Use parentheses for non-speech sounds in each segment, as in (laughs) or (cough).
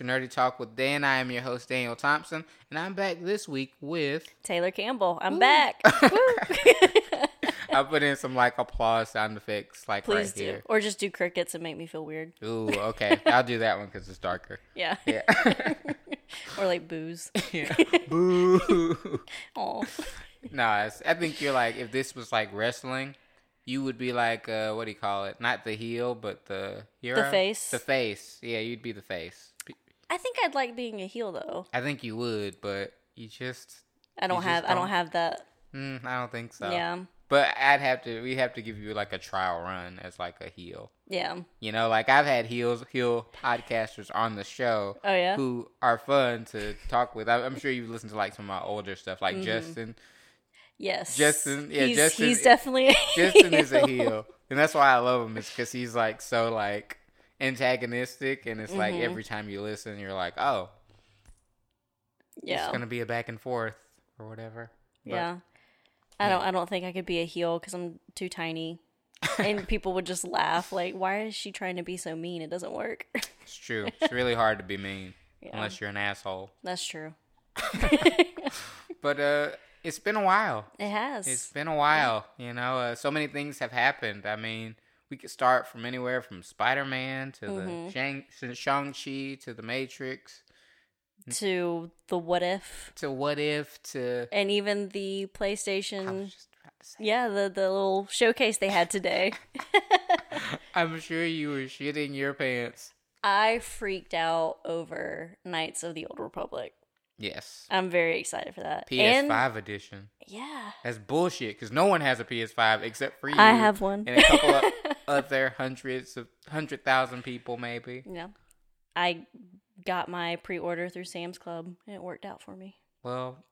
back to Nerdy Talk with Dan. I am your host, Daniel Thompson, and I'm back this week with. Taylor Campbell. I'm back. (laughs) Woo. I put in some like applause sound effects, like Please right do. here. Or just do crickets and make me feel weird. Ooh, okay. I'll do that one because it's darker. Yeah. Yeah. (laughs) or like booze. (laughs) yeah. Boo. Oh. no, I think you're like, if this was like wrestling, you would be like, uh, what do you call it? Not the heel, but the hero? face? The face. Yeah, you'd be the face. I think I'd like being a heel though. I think you would, but you just. I don't have I don't- don't have that. Mm, I don't think so. Yeah. But I'd have to. We have to give you like a trial run as like a heel. Yeah. You know, like I've had heels, heel podcasters on the show Oh yeah. who are fun to talk with. I- I'm sure you've listened to like some of my older stuff, like Justin. Yes. Justin- yeah, he's, Justin- He's definitely a Justin is a heel, and that's why I love him. Is because he's like so like antagonistic, and it's like every time you listen, you're like, oh, Yeah. it's gonna be a back and forth or whatever. But- yeah. I don't I don't think I could be a heel cuz I'm too tiny. and (laughs) people would just laugh like why is she trying to be so mean? It doesn't work. It's true. It's really hard to be mean (laughs) Yeah. unless you're an asshole. That's true. (laughs) But uh, it's been a while. It has. It's been a while. You know, uh, so many things have happened. I mean, we could start from anywhere from Spider Man to Mm-hmm. the Shang Shang Chi to the Matrix to the what if to What If to and even the PlayStation was just about to say. Yeah, the the little showcase they had today. (laughs) I'm sure you were shitting your pants. I freaked out over Knights of the Old Republic. Yes. I'm very excited for that. PS5 And, edition. yeah. That's bullshit because no one has a PS5 except for you. I have one. And a couple of (laughs) other hundreds of hundred thousand people, maybe. Yeah. I got my pre-order through Sam's Club and it worked out for me. Well,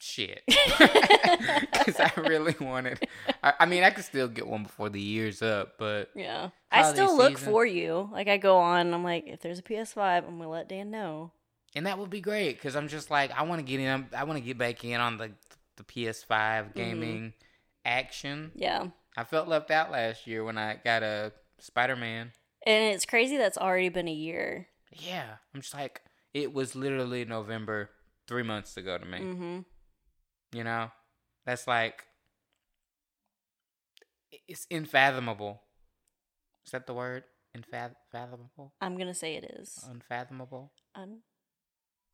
shit. (laughs) (laughs) Because I really wanted. I, I mean, I could still get one before the year's up, but Yeah. I still look season. for you. Like I go on, I'm like, if there's a PS5, I'm gonna let Dan know. and that would be great because I'm just like I want to get in. I want to get back in on the the Mm-hmm. PS5 gaming action. Yeah. I felt left out last year when I got a Spider Man. And it's crazy that's already been a year. Yeah, I'm just like it was literally November three months ago to me. Mm-hmm. You know, that's like it's unfathomable. Is that the word? Unfathomable? I'm gonna say it is. Unfathomable? Un-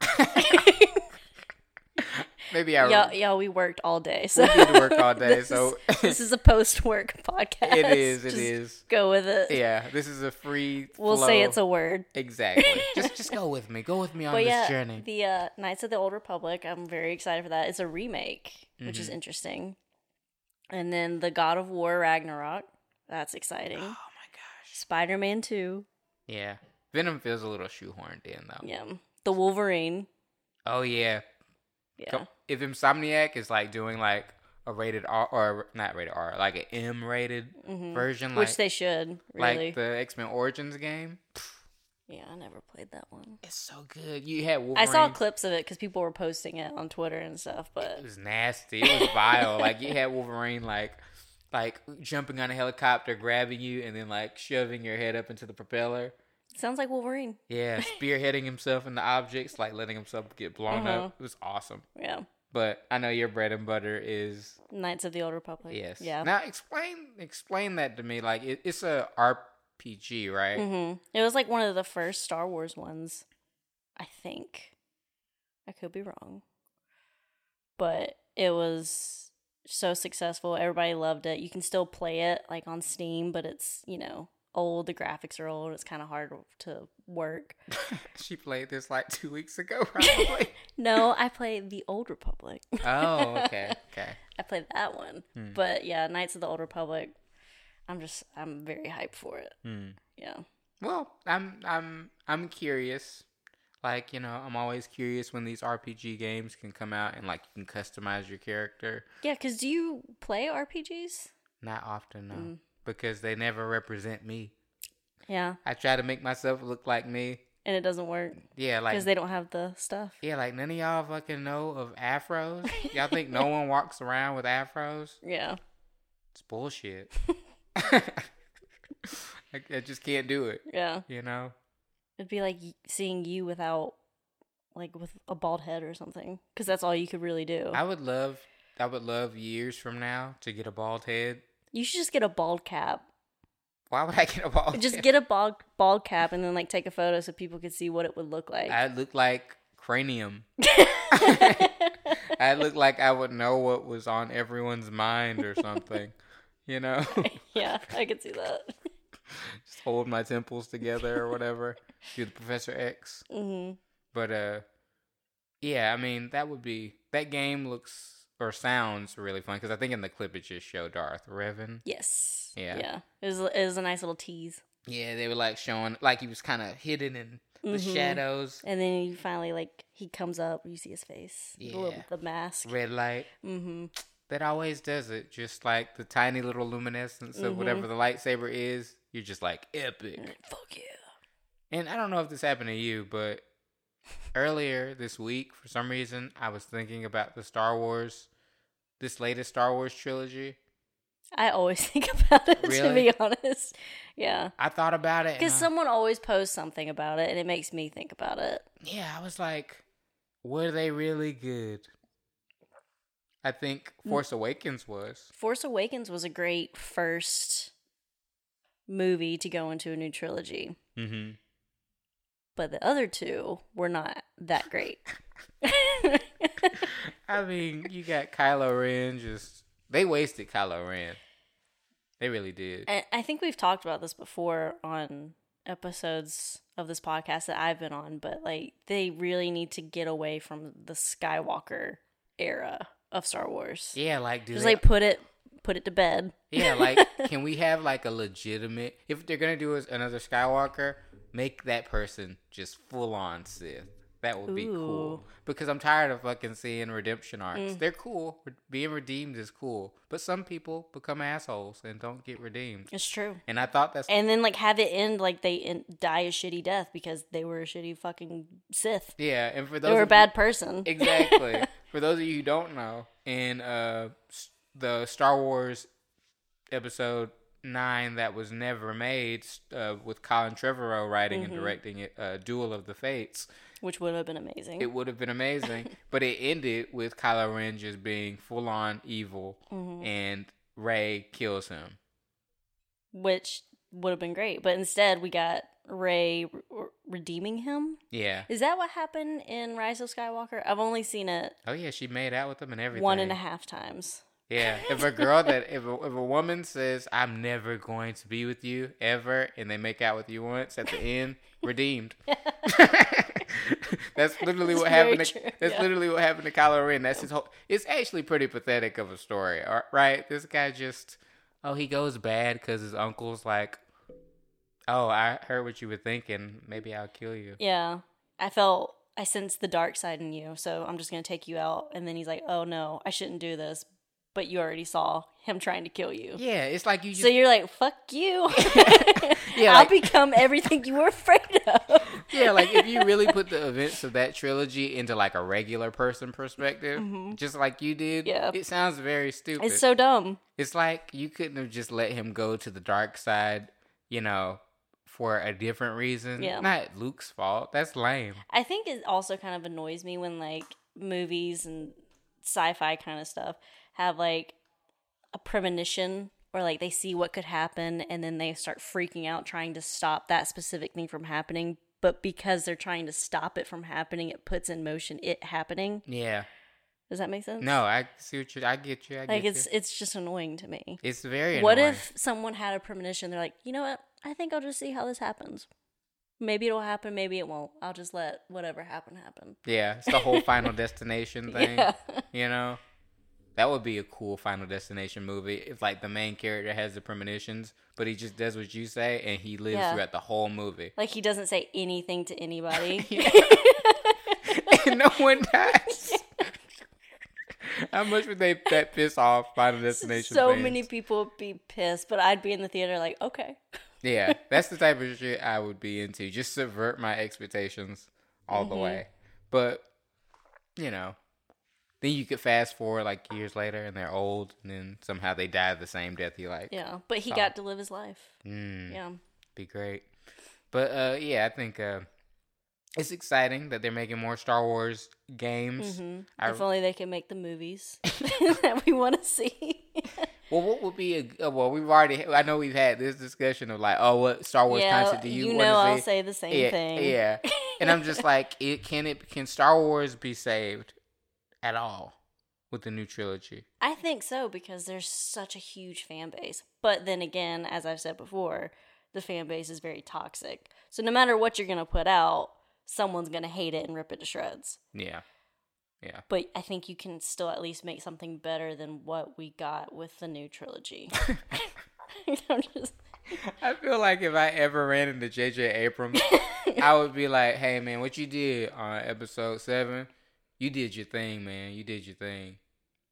(laughs) (laughs) Maybe I y'all, y'all, we worked all day. So we did work all (laughs) day, this so is, (laughs) this is a post-work podcast. it is. It Just is. Go with it. Yeah, this is a free. We'll say it's a word. exactly. (laughs) just just go with me. Go with me on But this yeah, journey. the uh, Knights of the Old Republic. I'm very excited for that. It's a remake, which Mm-hmm. is interesting. And then the God of War Ragnarok. That's exciting. Oh my gosh. Spider-Man Two. Yeah, Venom feels a little shoehorned in though. Yeah. The Wolverine. Oh yeah. Yeah. If Insomniac is like doing like a rated R or not rated R, like an M rated version, Mm-hmm. Which like they should really. like the X Men Origins game, yeah, I never played that one. it's so good. You had Wolverine. I saw clips of it because people were posting it on Twitter and stuff. But It was nasty. It was vile. like you had Wolverine like like jumping on a helicopter, grabbing you, and then like shoving your head up into the propeller. Sounds like Wolverine. Yeah, (laughs) spearheading himself into objects, like letting himself get blown Uh-huh. up. It was awesome. Yeah. But I know your bread and butter is Knights of the Old Republic. yes. Yeah. Now explain explain that to me. Like it, it's a RPG, right? hmm It was like one of the first Star Wars ones, I think. I could be wrong. But it was so successful. Everybody loved it. You can still play it like on Steam, but it's, you know, old. The graphics are old. It's kind of hard to work. (laughs) she played this like two weeks ago, (laughs) probably. (laughs) No, I played the Old Republic. oh, okay, okay. I played that one. But yeah, Knights of the Old Republic. I'm just I'm very hyped for it. Hmm. Yeah. Well, I'm I'm I'm curious. Like, you know, I'm always curious when these RPG games can come out and like you can customize your character. Yeah, cuz do you play RPGs? Not often, no. Mm. Because they never represent me. Yeah, I try to make myself look like me. and it doesn't work Yeah, like because they don't have the stuff. Yeah, like none of y'all fucking know of afros. (laughs) Y'all think no one walks around with afros? Yeah. It's bullshit. (laughs) (laughs) I, I just can't do it, Yeah. you know? It'd be like seeing you without, like, with a bald head or something, because that's all you could really do. I would love, I would love years from now to get a bald head. You should just get a bald cap. Why would I get a bald? Cap? Just head? get a bald bald cap and then like take a photo so people could see what it would look like. I look like cranium. (laughs) (laughs) I look like I would know what was on everyone's mind or something. You know, (laughs) yeah, I could see that. just hold my temples together or whatever. Do the Professor X. hmm But uh, yeah, I mean that would be that game looks or sounds really fun because I think in the clip it just showed Darth Revan. Yes. Yeah. Yeah. It was it was a nice little tease. Yeah, they were like showing like he was kind of hidden in the Mhm. shadows, And then you finally like he comes up, you see his face, the, little, Yeah. the mask. red light. Mm-hmm. That always does it, just like the tiny little luminescence of whatever the lightsaber is. You're just like epic. Fuck yeah. And I don't know if this happened to you, but earlier this week, for some reason, I was thinking about the Star Wars, this latest Star Wars trilogy. I always (laughs) think about it to be honest. Yeah. I thought about it. Because I- someone always posts something about it and it makes me think about it. yeah, I was like, were they really good? I think. Force Awakens was. Force Awakens was a great first movie to go into a new trilogy. Mm-hmm. But the other two were not that great. (laughs) I mean, you got Kylo Ren just they wasted Kylo Ren. They really did. And I think we've talked about this before on episodes of this podcast that I've been on, but like they really need to get away from the Skywalker era of Star Wars. Yeah, like do Just they, like put it put it to bed. Yeah, like (laughs) can we have like a legitimate if they're gonna do another Skywalker, make that person just full on Sith. That would be cool. Ooh. Mm. Because I'm tired of fucking seeing redemption arcs. They're cool. Being redeemed is cool. But some people become assholes and don't get redeemed. It's true. And I thought that's And then like have it end like they in, die a shitty death because they were a shitty fucking Sith. yeah. And for those They were a bad person. (laughs) exactly. (laughs) for those of you who don't know, in uh the Star Wars episode nine that was never made, uh, with Colin Trevorrow writing Mm-hmm. and directing it, uh, Duel of the Fates. which would have been amazing. It would have been amazing, (laughs) but it ended with Kylo Ren just being full on evil, Mm-hmm. and Rey kills him. which would have been great. But instead, we got Rey re- redeeming him. Yeah. Is that what happened in Rise of Skywalker? I've only seen it Oh yeah, she made out with him and everything. one and a half times. Yeah, if a girl that if a, if a woman says I'm never going to be with you ever, and they make out with you once at the end, redeemed. (laughs) that's literally That's what happened. To, true, that's yeah. literally what happened to Kylo Ren. That's his whole. It's actually pretty pathetic of a story, right? This guy just oh he goes bad because his uncle's like, oh I heard what you were thinking. Maybe I'll kill you. Yeah, I felt I sensed the dark side in you, so I'm just gonna take you out. And then he's like, "Oh no, I shouldn't do this." But you already saw him trying to kill you. Yeah, it's like you just So you're like, "Fuck you." (laughs) Yeah, (laughs) I'll like- become everything you were afraid of. Yeah, like if you really put the (laughs) events of that trilogy into like a regular person perspective, just like you did, Mm-hmm. Yeah. it sounds very stupid. It's so dumb. It's like you couldn't have just let him go to the dark side, you know, for a different reason. Yeah. Not Luke's fault. That's lame. I think it also kind of annoys me when like movies and sci-fi kind of stuff have like a premonition or like they see what could happen and then they start freaking out trying to stop that specific thing from happening but because they're trying to stop it from happening it puts in motion it happening Yeah. does that make sense No, I see what you. I get you. I like get it's you. it's just annoying to me It's very. what annoying. if someone had a premonition they're like you know what i think i'll just see how this happens maybe it'll happen maybe it won't i'll just let whatever happen happen Yeah, it's the whole Final (laughs) Destination (laughs) thing. yeah You know, that would be a cool Final Destination movie if like the main character has the premonitions, but he just does what you say and he lives Yeah. throughout the whole movie. Like he doesn't say anything to anybody. (laughs) (laughs) and no one dies. (laughs) How much would they that piss off Final Destination? so fans? many people would be pissed, but I'd be in the theater like, okay. Yeah, that's the type of shit I would be into. Just subvert my expectations all the Mhm. way. But you know, then you could fast forward like years later and they're old, and then somehow they die the same death you like. Yeah, but he got to live his life. Mm, Yeah. be great. But uh, yeah, I think uh, it's exciting that they're making more Star Wars games. hmm I- If only they could make the movies (laughs) that we want to see. (laughs) Well, what would be a uh, well? We've already. I know we've had this discussion of like, oh, what Star Wars yeah, content do you, you want know to I'll see? say the same yeah, thing. yeah. And I'm just (laughs) like, it can it can Star Wars be saved at all with the new trilogy? I think so because there's such a huge fan base. But then again, as I've said before, the fan base is very toxic. So no matter what you're going to put out, someone's going to hate it and rip it to shreds. Yeah, yeah. But I think you can still at least make something better than what we got with the new trilogy. (laughs) (laughs) Just, (laughs) I feel like if I ever ran into J.J. Abrams, I would be like, "Hey, man, what you did on episode seven? You did your thing, man. You did your thing.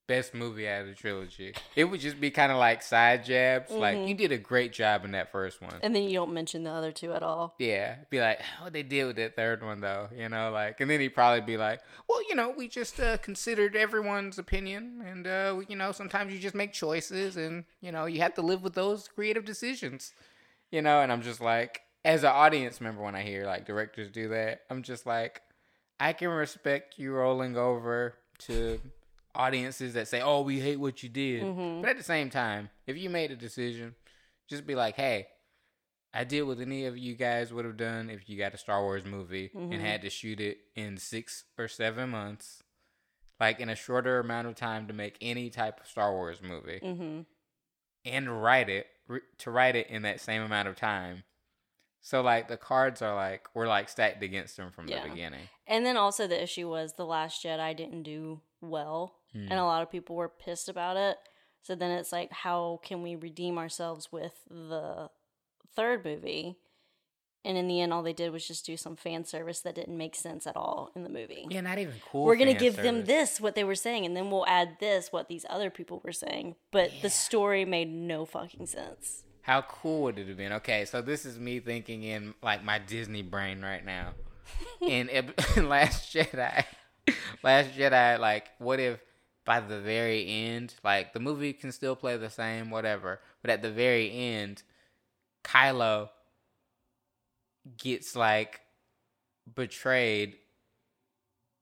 Best movie out of the trilogy." It would just be kind of like side jabs. Like you did a great job in that first one. and then you don't mention the other two at all. Yeah, be like, what they did with that third one though, you know, like, and then he'd probably be like, well, you know, we just uh, considered everyone's opinion, and uh, we- you know, sometimes you just make choices, and you know, you have to live with those creative decisions, you know. And I'm just like, as an audience member, when I hear like directors do that, I'm just like, I can respect you rolling over to audiences that say, oh, we hate what you did, Mhm. but at the same time, if you made a decision, just be like, hey. I did what any of you guys would have done if you got a Star Wars movie Mhm. and had to shoot it in six or seven months, like in a shorter amount of time to make any type of Star Wars movie hmm and write it to write it in that same amount of time. So like the cards are like we're like stacked against them from Yeah. the beginning. And then also the issue was The Last Jedi didn't do well, Hmm. and a lot of people were pissed about it. So then it's like, how can we redeem ourselves with the third movie? And in the end, all they did was just do some fan service that didn't make sense at all in the movie. Yeah, not even cool. we're gonna fan give them this what they were saying, and then we'll add this what these other people were saying. But the story made no fucking sense. How cool would it have been? Okay, so this is me thinking in like my Disney brain right now. (laughs) in, (laughs) in Last Jedi, Last Jedi, like, what if by the very end, like the movie can still play the same, whatever, but at the very end, Kylo gets like betrayed,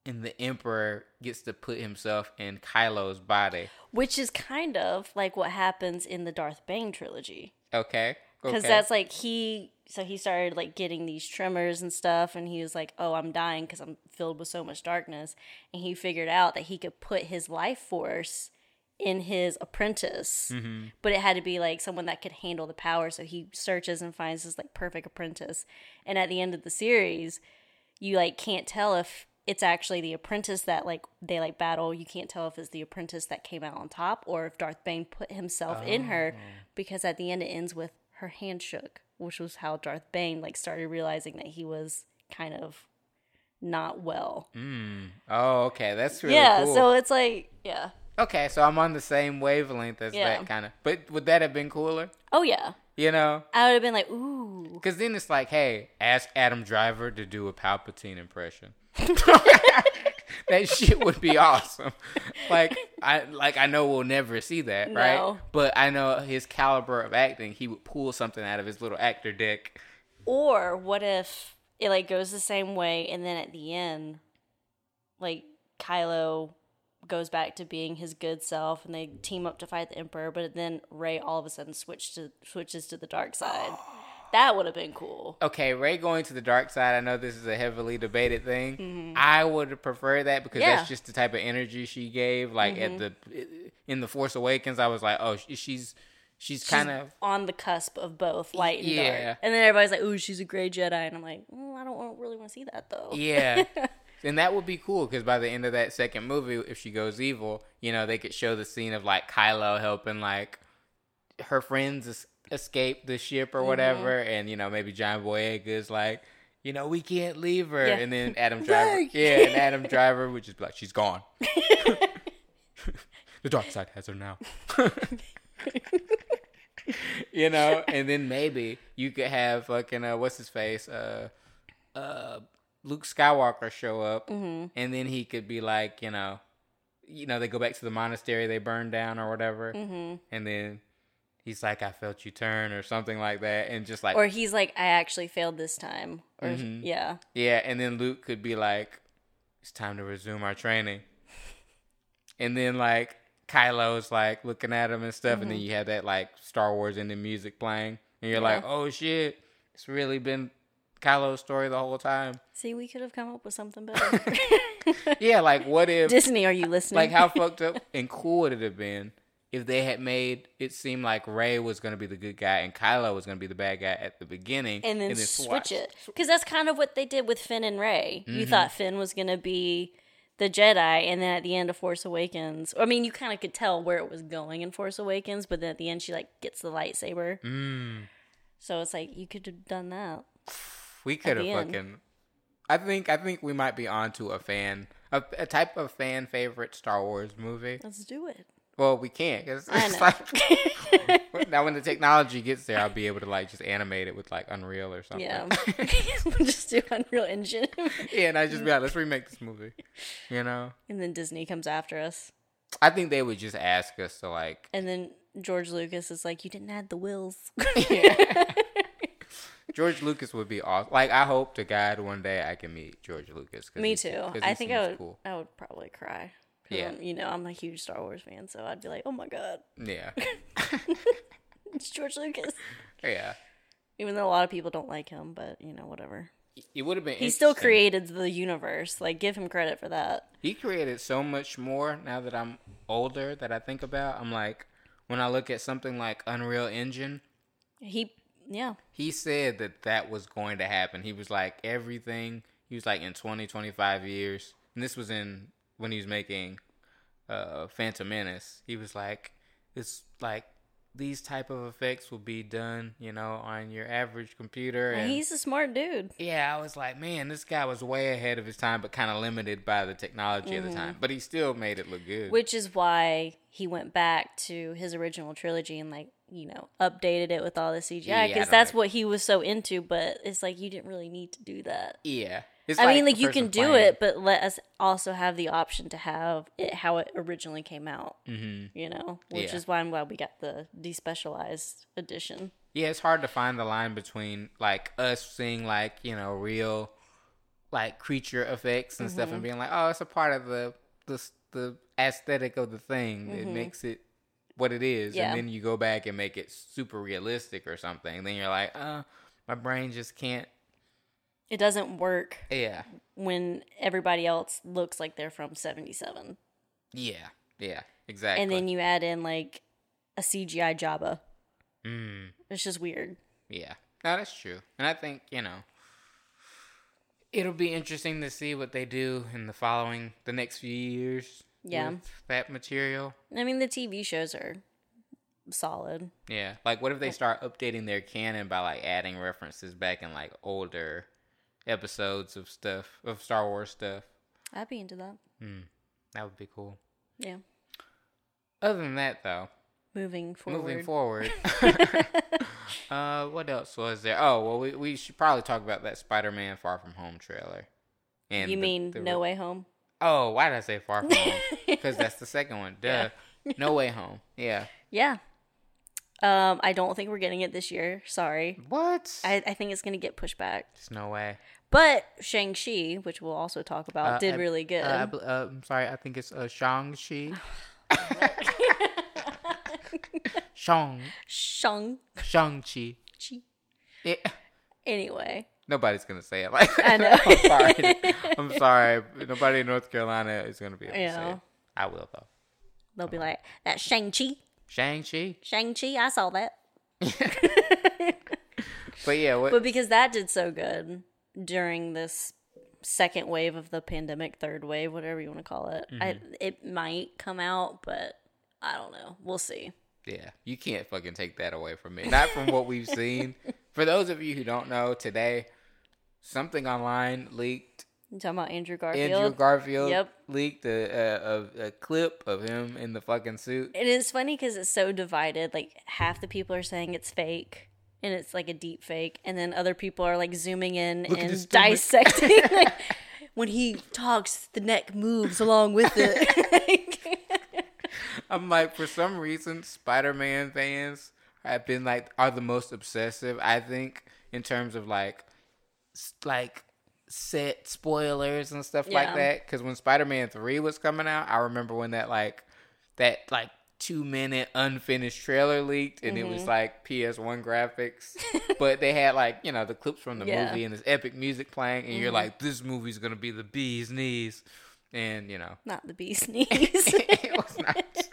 and the Emperor gets to put himself in Kylo's body. Which is kind of like what happens in the Darth Bane trilogy. Okay, because okay. that's like he so he started like getting these tremors and stuff and he was like oh i'm dying because i'm filled with so much darkness and he figured out that he could put his life force in his apprentice Mhm. but it had to be like someone that could handle the power so he searches and finds this like perfect apprentice and at the end of the series you like can't tell if it's actually the apprentice that like they like battle you can't tell if it's the apprentice that came out on top or if darth bane put himself in her because at the end it ends with her hand shook which was how darth bane like started realizing that he was kind of not well Mm. Oh, okay. That's really yeah cool. so it's like yeah okay, so I'm on the same wavelength as Yeah. that kind of. But would that have been cooler? oh yeah You know, i would have been like ooh because then it's like, hey, ask Adam Driver to do a Palpatine impression. (laughs) (laughs) that shit would be awesome. Like I like I know we'll never see that, right? No. But I know his caliber of acting, he would pull something out of his little actor deck. Or what if it like goes the same way and then at the end like Kylo goes back to being his good self and they team up to fight the Emperor, but then Rey all of a sudden switch to switches to the dark side. (gasps) That would have been cool. Okay, Rey going to the dark side. I know this is a heavily debated thing. I would prefer that because Mm-hmm. Yeah. Mm-hmm. that's just the type of energy she gave. Like at the in the Force Awakens, I was like, oh, she- she's she's kind of on the cusp of both light and Yeah. dark. And then everybody's like, "Ooh, she's a gray Jedi," and I'm like, mm, "I don't really want to see that though." yeah. (laughs) And that would be cool because by the end of that second movie, if she goes evil, you know, they could show the scene of like Kylo helping like her friends es- escape the ship or Mm-hmm. whatever, and you know maybe John Boyega is like, you know, we can't leave her, Yeah. and then (laughs) Adam Driver, yeah, and Adam Driver would just be like, she's gone. (laughs) the dark side has her now. (laughs) you know, and then maybe you could have fucking uh, what's his face, uh, uh, Luke Skywalker show up, Mhm. and then he could be like, you know, you know, they go back to the monastery they burned down or whatever, Mhm. and then he's like, "I felt you turn" or something like that, and just like, Or he's like, I actually failed this time. Or Mhm. yeah. yeah, and then Luke could be like, "It's time to resume our training," (laughs) and then like Kylo's like looking at him and stuff, and then you have that like Star Wars ending music playing, and you're like, Mm-hmm. "Oh shit, it's really been Kylo's story the whole time." See, we could have come up with something better. (laughs) Yeah, like what if Disney, are you listening? like how fucked up (laughs) and cool would it have been if they had made it seem like Rey was gonna be the good guy and Kylo was gonna be the bad guy at the beginning, and then swap- switch it because that's kind of what they did with Finn and Rey. Mm-hmm. You thought Finn was gonna be the Jedi, and then at the end of Force Awakens, I mean, you kind of could tell where it was going in Force Awakens, but then at the end, she like gets the lightsaber. Mm, So it's like you could have done that. We could have end. fucking. I think I think we might be onto a fan a, a type of fan favorite Star Wars movie. Let's do it. Well, we can't because it's like (laughs) now when the technology gets there, I'll be able to like just animate it with like Unreal or something. yeah, (laughs) (laughs) we'll just do Unreal Engine, yeah, and I just be like, let's remake this movie. You know, and then Disney comes after us, I think they would just ask us to like and then George Lucas is like, "You didn't add the wills." George Lucas would be awesome. Like I hope to God one day I can meet George Lucas. Me too. I think I would. Cool. I would probably cry. Yeah. I'm- you know, I'm a huge Star Wars fan, so I'd be like, "Oh my god, Yeah, (laughs) it's George Lucas." yeah. Even though a lot of people don't like him, but you know, whatever. It would have been. He still created the universe. Like, give him credit for that. He created so much more. Now that I'm older, that I think about, I'm like, when I look at something like Unreal Engine, He, yeah, he said that that was going to happen. He was like everything. He was like in 20, 25 years, and this was in when he was making uh Phantom Menace. He was like, it's like these type of effects will be done, you know, on your average computer. And he's a smart dude. yeah, I was like, man, this guy was way ahead of his time, but kind of limited by the technology of the time. But he still made it look good. Mm-hmm. Which is why he went back to his original trilogy and like you know updated it with all the CGI because don't that's like- what he was so into. But it's like you didn't really need to do that. yeah, it's I mean, like you can do it, but let us also have the option to have it how it originally came out. Mhm. You know, which Yeah. is why I'm glad we got the despecialized edition. Yeah, it's hard to find the line between like us seeing like you know real like creature effects and Mm-hmm. stuff, and being like, oh, it's a part of the the the aesthetic of the thing. It makes it what it is, Mm-hmm. Yeah. and then you go back and make it super realistic or something. Then you're like, uh, my brain just can't. It doesn't work Yeah, when everybody else looks like they're from 77. yeah, yeah, exactly. And then you add in like a CGI Jabba. mm. It's just weird. Yeah, no, that's true. And I think, you know, it'll be interesting to see what they do in the following, the next few years. Yeah. with that material. I mean, the TV shows are solid. Yeah. Like, what if they start updating their canon by, like, adding references back in, like, older episodes of stuff, of Star Wars stuff? I'd be into that. Hmm. That would be cool. Yeah. Other than that, though, Moving forward. moving forward, (laughs) (laughs) uh, what else was there? Oh, well, we, we should probably talk about that Spider-Man Far From Home trailer. And you the- mean the No Way Home? Oh, why did I say Far From Home? (laughs) Because that's the second one. Duh. No Way Home. Yeah. Yeah. Um, I don't think we're getting it this year. Sorry. What? I, I think it's going to get pushed back. There's no way. But Shang-Chi, which we'll also talk about, Uh, did I- really good. Uh, I bel- uh, I'm sorry. I think it's uh, Shang-Chi. (sighs) Shang. Shang-Chi. Shang-Chi. Yeah. Anyway. Nobody's going to say it like I know. (laughs) I'm sorry. I'm sorry. Nobody in North Carolina is going to be able to say Yeah. it. I will, though. They'll be like, that Shang-Chi. Shang-Chi. Shang-Chi, I saw that. (laughs) But yeah, what? But because that did so good during this second wave of the pandemic, third wave, whatever you want to call it, Mm-hmm. it might come out, but I don't know. We'll see. Yeah, you can't fucking take that away from me. Not from what we've seen. (laughs) For those of you who don't know, today something online leaked. You talking about Andrew Garfield? Andrew Garfield Yep. leaked a, a, a, clip of him in the fucking suit. And it's funny because it's so divided. Like half the people are saying it's fake and it's like a deep fake, and then other people are like zooming in Look and dissecting. (laughs) like, when he talks, the neck moves along with it. (laughs) I'm like, for some reason, Spider Man fans have been like are the most obsessive. I think in terms of like like set spoilers and stuff like that. Because when Spider Man Three was coming out, I remember when that like that like two minute unfinished trailer leaked and it Mm-hmm. was like PS1 graphics, (laughs) but they had like you know the clips from the Yeah. movie and this epic music playing, and you're Mhm. like, this movie's gonna be the bee's knees, and you know. Not the bee's (laughs) knees. it was not.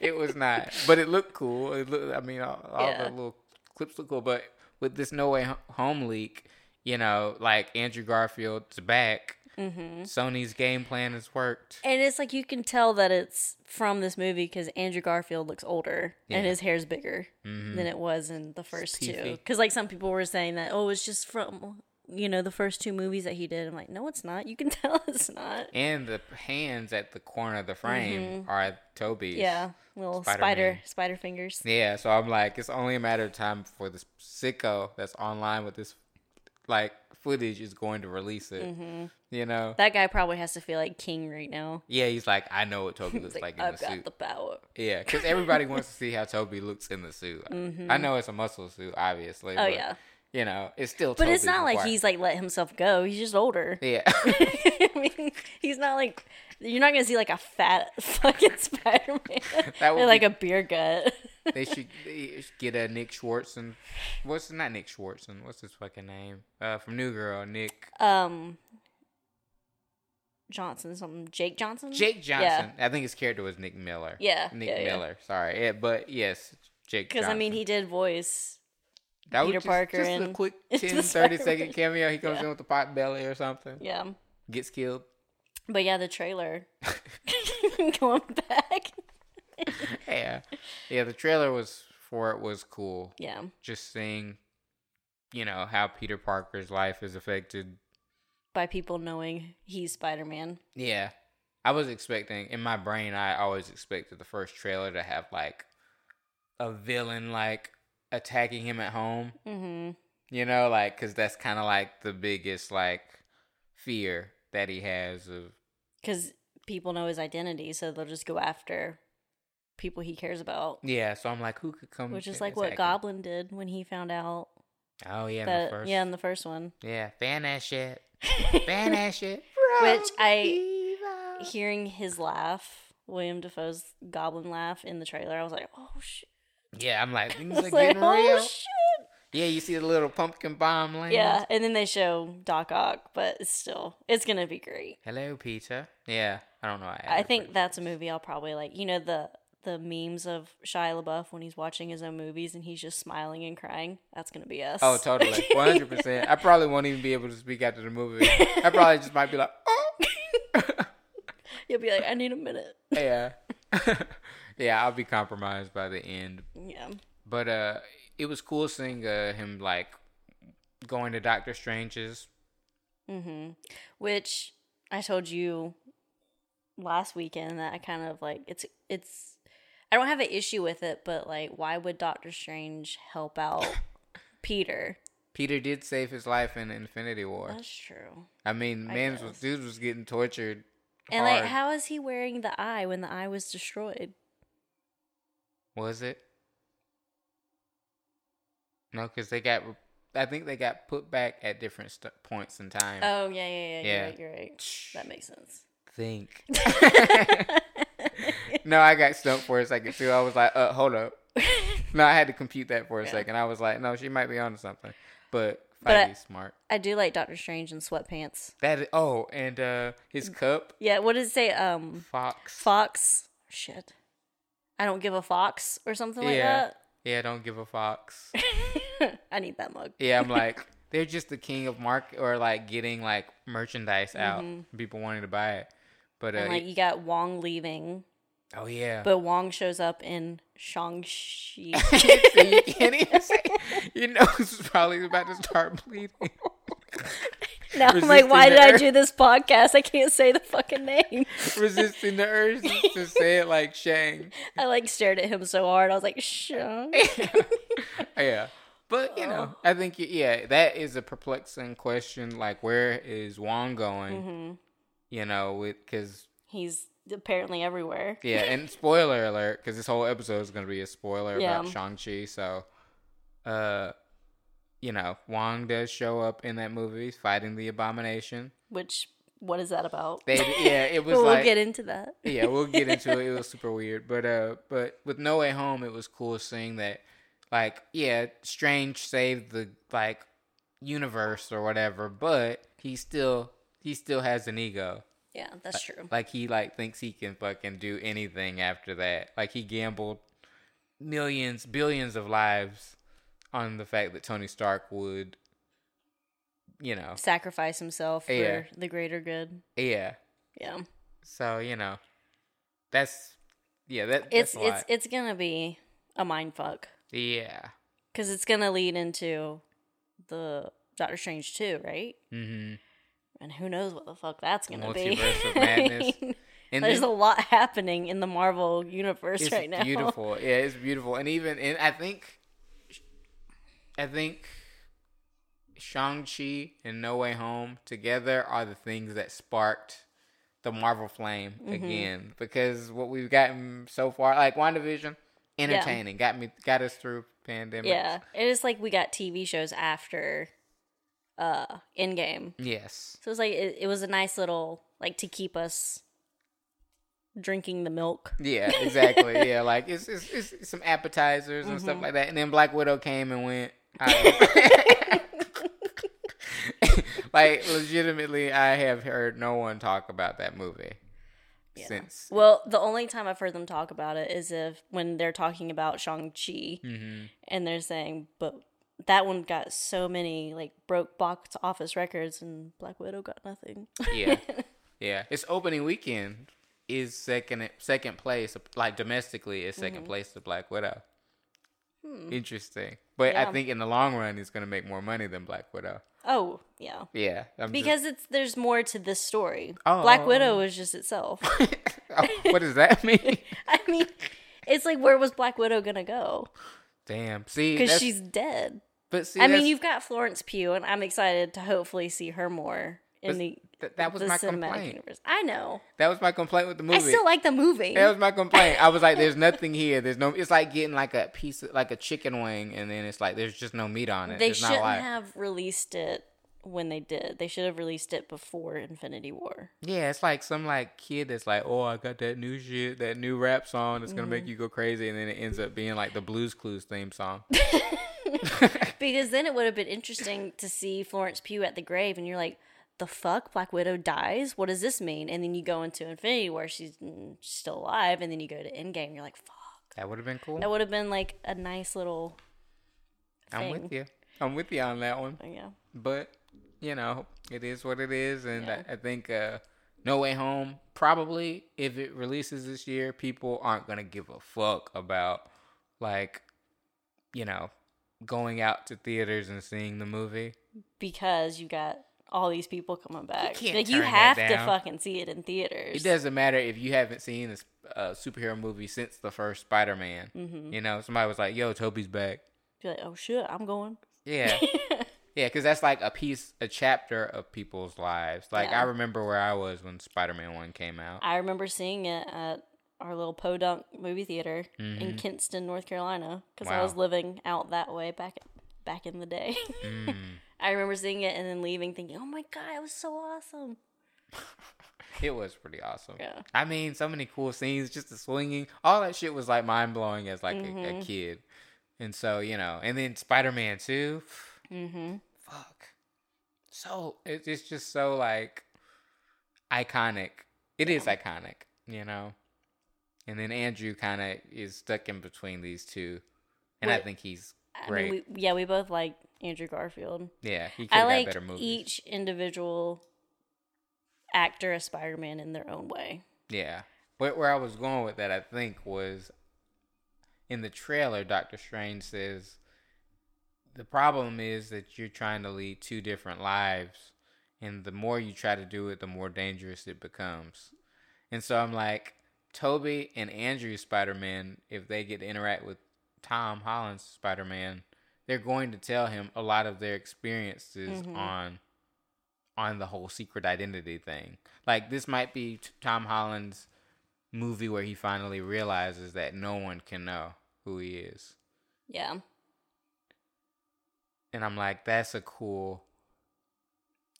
It was not. But it looked cool. It looked, I mean, all, all Yeah. the little clips look cool. But with this No Way Home leak, you know, like Andrew Garfield's back. hmm Sony's game plan has worked. And it's like you can tell that it's from this movie because Andrew Garfield looks older and Yeah. his hair's bigger Mhm. than it was in the first two. Because like some people were saying that oh, it's just from you know the first two movies that he did. I'm like, no, it's not. You can (laughs) tell it's not. And the hands at the corner of the frame are Tobey's. Mm-hmm. Yeah, little Spider-Man. spider spider fingers. Yeah, so I'm like, it's only a matter of time before this sicko that's online with this like footage is going to release it. hmm You know? That guy probably has to feel like king right now. Yeah, he's like, I know what Tobey (laughs) looks like, like, in I've the got the power. Yeah, because everybody wants to (laughs) see how Tobey looks in the suit. Mhm. I know it's a muscle suit, obviously. Oh but, yeah, You know, it's still. but it's Tobey's not like he's like let himself go. He's just older. Yeah. (laughs) I mean, he's not like you're not gonna see like a fat fucking Spider Man That would or like be- a beer gut. They should they should get a Nick Schwartz and What's not Nick Schwartz and What's his fucking name? Uh, from New Girl, Nick um, Johnson, something Jake Johnson. Jake Johnson. I think his character was Nick Miller. Yeah, Nick yeah, yeah. Miller. Sorry, yeah, but yes, Jake. Because I mean, he did voice. that was Peter just, Parker just a quick into (laughs) 10, 30 (laughs) second cameo. He comes Yeah. in with the pot belly or something. Yeah, Gets killed. but yeah, the trailer (laughs) going back. Yeah, (laughs) yeah. The trailer was for it was cool. Yeah, just seeing, you know, how Peter Parker's life is affected. by people knowing he's Spider Man. Yeah. I was expecting, in my brain, I always expected the first trailer to have, like, a villain, like, attacking him at home. Mm-hmm. You know, like, because that's kind of like the biggest, like, fear that he has of. Because people know his identity, so they'll just go after people he cares about. Yeah, so I'm like, who could come? Which is like what attack him? Goblin did when he found out Oh, yeah, in the first. yeah in the first one. Yeah, ban that shit. (laughs) That shit. Which I- Evil. Hearing his laugh, William Dafoe's Goblin laugh in the trailer, I was like, oh shit! Yeah, I'm like, (laughs) things are like, getting oh real. shit! Yeah, you see the little pumpkin bomb land. Yeah, and then they show Doc Ock, but it's still it's gonna be great. Hello, Peter. Yeah, I don't know. I had think that's a movie I'll probably like. You know the the memes of Shia LaBeouf when he's watching his own movies and he's just smiling and crying. That's gonna be us. Oh, totally, (laughs) one hundred percent. I probably won't even be able to speak after the movie. I probably just might be like, oh. (laughs) You'll be like, I need a minute. yeah, (laughs) yeah. I'll be compromised by the end. Yeah. But uh, it was cool seeing uh, him like going to Doctor Strange's. Mm-hmm. Which I told you last weekend that I kind of like it's it's I don't have an issue with it, but like why would Doctor Strange help out (laughs) Peter? Peter did save his life in Infinity War. That's true. I mean, I man's was dude was getting tortured. And hard. like how is he wearing the eye when the eye was destroyed? Was it? No, because they got. I think they got put back at different st- points in time. Oh yeah, yeah, yeah. Yeah. You're right. You're right. That makes sense. think. (laughs) (laughs) no, I got stumped for a second too. I was like, uh, hold up. (laughs) No, I had to compute that for a Yeah. second. I was like, no, she might be onto something. But But I- smart. I do like Doctor Strange in sweatpants. That is, oh, and uh his cup, Yeah, what does it say? Um, Fox. fox. Shit, I don't give a fox or something Yeah. Like that. Yeah, I don't give a fox. (laughs) I need that mug. Yeah, I'm like, (laughs) they're just the king of mark or like getting like merchandise out, people wanting to buy it. But uh, Mm-hmm. And like you got Wong leaving, oh yeah, but Wong shows up in Shang-Chi. so (laughs) (laughs) (laughs) you can't even say. Your nose is probably about to start bleeding. now I'm like, why did I do this podcast? I can't say the fucking name. Resisting the urge to say it like Shang. I like stared at him so hard. I was like, Shang. yeah. But you know, I think yeah, that is a perplexing question. Like, where is Wong going? hmm You know, with because He's apparently everywhere. Yeah, and (laughs) spoiler alert, because this whole episode is going to be a spoiler Yeah. about Shang-Chi. So, uh, you know, Wong does show up in that movie fighting the abomination. Which what is that about? They, yeah, it (laughs) was we'll like, get into that. yeah, we'll get into it. It (laughs) was super weird, but uh, but with No Way Home, it was cool seeing that, like, yeah, Strange saved the like universe or whatever, but he still he still has an ego. Yeah, that's true. Like he like thinks he can fucking do anything after that. Like he gambled millions, billions of lives on the fact that Tony Stark would, you know, Sacrifice himself for the greater good. yeah. Yeah. So you know, that's yeah. That It's it's lot. it's gonna be a mind fuck yeah. because it's gonna lead into the Doctor Strange too, right? Mm-hmm. And who knows what the fuck that's gonna be? Multiverse of (laughs) madness. I mean, And There's then- a lot happening in the Marvel universe right now. beautiful. Yeah, it's beautiful, and even and I think, I think, Shang Chi and No Way Home together are the things that sparked the Marvel flame Mm-hmm. again. Because what we've gotten so far, like WandaVision, entertaining, got me, got us through pandemic. Yeah, it is like we got TV shows after uh Endgame. Yes. so it was like it, it was a nice little like to keep us drinking the milk. Yeah, (laughs) exactly. yeah, like it's, it's, it's some appetizers and Mm-hmm. stuff like that. And then Black Widow came and went. (laughs) I- (laughs) like legitimately, I have heard no one talk about that movie since. Well, the only time I've heard them talk about it is if when they're talking about Shang Chi, Mm-hmm. and they're saying, but that one got so many like broke box office records, and Black Widow got nothing. Yeah, (laughs) yeah. Its opening weekend is second second place, like domestically, is 2nd place to Black Widow. Interesting, but I Hmm. Think in the long run, it's gonna make more money than Black Widow. oh yeah, Yeah, I'm just- because it's there's more to this story. Oh, Black Widow is just itself. (laughs) Oh, what does that mean? (laughs) I mean, it's like where was Black Widow gonna go? Damn. See, Because she's dead. But see, I mean, you've got Florence Pugh, and I'm excited to hopefully see her more in the th- that was the my complaint. universe. I know. That was my complaint with the movie. I still like the movie. that was my complaint. I was like, "There's (laughs) nothing here. There's no. It's like getting like a piece, of, like a chicken wing, and then it's like there's just no meat on it. they There's not shouldn't have released it when they did. They should have released it before Infinity War. Yeah, it's like some like kid that's like, "Oh, I got that new shit, that new rap song that's gonna Mm-hmm. make you go crazy," and then it ends up being like the Blues Clues theme song. (laughs) (laughs) Because then it would have been interesting to see Florence Pugh at the grave, and you're like, the fuck? Black Widow dies? What does this mean? And then you go into Infinity where she's mm, still alive, and then you go to Endgame, you're like, fuck. that would have been cool. That would have been like a nice little. I'm with you. I'm with you on that one. Yeah. but you know it is what it is and Yeah. I, I think uh no way home probably if it releases this year people aren't gonna give a fuck about like you know going out to theaters and seeing the movie Because you got all these people coming back. can't like you have to fucking see it in theaters. it doesn't matter if you haven't seen this uh, superhero movie since the first spider-man Mm-hmm. you know somebody was like yo tobey's back like, oh shit, I'm going. yeah (laughs) Yeah, because that's like a piece, a chapter of people's lives. Like Yeah. I remember where I was when Spider Man One came out. I remember seeing it at our little Podunk movie theater in Mhm. Kinston, North Carolina, because I was living out that way back back in the day. Mm. (laughs) I remember seeing it and then leaving, thinking, "Oh my god, it was so awesome!" (laughs) It was pretty awesome. Yeah. I mean, so many cool scenes, just the swinging, all that shit was like mind blowing as like a, a Mhm. kid. And so you know, and then Spider Man Two, Mm-hmm. So it, it's just so like iconic. It is iconic, you know. And then Andrew kind of is stuck in between these two, and I think he's I great. mean, we, yeah, we both like Andrew Garfield. yeah, he could I have like better movies. each individual actor as Spider-Man in their own way. Yeah. but where I was going with that, I think, was in the trailer, Doctor Strange says the problem is that you're trying to lead two different lives. And the more you try to do it, the more dangerous it becomes. And so I'm like, Tobey and Andrew Spider Man, if they get to interact with Tom Holland's Spider Man, they're going to tell him a lot of their experiences Mhm. on on the whole secret identity thing. Like this might be t- Tom Holland's movie where he finally realizes that no one can know who he is. Yeah. And I'm like, that's a cool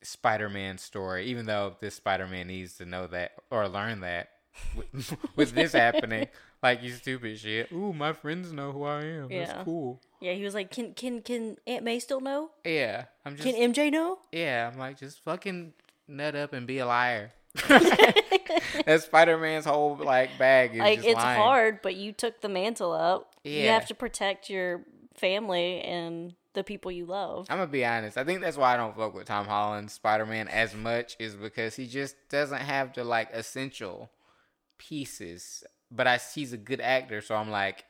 Spider-Man story. Even though this Spider-Man needs to know that or learn that with, (laughs) with this happening, (laughs) like you stupid shit. Ooh, my friends know who I am. Yeah. That's cool. Yeah, he was like, "Can can can Aunt May still know? Yeah, I'm just Can MJ know?" yeah. I'm like, just fucking nut up and be a liar. (laughs) That's Spider-Man's whole like bag. Is like it's lying. hard, but you took the mantle up. You have to protect your family and the people you love. I'm gonna be honest. I think that's why I don't fuck with Tom Holland's Spider-Man as much, is because he just doesn't have the like essential pieces. But I he's a good actor, so I'm like,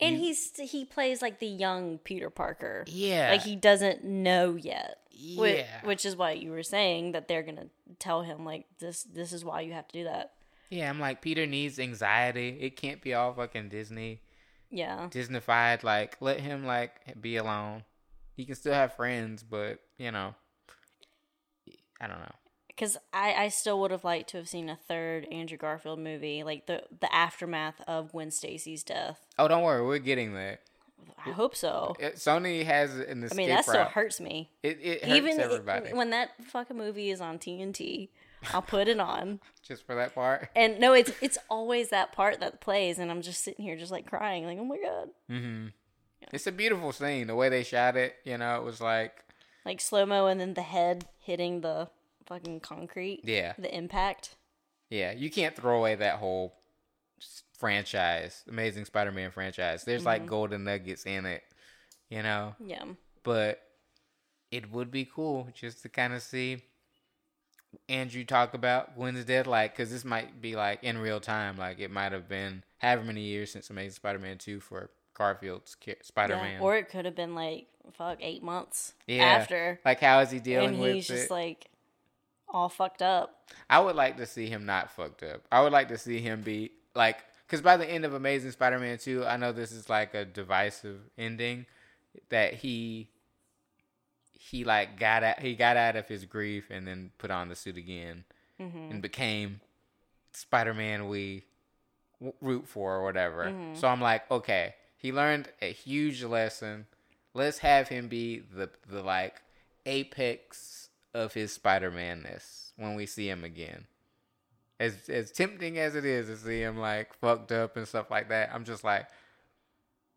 And You- he's he plays like the young Peter Parker. yeah, Like he doesn't know yet. Yeah, Which is why you were saying that they're gonna tell him like this. This is why you have to do that. yeah. I'm like, Peter needs anxiety. It can't be all fucking Disney, Yeah. Disneyfied. Like, let him like be alone. He can still have friends, but you know, I don't know. Because I, I still would have liked to have seen a third Andrew Garfield movie, like the the aftermath of Gwen Stacy's death. Oh, don't worry, we're getting that. I hope so. It, Sony has an I escape mean, that still hurts me. It, it hurts Even everybody when that fucking movie is on TNT, I'll put it on. (laughs) just for that part. And no, it's it's always that part that plays, and I'm just sitting here just like crying, like oh my god, mm-hmm. Hmm It's a beautiful scene. The way they shot it, you know, it was like, like slow mo, and then the head hitting the fucking concrete. yeah, The impact. yeah. You can't throw away that whole franchise, Amazing Spider-Man franchise. There's like golden nuggets in it, you know. Yeah. But it would be cool just to kind of see Andrew talk about Gwen's death, like, because this might be like in real time. Like, it might have been however many years since Amazing Spider-Man two for Garfield's ca- Spider-Man. Yeah. Or it could have been like fuck eight months Yeah. after, like, how is he dealing and with he's it? just like all fucked up. I would like to see him not fucked up. I would like to see him be like, because by the end of Amazing Spider-Man two, I know this is like a divisive ending that he he like got out he got out of his grief and then put on the suit again Mm-hmm. and became Spider-Man we root for or whatever. So I'm like, okay, he learned a huge lesson. Let's have him be the the like apex of his Spider-Man-ness when we see him again. As as tempting as it is to see him like fucked up and stuff like that, I'm just like,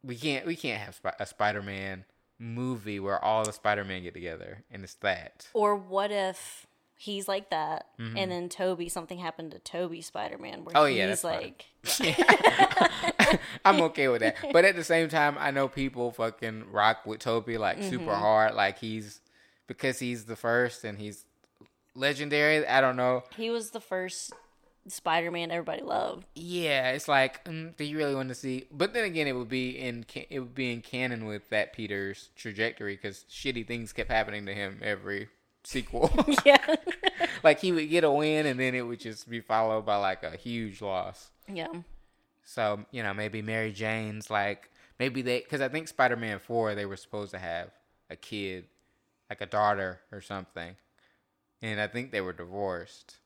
we can't we can't have a Spider-Man movie where all the Spider-Man get together and it's that. Or what if he's like that, Mm-hmm. and then Tobey something happened to Tobey Spider Man where Oh, he's yeah, (laughs) (laughs) like, (laughs) I'm okay with that. But at the same time, I know people fucking rock with Tobey like super Mm-hmm. hard. Like he's because he's the first and he's legendary. I don't know. he was the first Spider Man everybody loved. Yeah, it's like, mm, do you really want to see? But then again, it would be in it would be in canon with that Peter's trajectory because shitty things kept happening to him every sequel. (laughs) (laughs) yeah. like he would get a win and then it would just be followed by like a huge loss. yeah. So you know, maybe Mary Jane's like maybe they because I think Spider Man Four they were supposed to have a kid, like a daughter or something, and I think they were divorced,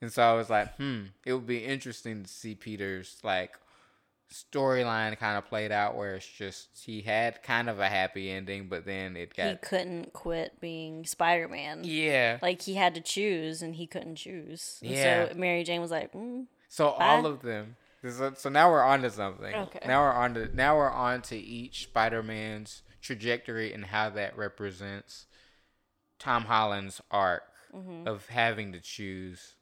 and so I was like, hmm, it would be interesting to see Peter's like storyline kind of played out where it's just he had kind of a happy ending, but then it He couldn't quit being Spider Man. yeah. Like he had to choose, and he couldn't choose. And Yeah. So Mary Jane was like, mm, So Bye. all of them. So, so now we're on to something. Okay. Now we're on to now we're on to each Spider-Man's trajectory and how that represents Tom Holland's arc Mm-hmm. of having to choose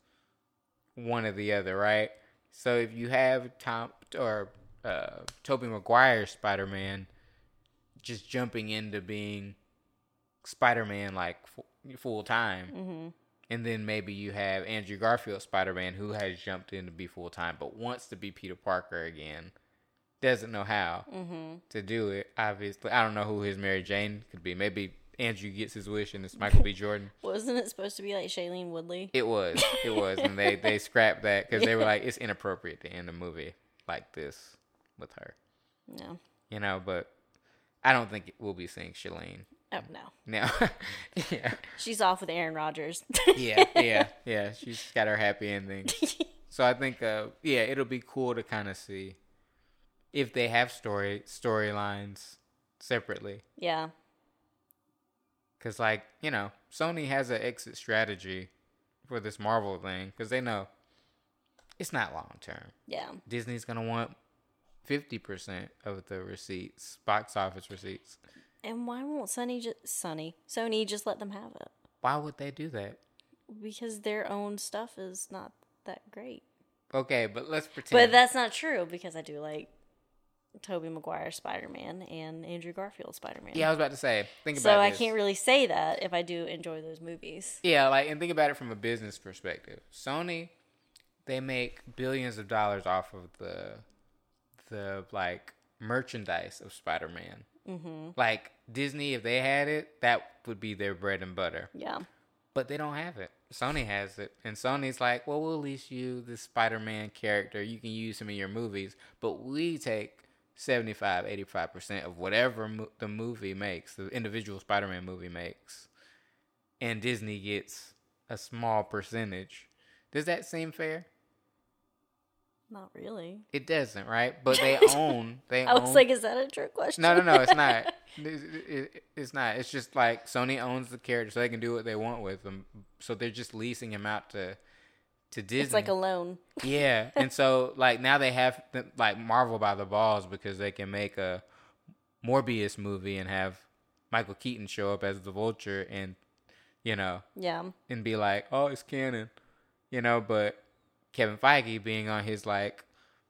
one or the other, right? So if you have Tom or uh, Tobey Maguire's Spider-Man just jumping into being Spider-Man like f- full time, mm-hmm. And then maybe you have Andrew Garfield Spider Man who has jumped in to be full time but wants to be Peter Parker again. Doesn't know how Mm-hmm. to do it, obviously. I don't know who his Mary Jane could be. Maybe Andrew gets his wish and it's Michael B. (laughs) Jordan. wasn't it supposed to be like Shailene Woodley? It was. It was. And they, they (laughs) scrapped that because they were like, it's inappropriate to end a movie like this with her. No. You know, but I don't think we'll be seeing Shailene. Oh no. No. (laughs) yeah. She's off with Aaron Rodgers. Yeah, yeah, (laughs) yeah. She's got her happy ending. (laughs) So I think, uh, yeah, it'll be cool to kind of see if they have story storylines separately. Yeah. Cause like you know, Sony has an exit strategy for this Marvel thing because they know it's not long term. Yeah. Disney's gonna want fifty percent of the receipts, box office receipts. And why won't Sony just Sony Sony just let them have it? Why would they do that? Because their own stuff is not that great. Okay, but let's pretend. But that's not true because I do like Tobey Maguire Spider Man and Andrew Garfield Spider Man. yeah, I was about to say. Think about it. So I this. can't really say that if I do enjoy those movies. Yeah, like and think about it from a business perspective. Sony, they make billions of dollars off of the the like merchandise of Spider Man. Mm-hmm. Like Disney, if they had it, that would be their bread and butter. Yeah. But they don't have it. Sony has it, and Sony's like, "Well, we'll lease you this Spider Man character. You can use him in your movies, but we take." 75 85% of whatever mo- the movie makes the individual spider-man movie makes and disney gets a small percentage does that seem fair Not really. it doesn't right (laughs) but they own they I was own like, is that a trick question? no no no it's not (laughs) It's- it- it's not it's just like sony owns the character so they can do what they want with them so they're just leasing him out to to disney It's like a loan. Yeah, (laughs) and so like now they have like Marvel by the balls because they can make a Morbius movie and have Michael Keaton show up as the Vulture and you know Yeah. and be like, oh, it's canon, you know. But Kevin Feige being on his like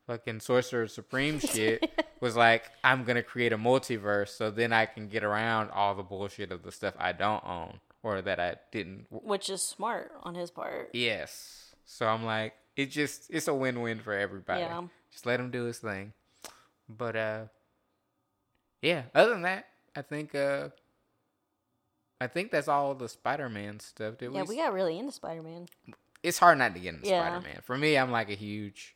fucking Sorcerer Supreme (laughs) shit was like, I'm gonna create a multiverse so then I can get around all the bullshit of the stuff I don't own or that I didn't Which is smart on his part. Yes. So I'm like, it just it's a win-win for everybody. Yeah. Just let him do his thing. But uh yeah, other than that, I think uh I think that's all the Spider-Man stuff. Did Yeah, we, we got really into Spider Man. It's hard not to get into Yeah. Spider-Man. For me, I'm like a huge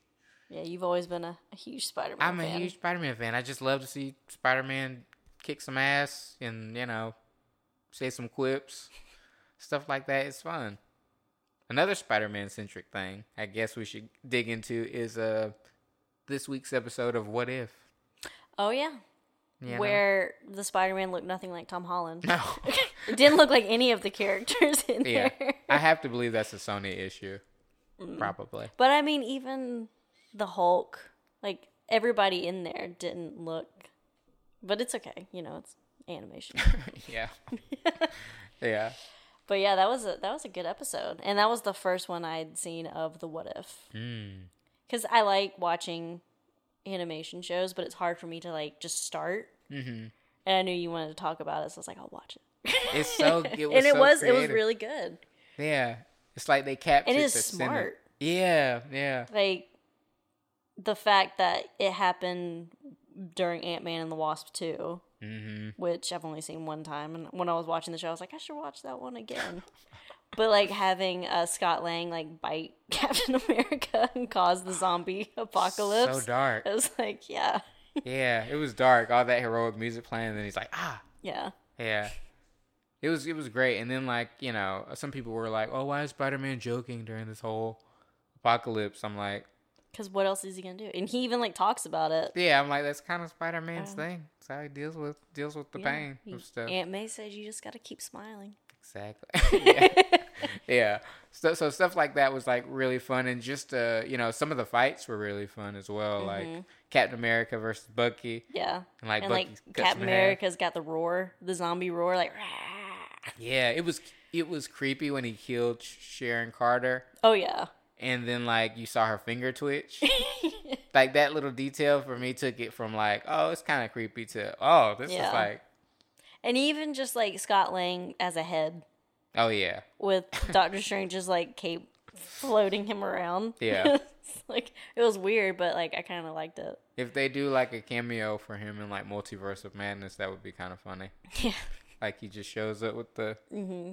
Yeah, you've always been a, a huge Spider Man I'm fan. a huge Spider-Man fan. I just love to see Spider-Man kick some ass and, you know, say some quips. Stuff like that. It's fun. Another Spider-Man centric thing I guess we should dig into is uh this week's episode of What If. Oh yeah. You know? Where the Spider Man looked nothing like Tom Holland. No. (laughs) it didn't look like any of the characters in yeah. there. I have to believe that's a Sony issue. Mm. Probably. But I mean, even the Hulk, like everybody in there didn't look. But it's okay, you know, it's animation. (laughs) yeah. (laughs) yeah. but yeah, that was a that was a good episode, and that was the first one I'd seen of the What If. Mm. Because I like watching animation shows, but it's hard for me to like just start. Mhm. And I knew you wanted to talk about it, so I was like, I'll watch it. It's so (laughs) it was and it so was it was really good. Yeah. It's like they captured it's the center- smart. Yeah, yeah. Like the fact that it happened during Ant Man and the Wasp two, Mhm. which I've only seen one time, and when I was watching the show, I was like, I should watch that one again. (laughs) but like having uh, Scott Lang like bite (laughs) Captain America and cause the zombie (sighs) apocalypse, So dark. it was like, yeah, (laughs) Yeah, it was dark. All that heroic music playing, and then he's like, ah, yeah, yeah. It was it was great. And then like you know, some people were like, oh, why is Spider Man joking during this whole apocalypse? I'm like, because what else is he gonna do? And he even like talks about it. yeah, I'm like that's kind of Spider Man's thing. That's how he deals with deals with the pain of stuff. Aunt May says you just gotta keep smiling. Exactly. (laughs) (laughs) yeah. yeah. So, so stuff like that was like really fun, and just uh, you know, some of the fights were really fun as well. Like Captain America versus Bucky, Yeah. and like and Bucky like Captain him in half. America's got the roar, the zombie roar, like. "Rah." Yeah, it was it was creepy when he killed Sharon Carter, Oh yeah. and then like you saw her finger twitch. (laughs) like that little detail for me took it from like, oh, it's kind of creepy to oh, this Yeah. is like, And even just like Scott Lang as a head oh yeah, with (laughs) Doctor Strange's like cape floating him around. (laughs) Yeah. Like it was weird, but like I kind of liked it. if they do like a cameo for him in like Multiverse of Madness, that would be kind of funny. (laughs) Yeah. Like he just shows up with the hmm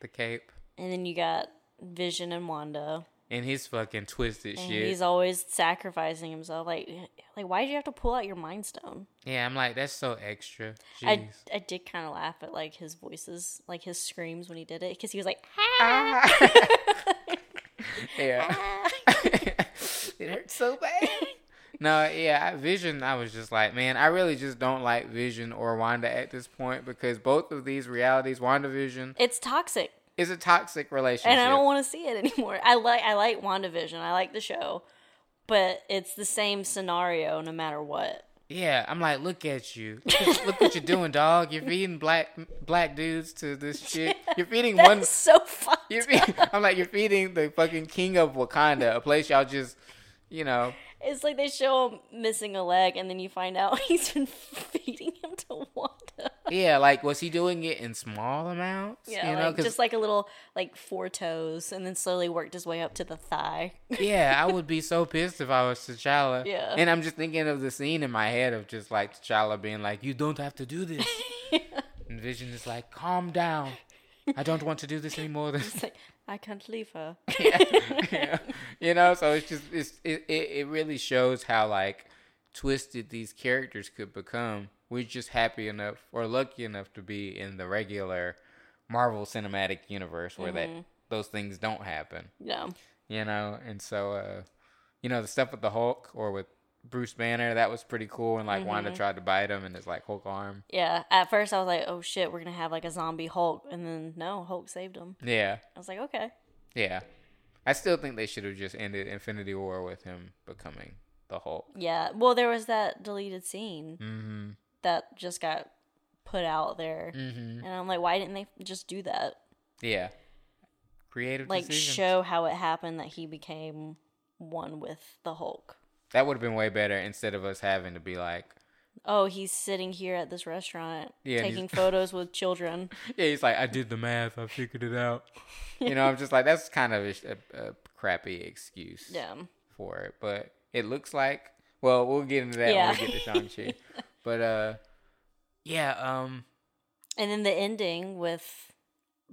the cape And then you got Vision and Wanda, and his fucking twisted and shit. he's always sacrificing himself. Like, like why did you have to pull out your Mind Stone? Yeah, I'm like that's so extra. Jeez. I I did kind of laugh at like his voices, like his screams when he did it, because he was like, ah! (laughs) yeah. Ah. (laughs) it hurts so bad. no, yeah, I- Vision. I was just like, man, I really just don't like Vision or Wanda at this point because both of these realities, WandaVision, It's toxic. Is a toxic relationship. and I don't want to see it anymore. I like I like WandaVision. I like the show, but it's the same scenario no matter what. Yeah, I'm like, look at you. Look, at- look what you're doing, dog. You're feeding black black dudes to this shit. (laughs) You're feeding That's one. so. You're feeding, I'm like, you're feeding the fucking king of Wakanda, a place y'all just, you know. It's like they show him missing a leg, and then you find out (laughs) he's been feeding him. Yeah, like, was he doing it in small amounts? Yeah, you know, like just like a little like four toes, and then slowly worked his way up to the thigh. (laughs) yeah, I would be so pissed if I was T'Challa. Yeah. And I'm just thinking of the scene in my head of just like T'Challa being like, "You don't have to do this." (laughs) and Vision is like, "Calm down. I don't want to do this anymore." (laughs) It's like I can't leave her. yeah, yeah. You know, so it's just it's it, it it really shows how like twisted these characters could become. We're just happy enough or lucky enough to be in the regular Marvel Cinematic Universe where that those things don't happen. Yeah, You know, and so uh you know the stuff with the Hulk or with Bruce Banner that was pretty cool and like Wanda tried to bite him and his like Hulk arm. yeah. At first, I was like, "Oh shit, we're gonna have like a zombie Hulk," and then no, Hulk saved him. Yeah, I was like, "Okay." yeah. I still think they should have just ended Infinity War with him becoming the Hulk. Yeah. Well, there was that deleted scene Mm-hmm. That just got put out there, Mm-hmm. and I'm like, "Why didn't they just do that? Yeah. Creative Like, decisions. show how it happened that he became one with the Hulk." that would have been way better instead of us having to be like, Oh, he's sitting here at this restaurant Yeah, taking (laughs) photos with children. yeah, he's like, I did the math, I figured it out. (laughs) you know, I'm just like, that's kind of a, a, a crappy excuse Yeah. for it. But it looks like, well, we'll get into that Yeah. when we get to Shang-Chi. (laughs) but, uh, yeah, um, And then the ending with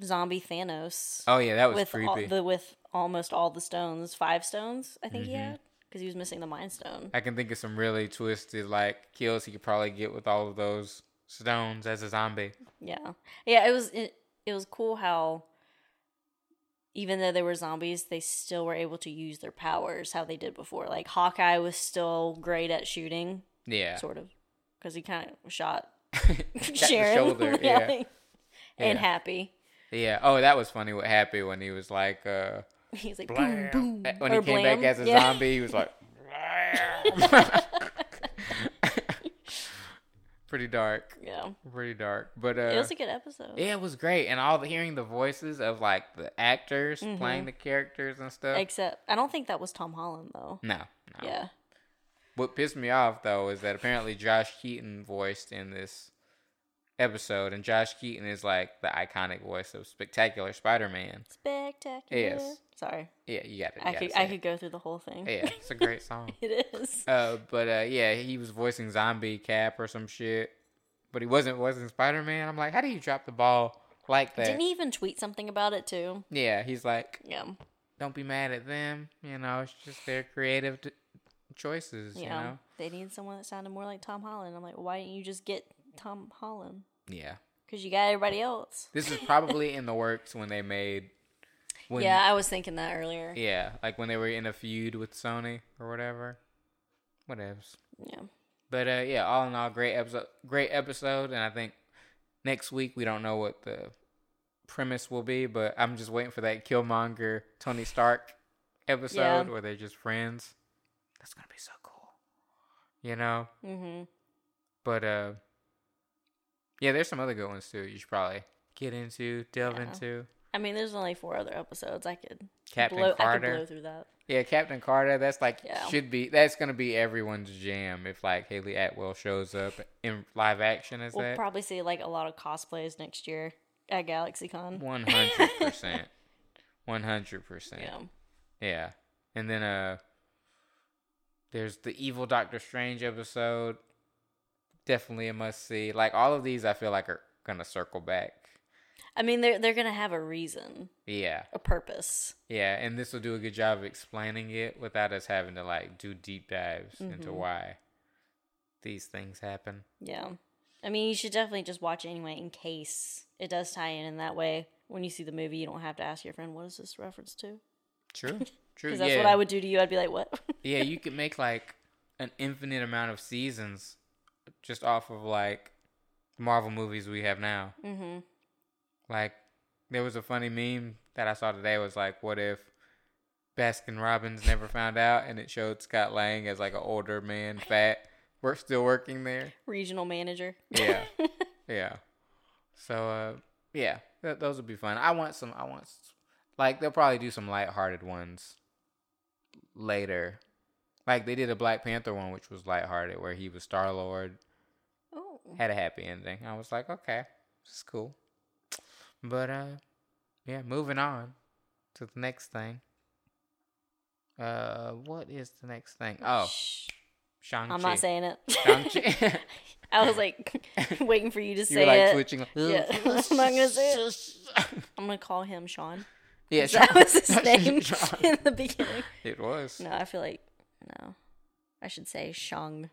zombie Thanos oh yeah, that was with all, creepy. the with almost all the stones, five stones, I think he Mm-hmm. had, because he was missing the Mind Stone. I can think of some really twisted, like, kills he could probably get with all of those stones as a zombie. Yeah, yeah. It was it, it was cool how even though they were zombies, they still were able to use their powers how they did before. Like Hawkeye was still great at shooting, Yeah. sort of, because he kind of shot (laughs) Sharon. shoulder, (laughs) yeah. and Yeah. Happy. Yeah. Oh, that was funny with Happy when he was like, uh, He's like blam. boom boom. Uh, When he came blam. back as a Yeah. zombie, he was like, (laughs) pretty dark, Yeah, pretty dark. But uh, it was a good episode. yeah, it was great, and all the hearing the voices of like the actors Mm-hmm. playing the characters and stuff. Except I don't think that was Tom Holland though. no, no. Yeah. What pissed me off though is that apparently Josh Keaton voiced in this episode, and Josh Keaton is like the iconic voice of Spectacular Spider-Man. Spectacular. Yes. Sorry. Yeah, you got it. I could I could go through the whole thing. Yeah, it's a great song. (laughs) it is. Uh, but uh, yeah, he was voicing Zombie Cap or some shit, but he wasn't voicing Spider Man. I'm like, how do you drop the ball like that? Didn't he even tweet something about it too? yeah, he's like, Yeah. don't be mad at them. You know, it's just their creative choices. Yeah. You know. They needed someone that sounded more like Tom Holland. I'm like, why didn't you just get Tom Holland? Yeah, Because you got everybody else. this is probably in the works when they made. When, yeah, I was thinking that earlier. Yeah, like when they were in a feud with Sony or whatever. Whatevs. Yeah. But uh, yeah, all in all, great episode. Great episode, and I think next week we don't know what the premise will be, but I'm just waiting for that Killmonger Tony Stark episode Yeah. where they're just friends. That's gonna be so cool, you know. Mm-hmm. But uh, yeah, there's some other good ones too. You should probably get into, delve Yeah. into. I mean, there's only four other episodes. I could Captain blow. I could blow through that. Yeah, Captain Carter. That's like Yeah. should be. That's gonna be everyone's jam if like Hayley Atwell shows up in live action as We'll that. probably see like a lot of cosplays next year at GalaxyCon. One hundred percent. (laughs) One hundred percent. Yeah. Yeah. And then uh there's the evil Doctor Strange episode. Definitely a must see. Like all of these I feel like are gonna circle back. I mean, they're they're gonna have a reason, Yeah. a purpose. Yeah. And this will do a good job of explaining it without us having to like do deep dives into Mhm. why these things happen. Yeah. I mean, you should definitely just watch it anyway in case it does tie in in that way. When you see the movie, you don't have to ask your friend, "What is this reference to?" True. (laughs) True. Because that's yeah. what I would do to you. I'd be like, what? (laughs) yeah, you could make like an infinite amount of seasons just off of like Marvel movies we have now. mm-hmm. Like there was a funny meme that I saw today was like, what if Baskin Robbins never found out and it showed Scott Lang as like an older man, (laughs) fat, we're still working there. Regional manager. Yeah. (laughs) yeah. So uh yeah, th- those would be fun. I want some I want like they'll probably do some lighthearted ones later. Like they did a Black Panther one which was lighthearted where he was Star Lord, oh. had a happy ending. I was like, okay, it's cool. But uh yeah, moving on to the next thing. Uh what is the next thing? Oh, Shh. Shang-Chi. I'm not saying it. Shang-Chi. (laughs) I was like (laughs) waiting for you to you say were like it. switching. Yeah, (laughs) I'm not gonna say it. I'm gonna call him Sean. Yeah, that was his (laughs) Sean- name Sean. (laughs) in the beginning. It was. No, I feel like no. I should say Shang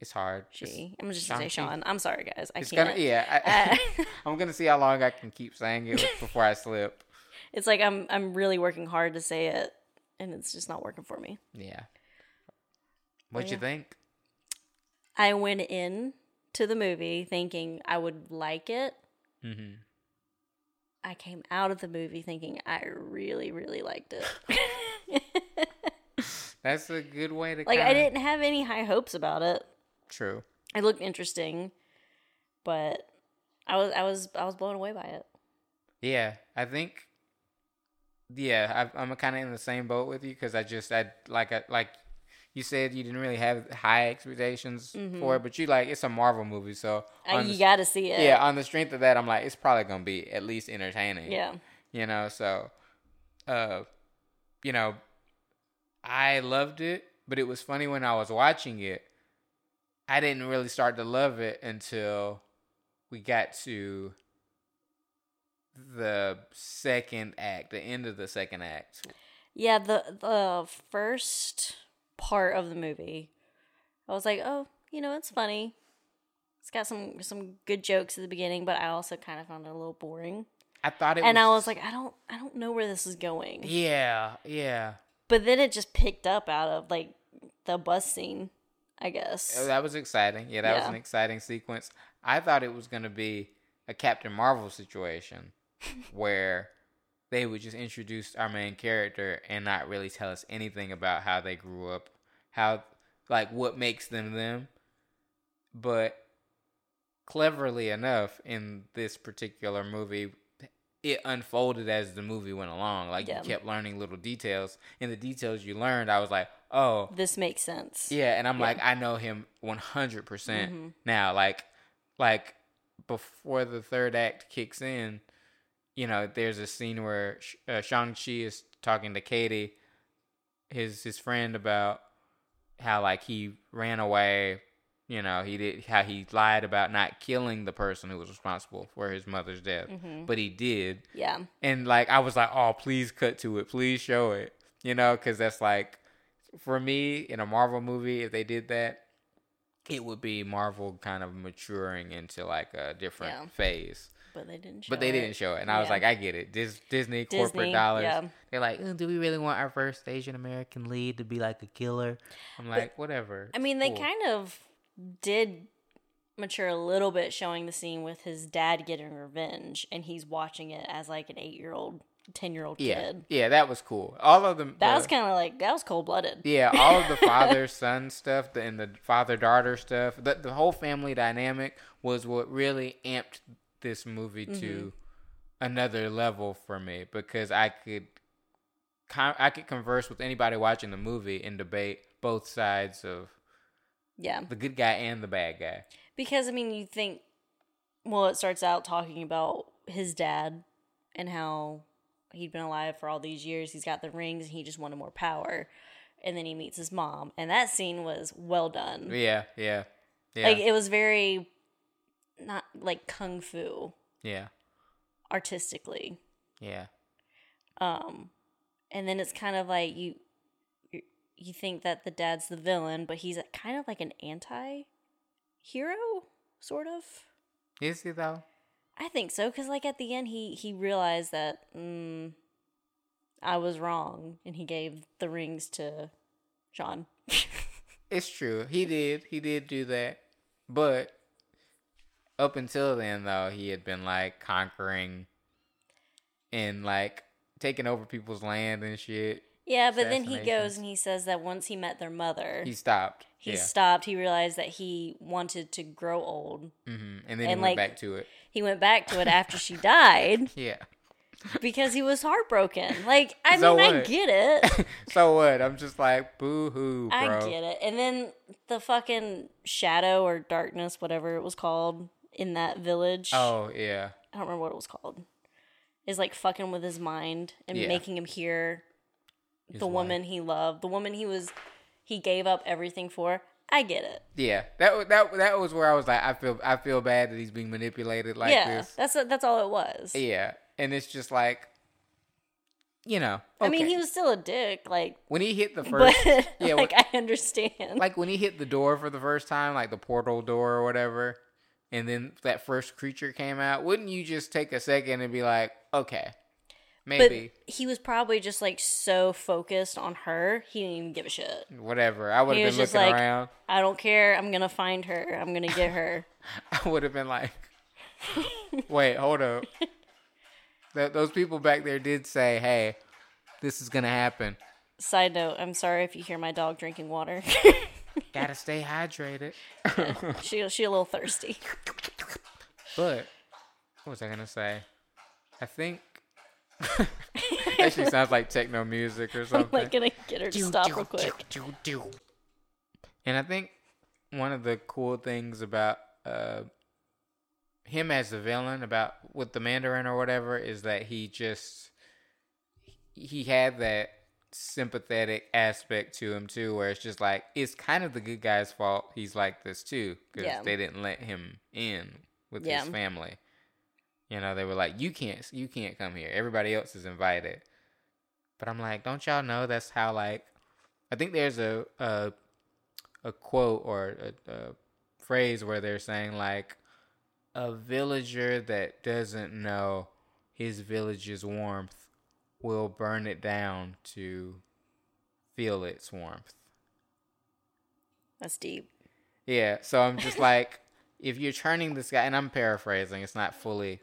It's hard. It's I'm just gonna say. Sean. I'm sorry, guys. I it's can't. gonna. Yeah. I, Uh, (laughs) I'm gonna see how long I can keep saying it before I slip. it's like I'm I'm really working hard to say it, and it's just not working for me. Yeah. What'd yeah. you think? I went in to the movie thinking I would like it. Mm-hmm. I came out of the movie thinking I really, really liked it. (laughs) That's a good way to. Go. Like I kinda- didn't have any high hopes about it. True. It looked interesting, but I was I was I was blown away by it. Yeah, I think. Yeah, I, I'm kind of in the same boat with you because I just I like I like you said you didn't really have high expectations for it, but you like it's a Marvel movie, so Uh, you got to see it. yeah, on the strength of that, I'm like it's probably gonna be at least entertaining. yeah. you know so uh you know i loved it but it was funny when i was watching it i didn't really start to love it until we got to the second act the end of the second act Yeah, the the first part of the movie, I was like, oh, you know, it's funny. It's got some some good jokes at the beginning, but I also kind of found it a little boring. i thought it and was I was like, I don't I don't know where this is going. yeah yeah But then it just picked up out of like the bus scene, I guess. Oh, that was exciting yeah that was an exciting sequence i thought it was going to be a captain marvel situation (laughs) where they would just introduce our main character and not really tell us anything about how they grew up, how like what makes them them. But cleverly enough, in this particular movie, it unfolded as the movie went along. Like Yeah. you kept learning little details, and the details you learned, I was like, oh, this makes sense. yeah, and I'm Yeah. like, I know him 100% Mhm. percent now. Like, like before the third act kicks in, you know, there's a scene where Sh- uh, Shang Chi is talking to Katie, his his friend, about how like he ran away. You know, he did how he lied about not killing the person who was responsible for his mother's death, Mhm. but he did Yeah. and like I was like, oh, please cut to it, please show it, you know, because that's like, for me in a Marvel movie, if they did that, it would be Marvel kind of maturing into like a different Yeah. phase. But they didn't show it. But they it. didn't show it, and I was Yeah. like, I get it. Dis- Disney corporate Disney, dollars. yeah. They're like, "Uh, do we really want our first Asian American lead to be like a killer? I'm like, whatever. I mean, they kind of did mature a little bit, showing the scene with his dad getting revenge, and he's watching it as like an eight-year-old, ten-year-old yeah, kid. yeah, that was cool. All of them. That the- was kind of like that was cold-blooded. Yeah, all of the (laughs) father son stuff, the, and the father daughter stuff, the the whole family dynamic was what really amped this movie to mm-hmm. another level for me because I could I could converse with anybody watching the movie and debate both sides of Yeah, the good guy and the bad guy. because I mean, you think, well, it starts out talking about his dad and how he'd been alive for all these years. He's got the rings, and he just wanted more power. And then he meets his mom, and that scene was well done. Yeah, yeah, yeah, Like it was very not like kung fu yeah, artistically. yeah. Um, and then it's kind of like you you, think that the dad's the villain, but he's kind of like an anti-hero, sort of. Is he though? I think so because like at the end he he realized that mm, I was wrong, and he gave the rings to Sean. (laughs) It's true. He did. He did do that. But up until then though, he had been like conquering and like taking over people's land and shit. Yeah, but then he goes and he says that once he met their mother, He stopped. he yeah. stopped. He realized that he wanted to grow old. hmm And then and, he went like- back to it. He went back to it after she died (laughs) Yeah. because he was heartbroken. Like, I So mean, I get it. (laughs) so what? I'm just like boo hoo, bro. I get it. And then the fucking shadow or darkness, whatever it was called, in that village. Oh yeah. I don't remember what it was called. Is like fucking with his mind and Yeah. making him hear His the wife. woman he loved, the woman he was, he gave up everything for. I get it. Yeah. That that that was where I was like, I feel I feel bad that he's being manipulated like yeah, this. that's that's all it was. Yeah. And it's just like, you know. I mean, he was still a dick, like, when he hit the but first, (laughs) yeah, like when- I understand. like when he hit the door for the first time, like the portal door or whatever, and then that first creature came out, wouldn't you just take a second and be like, okay, but maybe, he was probably just like so focused on her, he didn't even give a shit. whatever. I would have been just looking like- around. I don't care. I'm gonna find her. I'm gonna get her. (laughs) I would have been like, wait, hold up. Th- those people back there did say, hey, this is gonna happen. Side note: I'm sorry if you hear my dog drinking water. (laughs) Gotta stay hydrated. (laughs) she she a little thirsty. But what was I gonna say? I think (laughs) actually sounds like techno music or something. (laughs) I'm like gonna get her to stop real quick. Do, And I think one of the cool things about uh, him as the villain, about with the Mandarin or whatever, is that he just he had that sympathetic aspect to him too, where it's just like it's kind of the good guy's fault. He's like this too because Yeah. they didn't let him in with Yeah. his family. You know, they were like, "You can't, you can't come here. Everybody else is invited." But I'm like, don't y'all know that's how like I think there's a a, a quote or a, a phrase where they're saying like a villager that doesn't know his village's warmth will burn it down to feel its warmth. That's deep. Yeah, so I'm just (laughs) like, if you're turning this guy, and I'm paraphrasing, it's not fully,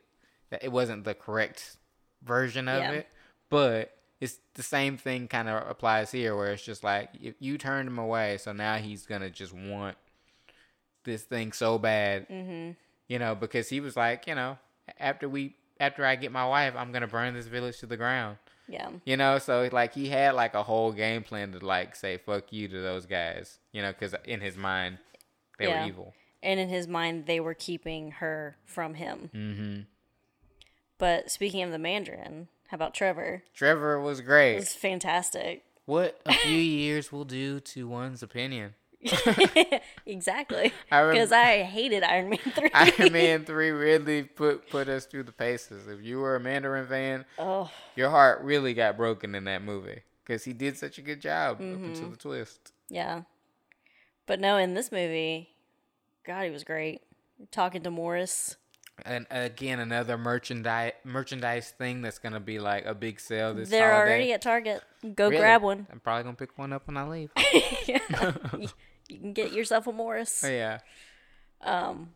that it wasn't the correct version of Yeah. it, but it's the same thing kind of applies here, where it's just like, if you turned him away, so now he's gonna just want this thing so bad, Mm-hmm. you know, because he was like, you know, after we, after I get my wife, I'm gonna burn this village to the ground. Yeah. You know, so like he had like a whole game plan to like say fuck you to those guys, you know, because in his mind they Yeah. were evil. And in his mind, they were keeping her from him. Mm-hmm. But speaking of the Mandarin, how about Trevor? Trevor was great. It was fantastic. What a few (laughs) years will do to one's opinion. (laughs) exactly. I Because I hated Iron Man 3. (laughs) Iron Man three really put put us through the paces. If you were a Mandarin fan, Oh, your heart really got broken in that movie because he did such a good job up Mm-hmm. until the twist. yeah. But no, in this movie, God, he was great. Talking to Morris. And again, another merchandise merchandise thing that's gonna be like a big sale this They're holiday. already at Target. Go Really? grab one. I'm probably gonna pick one up when I leave. (laughs) you, can get yourself a Morris. Oh, yeah. Um,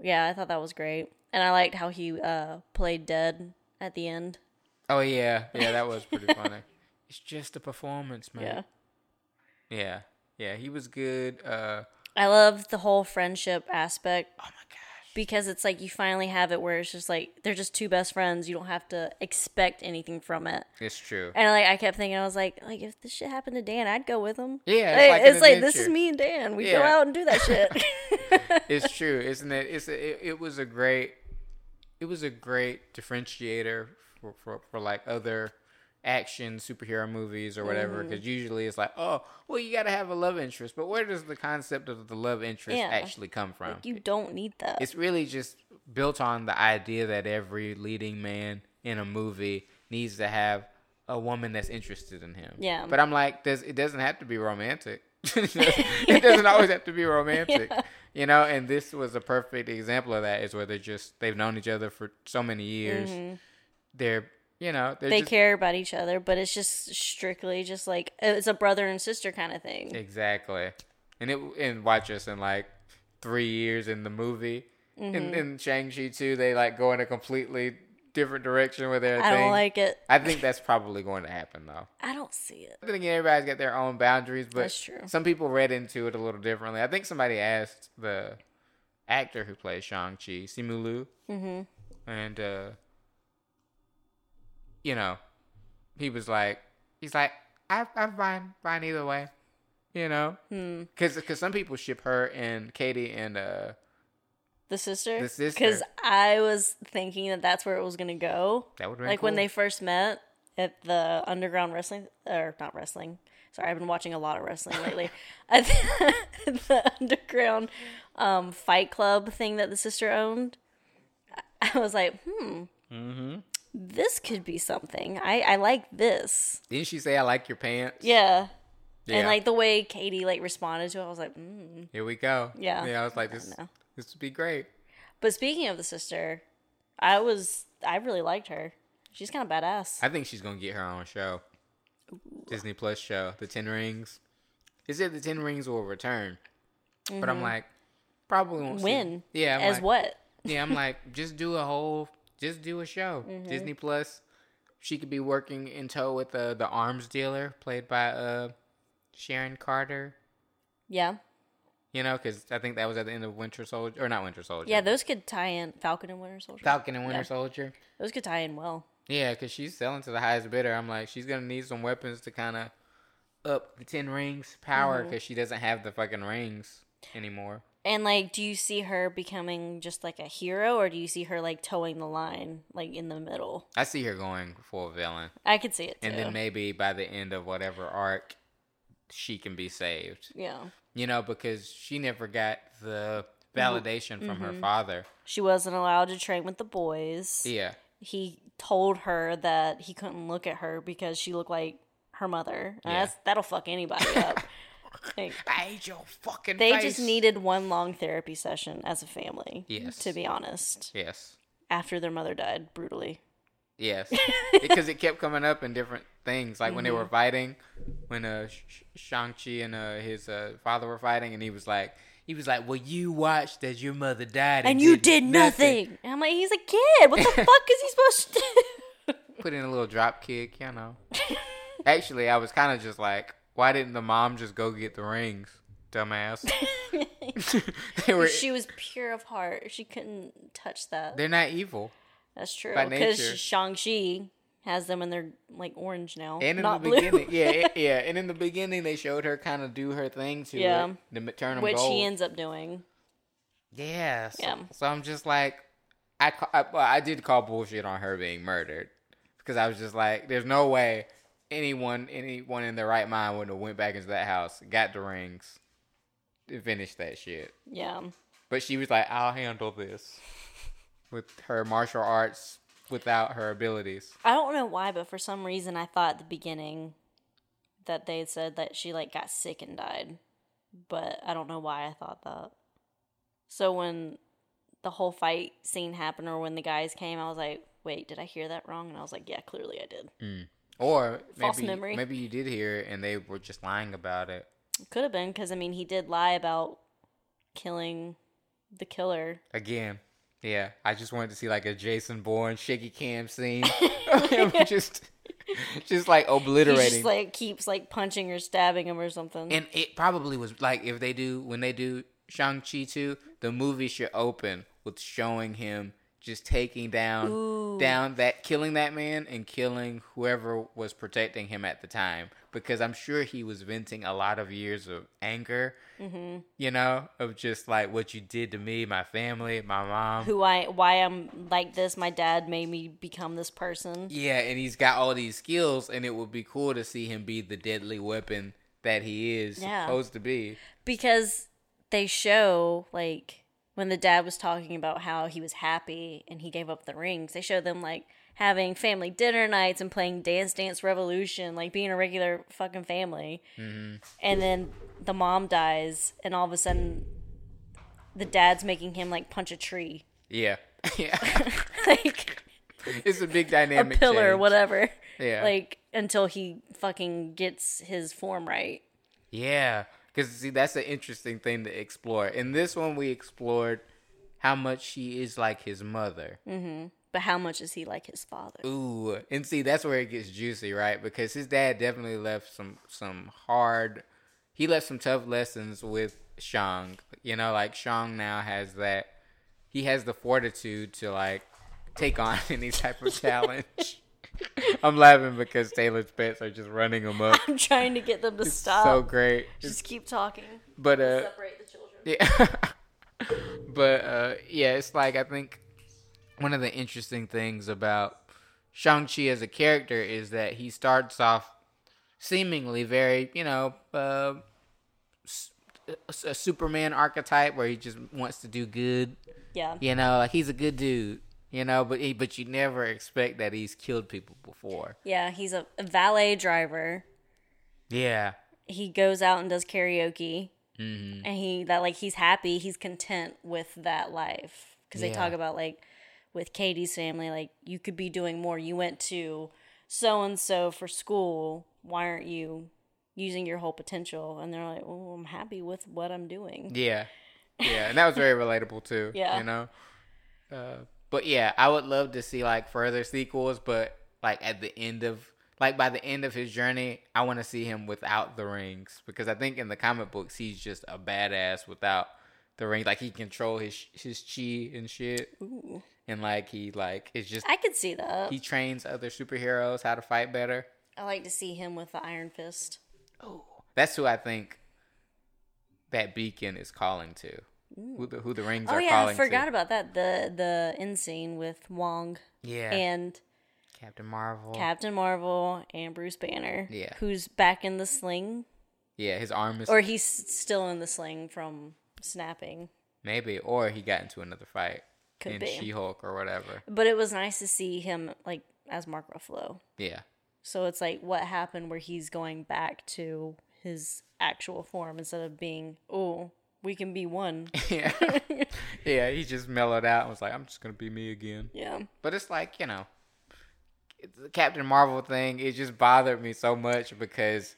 yeah, I thought that was great, and I liked how he uh played dead at the end. Oh yeah, yeah, that was pretty (laughs) funny. It's just a performance, man. Yeah, Yeah, yeah, he was good. Uh, I love the whole friendship aspect oh my gosh. Because it's like you finally have it where it's just like they're just two best friends. You don't have to expect anything from it. It's true. And like I kept thinking, I was like, like if this shit happened to Dan, I'd go with him. Yeah, Like, it's it's like this is me and Dan. We go out and do that shit. (laughs) (laughs) It's true, isn't it? It's a, it, it was a great, it was a great differentiator for for, for like other action superhero movies or whatever. Mm-hmm. Because usually it's like, oh, well, you got to have a love interest, but where does the concept of the love interest Yeah. actually come from? you don't need that. it's really just built on the idea that every leading man in a movie needs to have a woman that's interested in him. Yeah. But I'm like, does it doesn't have to be romantic. (laughs) (laughs) (laughs) it doesn't always have to be romantic. You know, and this was a perfect example of that is where they're just they've known each other for so many years. Mm-hmm. They're you know, they're just, care about each other, but it's just strictly just like it's a brother and sister kind of thing. Exactly. And it and watch us in like three years in the movie. Mm-hmm. In, in Shang-Chi too, they like go in a completely different direction with their I thing. don't like it. I think that's probably going to happen though. I don't see it. I think everybody's got their own boundaries, but That's true. some people read into it a little differently. I think somebody asked the actor who plays Shang-Chi, Simu Liu, Mm-hmm. and uh, you know, he was like, he's like, I, I'm fine, fine either way, you know, Hmm. because because some people ship her and Katie and uh, The sister. The sister. Because I was thinking that that's where it was gonna go. that would Like when they first met at the underground wrestling, or not wrestling. Sorry, I've been watching a lot of wrestling (laughs) lately. At the, (laughs) the underground um, fight club thing that the sister owned, I I was like, hmm, mm-hmm. This could be something. I, I like this. didn't she say I like your pants? Yeah. Yeah. And like the way Katie like responded to it, I was like, mm. Here we go. Yeah. Yeah, I was like, this this would be great. But speaking of the sister, I was I really liked her. She's kind of badass. I think she's gonna get her own show. Disney Plus show, The Ten Rings. They said The Ten Rings will return, but I'm like, probably won't. see- When? Yeah, I'm Mm-hmm. As like, what? Yeah, I'm like, (laughs) just do a whole, just do a show. Mm-hmm. Disney Plus. She could be working in tow with uh, the arms dealer, played by uh, Sharon Carter. Yeah. You know, because I think that was at the end of Winter Soldier, or not Winter Soldier. Yeah, those could tie in Falcon and Winter Soldier. Falcon and Winter Yeah. Soldier. Those could tie in well. Yeah, because she's selling to the highest bidder. I'm like, she's gonna need some weapons to kind of up the Ten Rings power Mm-hmm. because she doesn't have the fucking rings anymore. And like, do you see her becoming just like a hero, or do you see her like toeing the line, like in the middle? I see her going full villain, I could see it too. and then maybe by the end of whatever arc, she can be saved. yeah, You know, because she never got the validation from Mm-hmm. her father. she wasn't allowed to train with the boys. Yeah, He told her that he couldn't look at her because she looked like her mother. Yeah. that's, that'll fuck anybody up. (laughs) Like, I hate your fucking. they face. just needed one long therapy session as a family. Yes. To be honest, Yes. after their mother died brutally. Yes, (laughs) because it kept coming up in different things, like when they Mm-hmm. were fighting, when uh Sh- Shang Chi and uh, his uh, father were fighting, and he was like, he was like, "Well, you watched as your mother died, And you did nothing. And I'm like, he's a kid. What the (laughs) fuck is he supposed to do? Put in a little drop kick, you know. (laughs) Actually, I was kind of just like, why didn't the mom just go get the rings, dumbass? (laughs) (laughs) they were. she was pure of heart. She couldn't touch that. They're not evil. That's true. Because. Shang-Chi has them and they're like orange now. And in not the blue. beginning, (laughs) yeah, yeah, and in the beginning, they showed her kind of do her thing to Yeah. it, to turn them Which gold. he ends up doing. Yeah. So, Yeah. so I'm just like, I, I, well, I did call bullshit on her being murdered because I was just like, there's no way anyone, anyone in their right mind would have went back into that house, got the rings, and finished that shit. Yeah. But she was like, I'll handle this with her martial arts without her abilities. I don't know why, but for some reason I thought at the beginning that they said that she like got sick and died. But I don't know why I thought that. So when the whole fight scene happened or when the guys came, I was like, wait, did I hear that wrong? And I was like, yeah, clearly I did. Mm. Or False maybe, memory. maybe you did hear it and they were just lying about it. Could have been because I mean he did lie about killing the killer. Again, yeah, I just wanted to see like a Jason Bourne shaky cam scene. (laughs) (laughs) Just, just like He obliterating. just like keeps like punching or stabbing him or something. and it probably was like if they do when they do Shang Chi two, the movie should open with showing him just taking down Ooh. down that killing that man and killing whoever was protecting him at the time because I'm sure he was venting a lot of years of anger, Mm-hmm. you know, of just like what you did to me, my family, my mom. Who I why I'm like this? My dad made me become this person. Yeah, and he's got all these skills, and it would be cool to see him be the deadly weapon that he is Yeah. supposed to be. because they show like when the dad was talking about how he was happy and he gave up the rings they show them like having family dinner nights and playing dance dance revolution like being a regular fucking family mm-hmm. and then the mom dies and all of a sudden the dad's making him like punch a tree Yeah, (laughs) yeah. (laughs) like it's a big dynamic. a pillar, change. whatever. Yeah, Like until he fucking gets his form right. yeah. Because see, that's an interesting thing to explore. In this one, we explored how much she is like his mother. Mm-hmm. But how much is he like his father? Ooh, and see that's where it gets juicy, right? Because his dad definitely left some some hard. He left some tough lessons with Shang. You know, like Shang now has that. He has the fortitude to like take on (laughs) any type of (laughs) challenge. I'm laughing because Taylor's pets are just running him up. I'm trying to get them to It's stop. so great. Just keep talking. But uh, Separate the children. yeah. (laughs) but uh, yeah, it's like I think one of the interesting things about Shang Chi as a character is that he starts off seemingly very, you know, uh, a Superman archetype where he just wants to do good. Yeah. You know, like he's a good dude. You know, but he, but you never expect that he's killed people before. Yeah, he's a, valet driver. Yeah. He goes out and does karaoke. hmm and he that like he's happy he's content with that life because they Yeah. talk about like with katie's family like you could be doing more you went to so and so for school why aren't you using your whole potential and they're like well i'm happy with what i'm doing Yeah, (laughs) yeah, and that was very relatable too. Yeah. you know. Uh, but yeah, I would love to see like further sequels, but like at the end of like by the end of his journey, I want to see him without the rings because I think in the comic books he's just a badass without the ring. Like he control his his chi and shit, Ooh. and like he like it's just i could see that he trains other superheroes how to fight better. i like to see him with the iron fist Oh, that's who I think that beacon is calling to. Who the who the rings oh are yeah calling i forgot to. about that the the end scene with wong Yeah. and Captain Marvel. captain marvel and bruce banner Yeah. who's back in the sling yeah, his arm is or he's still in the sling from snapping. maybe, or he got into another fight Could in be. She Hulk or whatever. But it was nice to see him like as Mark Ruffalo. Yeah, So it's like what happened where he's going back to his actual form instead of being, oh, we can be one. (laughs) yeah, yeah. He just mellowed out and was like, "I'm just gonna be me again." yeah. But it's like you know, the Captain Marvel thing. It just bothered me so much because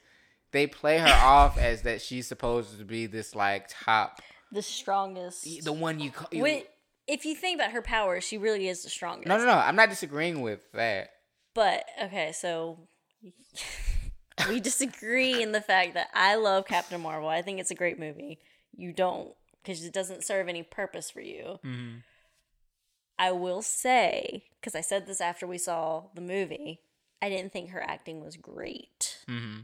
they play her (laughs) off as that she's supposed to be this like top, The strongest. the one you call. If you think about her powers, she really is the strongest. No, no, no. I'm not disagreeing with that. But okay, so (laughs) we disagree in the fact that I love Captain Marvel. I think it's a great movie. You don't because it doesn't serve any purpose for you. Mm-hmm. I will say because I said this after we saw the movie. I didn't think her acting was great Mm-hmm.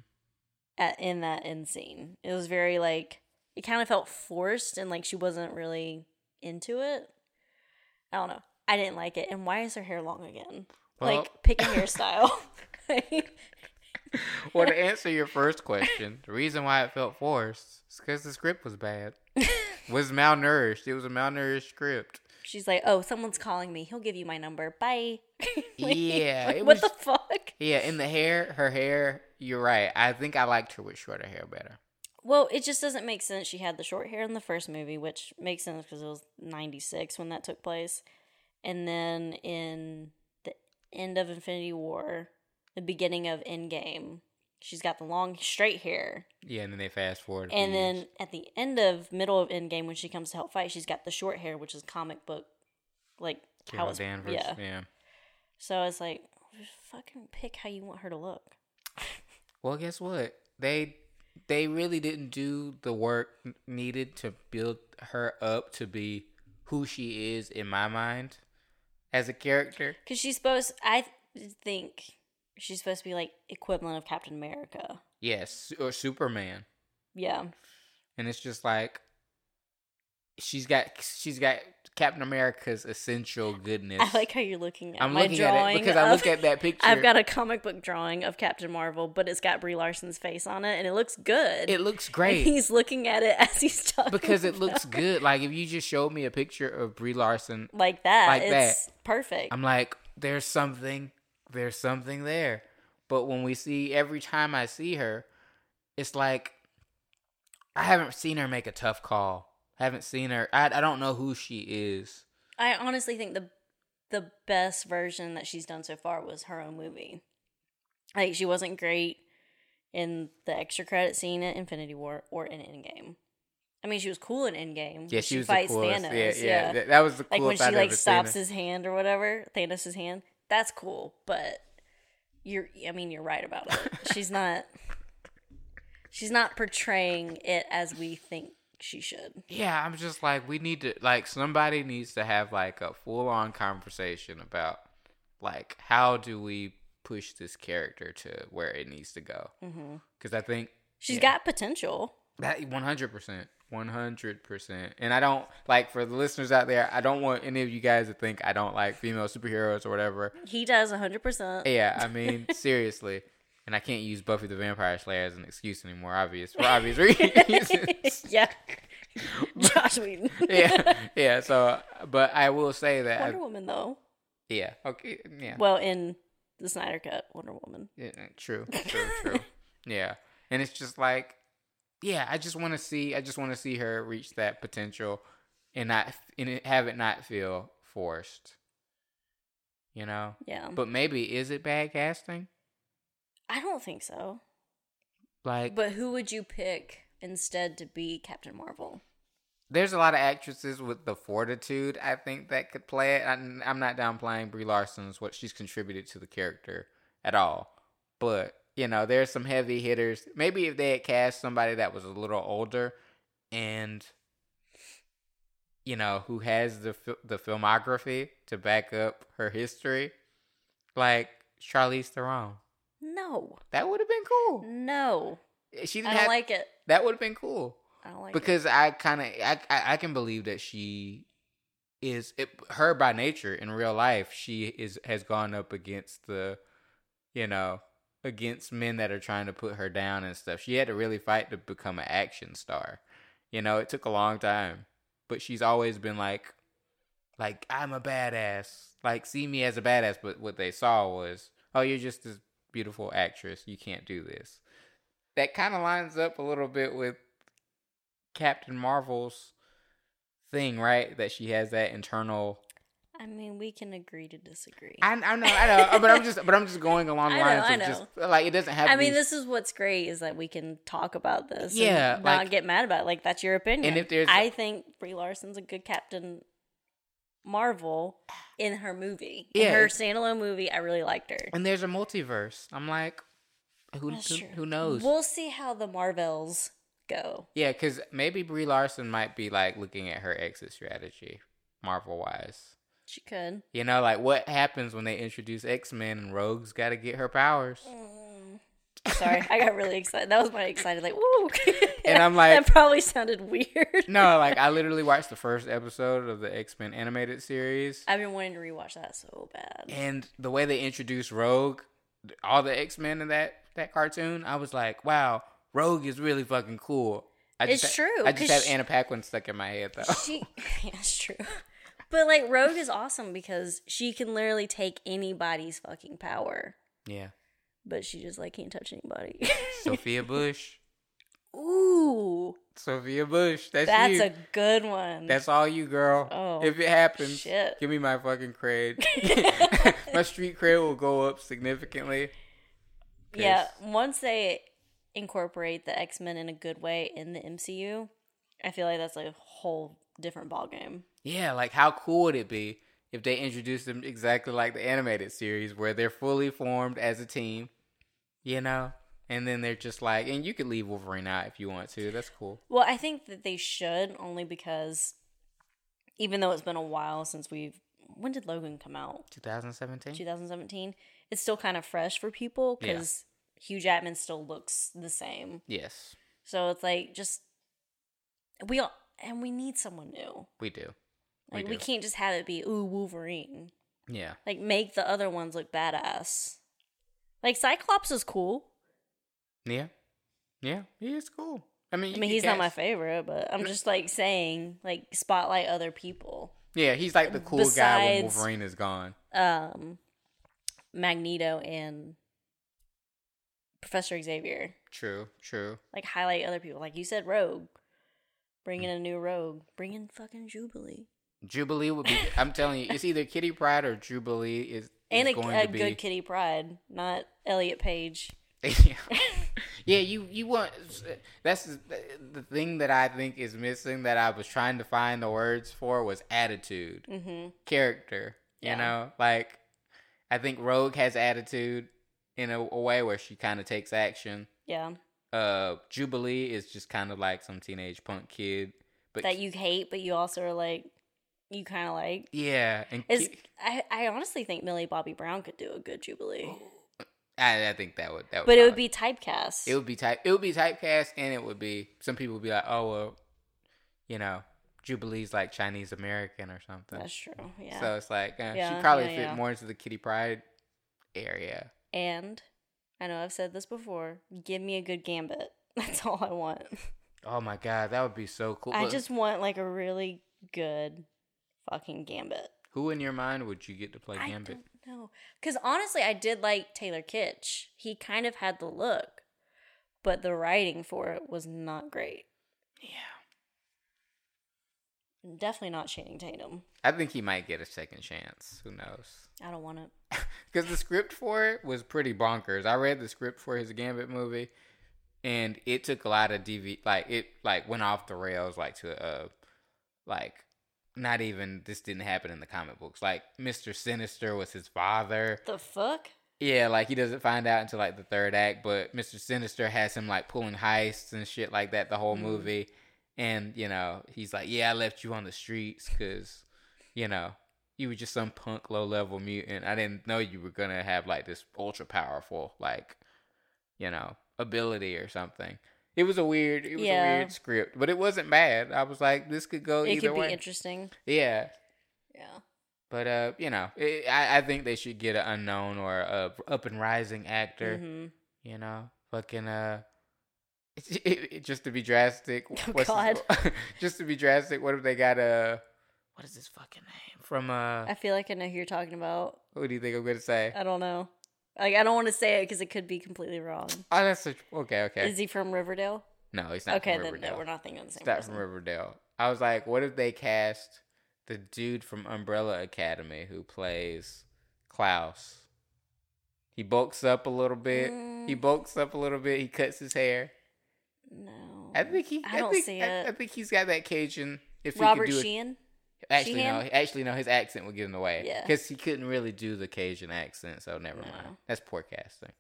at in that end scene. It was very like it kind of felt forced and like she wasn't really into it. I don't know. I didn't like it. And why is her hair long again? Well- like pick a hairstyle. (laughs) (laughs) (laughs) Well, to answer your first question, the reason why it felt forced is because the script was bad. (laughs) was malnourished. It was a malnourished script. She's like, "Oh, someone's calling me. He'll give you my number. Bye." (laughs) Like, Yeah, like, what was- the fuck? Yeah, in the hair, her hair. You're right. I think I liked her with shorter hair better. Well, it just doesn't make sense. She had the short hair in the first movie, which makes sense because it was '96 when that took place, and then in the end of Infinity War, the beginning of Endgame, she's got the long straight hair, Yeah, and then they fast forward. and then years. at the end of middle of Endgame, when she comes to help fight, she's got the short hair, which is comic book, like how Carol it's Danvers. yeah. yeah. So it's like, fucking pick how you want her to look. (laughs) Well, guess what? They they really didn't do the work needed to build her up to be who she is in my mind as a character. Because she's supposed, I th- think she's supposed to be like equivalent of Captain America. Yes, or Superman. Yeah. and it's just like she's got she's got Captain America's essential (laughs) goodness. I like how you're looking at I'm my looking at drawing. it because I look at that picture. I've got a comic book drawing of Captain Marvel, but it's got Brie Larson's face on it, and it looks good. it looks And great he's looking at it (laughs) as he's talking because it looks good. Like if you just showed me a picture of Brie Larson, like that. like that. perfect. I'm like, there's something, there's something there. But when we see every time I see her, it's like I haven't seen her make a tough call. I haven't seen her. I I don't know who she is. I honestly think the the best version that she's done so far was her own movie. Like she wasn't great in the extra credit scene at Infinity War or in Endgame. I mean, she was cool in Endgame. Yeah, she, was fights the coolest. Thanos. Yeah, yeah, yeah. That, was the like when she I'd like stops his hand or whatever, Thanos' hand. That's cool, but you're. I mean, you're right about it. (laughs) she's not. She's not portraying it as we think she should. Yeah, I'm just like we need to like somebody needs to have like a full on conversation about like how do we push this character to where it needs to go? Mm-hmm. Because I think She's Yeah. got potential. that 100 percent. 100%. And I don't like for the listeners out there, I don't want any of you guys to think I don't like female superheroes or whatever. He does 100%. Yeah, I (laughs) mean, seriously. And I can't use Buffy the Vampire Slayer as an excuse anymore, obvious for obvious (laughs) reasons. (laughs) yeah. Joss Whedon. yeah, yeah. So, but I will say that, I- Wonder Woman, though. yeah, okay, yeah, Well, in the Snyder Cut, Wonder Woman. yeah, true, true, true. Yeah, and it's just like, yeah, I just want to see, I just want to see her reach that potential, and not and have it not feel forced. You know, Yeah. but maybe is it bad casting? I don't think so. Like, But who would you pick instead to be Captain Marvel? there's a lot of actresses with the fortitude I think that could play it. I'm, I'm not downplaying Brie Larson's what she's contributed to the character at all, but you know there's some heavy hitters. Maybe if they had cast somebody that was a little older and you know who has the the filmography to back up her history, like Charlize Theron, No. that would have been cool. No. She didn't don't have like it. that would have been cool I don't like it. because I kind of I, I I can believe that she is it, her by nature in real life she is has gone up against the you know against men that are trying to put her down and stuff. She had to really fight to become an action star. You know, it took a long time, but she's always been like like I'm a badass. Like see me as a badass, but what they saw was, "Oh, you're just this beautiful actress. You can't do this." That kind of lines up a little bit with Captain Marvel's thing, right? That she has that internal. I mean, we can agree to disagree. I, I know, I know, but I'm just, but I'm just going along (laughs) the I know, lines of just like it doesn't have. I mean, this is what's great is that we can talk about this. Yeah, and not like- get mad about it. Like that's your opinion. And if there's- I think Brie Larson's a good Captain Marvel in her movie. Yeah, in her standalone movie, I really liked her. and there's a multiverse. I'm like, who, who, who knows? We'll see how the Marvels go. yeah, because maybe Brie Larson might be like looking at her exit strategy, Marvel wise. She could. You know, like what happens when they introduce X Men and Rogue's got to get her powers. Mm. Sorry, I got really excited. That was my excited, like, woo. (laughs) And I'm (laughs) like- that probably sounded weird. No, like I (laughs) literally watched the first episode of the X Men animated series. I've been wanting to rewatch that so bad. and the way they introduced Rogue, all the X Men in that that cartoon, I was like, wow, Rogue is really fucking cool. I It's just, true, I just have she- Anna Paquin stuck in my head though. She, yeah, it's true. But like Rogue is awesome because she can literally take anybody's fucking power, yeah, but she just like can't touch anybody. (laughs) Sophia Bush, Ooh, Sophia Bush. That's, that's you. a good one. That's all you, girl. Oh, if it happens, shit. give me my fucking cred. (laughs) (laughs) my street cred will go up significantly. yeah. Once they incorporate the X Men in a good way in the MCU, I feel like that's like a whole different ballgame. Yeah, like how cool would it be if they introduced them exactly like the animated series where they're fully formed as a team, you know? And then they're just like, and you could leave Wolverine out if you want to. That's cool. Well, I think that they should only because even though it's been a while since we've when did Logan come out? 2017? 2017. It's still kind of fresh for people Yeah. because Hugh Jackman still looks the same. Yes, So it's like just we all and we need someone new. we do. Like we we, can't just have it be ooh Wolverine. Yeah. Like make the other ones look badass. Like Cyclops is cool. Yeah. Yeah. He is cool. I mean, I mean, he's not my favorite, but I'm just like saying like spotlight other people. Yeah, he's like the cool guy when Wolverine is gone. Um, Magneto and Professor Xavier. True, true. Like highlight other people. Like you said, Rogue. Bring in a new Rogue. Bring in fucking Jubilee. Jubilee would be. I'm telling you, it's either Kitty Pryde or Jubilee is, is and a, going a to be. good Kitty Pryde, not Elliot Page. (laughs) yeah, you you want that's the, thing that I think is missing that I was trying to find the words for was attitude, hmm character. You Yeah. know, like I think Rogue has attitude in a, a way where she kind of takes action. Yeah, Uh, Jubilee is just kind of like some teenage punk kid, but that you hate, but you also are like, you kind of like. yeah, and Is I, I honestly think Millie Bobby Brown could do a good Jubilee, I, I think that would that would but it would be typecast. It would be type. It would be typecast, and it would be. Some people would be like, "Oh well, you know, Jubilee's like Chinese American or something." That's true. Yeah. So it's like uh, Yeah, she probably yeah, fit yeah. more into the Kitty Pryde area. and I know I've said this before. Give me a good Gambit. (laughs) That's all I want. Oh my god, that would be so cool. I just want like a really good fucking Gambit. who in your mind would you get to play I Gambit? don't know. Because honestly, I did like Taylor Kitsch. He kind of had the look, but the writing for it was not great. Yeah, Definitely not Channing Tatum. I think he might get a second chance. Who knows? I don't want it. (laughs) Because the script for it was pretty bonkers. I read the script for his Gambit movie, and it took a lot of DV. Like it, like went off the rails. Like to uh, like not even this didn't happen in the comic books. Like Mister Sinister was his father. The fuck? Yeah, like he doesn't find out until like the third act. But Mister Sinister has him like pulling heists and shit like that the whole Mhm. movie. And you know he's like, yeah, I left you on the streets because you know you were just some punk low level mutant. I didn't know you were gonna have like this ultra powerful like you know ability or something. It was a weird, it was Yeah. a weird script, but it wasn't bad. I was like, this could go it either could be way. interesting. yeah, Yeah. but uh, you know, it, I I think they should get an unknown or a up and rising actor. hmm You know, fucking uh. (laughs) just to be drastic, Oh, what's his- (laughs) just to be drastic. What if they got a what is his fucking name from uh? I feel like I know who you're talking about. What do you think I'm gonna say? I don't know. Like I don't want to say it because it could be completely wrong. Oh, that's such okay. Okay, Is he from Riverdale? no, he's not okay, from then no, we're not thinking the He's same not person. from Riverdale. I was like, what if they cast the dude from Umbrella Academy who plays Klaus? He bulks up a little bit. He Mm. bulks up a little bit. He cuts his hair. No, I think he. I don't think, see I, it. I think he's got that Cajun. If Robert he could do it, Sheehan. actually no, actually no, his accent would get in the way. Yeah. because he couldn't really do the Cajun accent. So never No. mind. That's poor casting.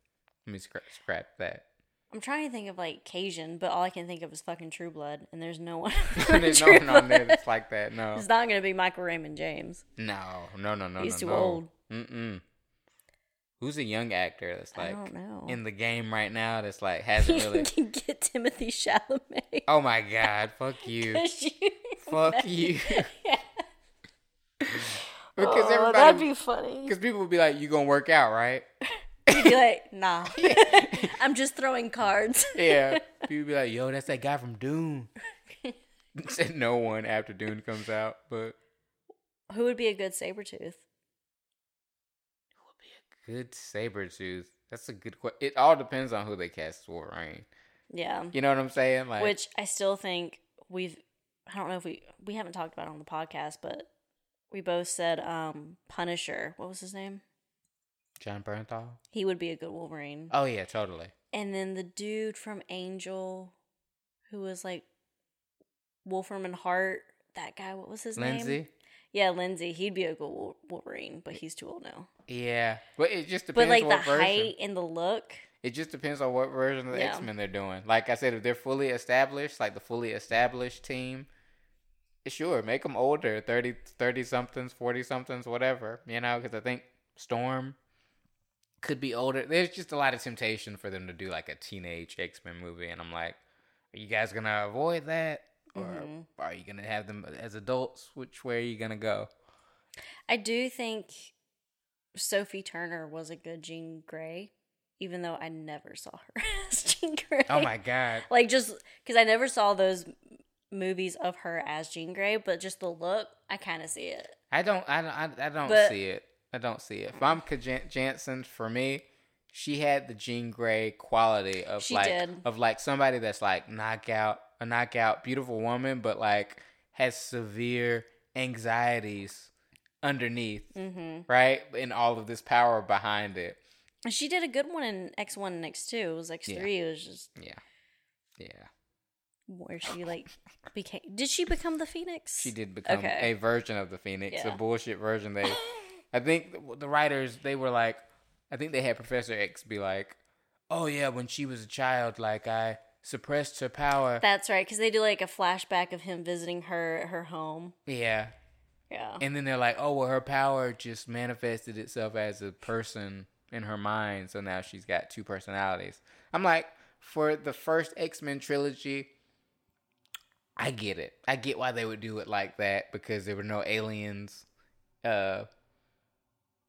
Let me scrap, scrap that. I'm trying to think of like Cajun, but all I can think of is fucking True Blood, and there's no one. (laughs) There's no one on there that's like that. No, It's not gonna be Michael Raymond James. no, no, no, no. He's no, too no. old. Mm-mm. Who's a young actor that's like in the game right now that's like (laughs) hasn't really? can get Timothée Chalamet. oh my god! Fuck you! (laughs) you- Fuck you! Yeah. Because Oh, everybody, that'd be funny. because people would be like, "You gonna work out, right?" (laughs) You'd be like, nah. (laughs) (laughs) I'm just throwing cards. yeah. People be like, "Yo, that's that guy from Dune." Said no one after Dune comes out, but Who would be a good Sabretooth? Who would be a good Sabretooth. That's a good question. It all depends on who they cast as Wolverine. Yeah. You know what I'm saying? Like, Which I still think we've I don't know if we we haven't talked about it on the podcast, but we both said um Punisher. What was his name? Jon Bernthal. He would be a good Wolverine. Oh yeah, totally. And then the dude from Angel who was like Wolfram and Hart, that guy, what was his name? Lindsey. Yeah, Lindsey. He'd be a good Wolverine, but he's too old now. Yeah, but it just depends. But like what the version. height and the look, It just depends on what version of the Yeah. X Men they're doing. Like I said, if they're fully established, like the fully established team, sure, make them older 30, 30 somethings, 40 somethings, whatever, you know, because I think Storm could be older. There's just a lot of temptation for them to do like a teenage X Men movie. And I'm like, are you guys going to avoid that? Or Mhm. are you going to have them as adults? Which way are you going to go? I do think Sophie Turner was a good Jean Grey, even though I never saw her (laughs) as Jean Grey. Oh my God. Like just because I never saw those movies of her as Jean Grey, but just the look, I kind of see it. I don't. I don't. I, I don't But- see it. I don't see it. If I'm Jan- Jansen, for me, she had the Jean Grey quality of She like did. of like somebody that's like knockout, a knockout, beautiful woman, but like has severe anxieties underneath, Mm-hmm. right? And all of this power behind it. She did a good one in X one and X two. It was X three. It was just Yeah. Yeah. Where she like became. Did she become the Phoenix? She did become Okay. a version of the Phoenix, Yeah. a bullshit version. They, I think the writers they were like, I think they had Professor X be like, "Oh yeah, when she was a child, like I suppressed her power." That's right, because they do like a flashback of him visiting her at her home. yeah, Yeah. and then they're like, "Oh well, her power just manifested itself as a person in her mind, so now she's got two personalities." I'm like, for the first X Men trilogy. I get it. I get why they would do it like that because there were no aliens uh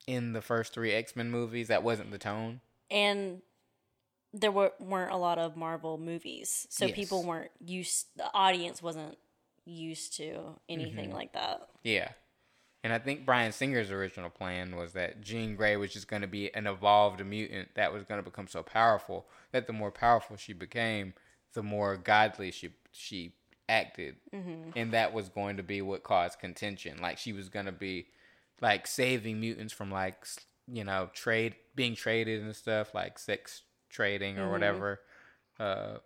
in the first 3 X-Men movies. That wasn't the tone. and there were, weren't a lot of Marvel movies, so Yes. people weren't used. The audience wasn't used to anything Mm-hmm. like that. Yeah. And I think Bryan Singer's original plan was that Jean Grey was just going to be an evolved mutant that was going to become so powerful that the more powerful she became, the more godly she she acted. Mm-hmm. And that was going to be what caused contention. Like she was going to be like saving mutants from like you know, trade being traded and stuff like sex trading or Mhm. whatever. Uh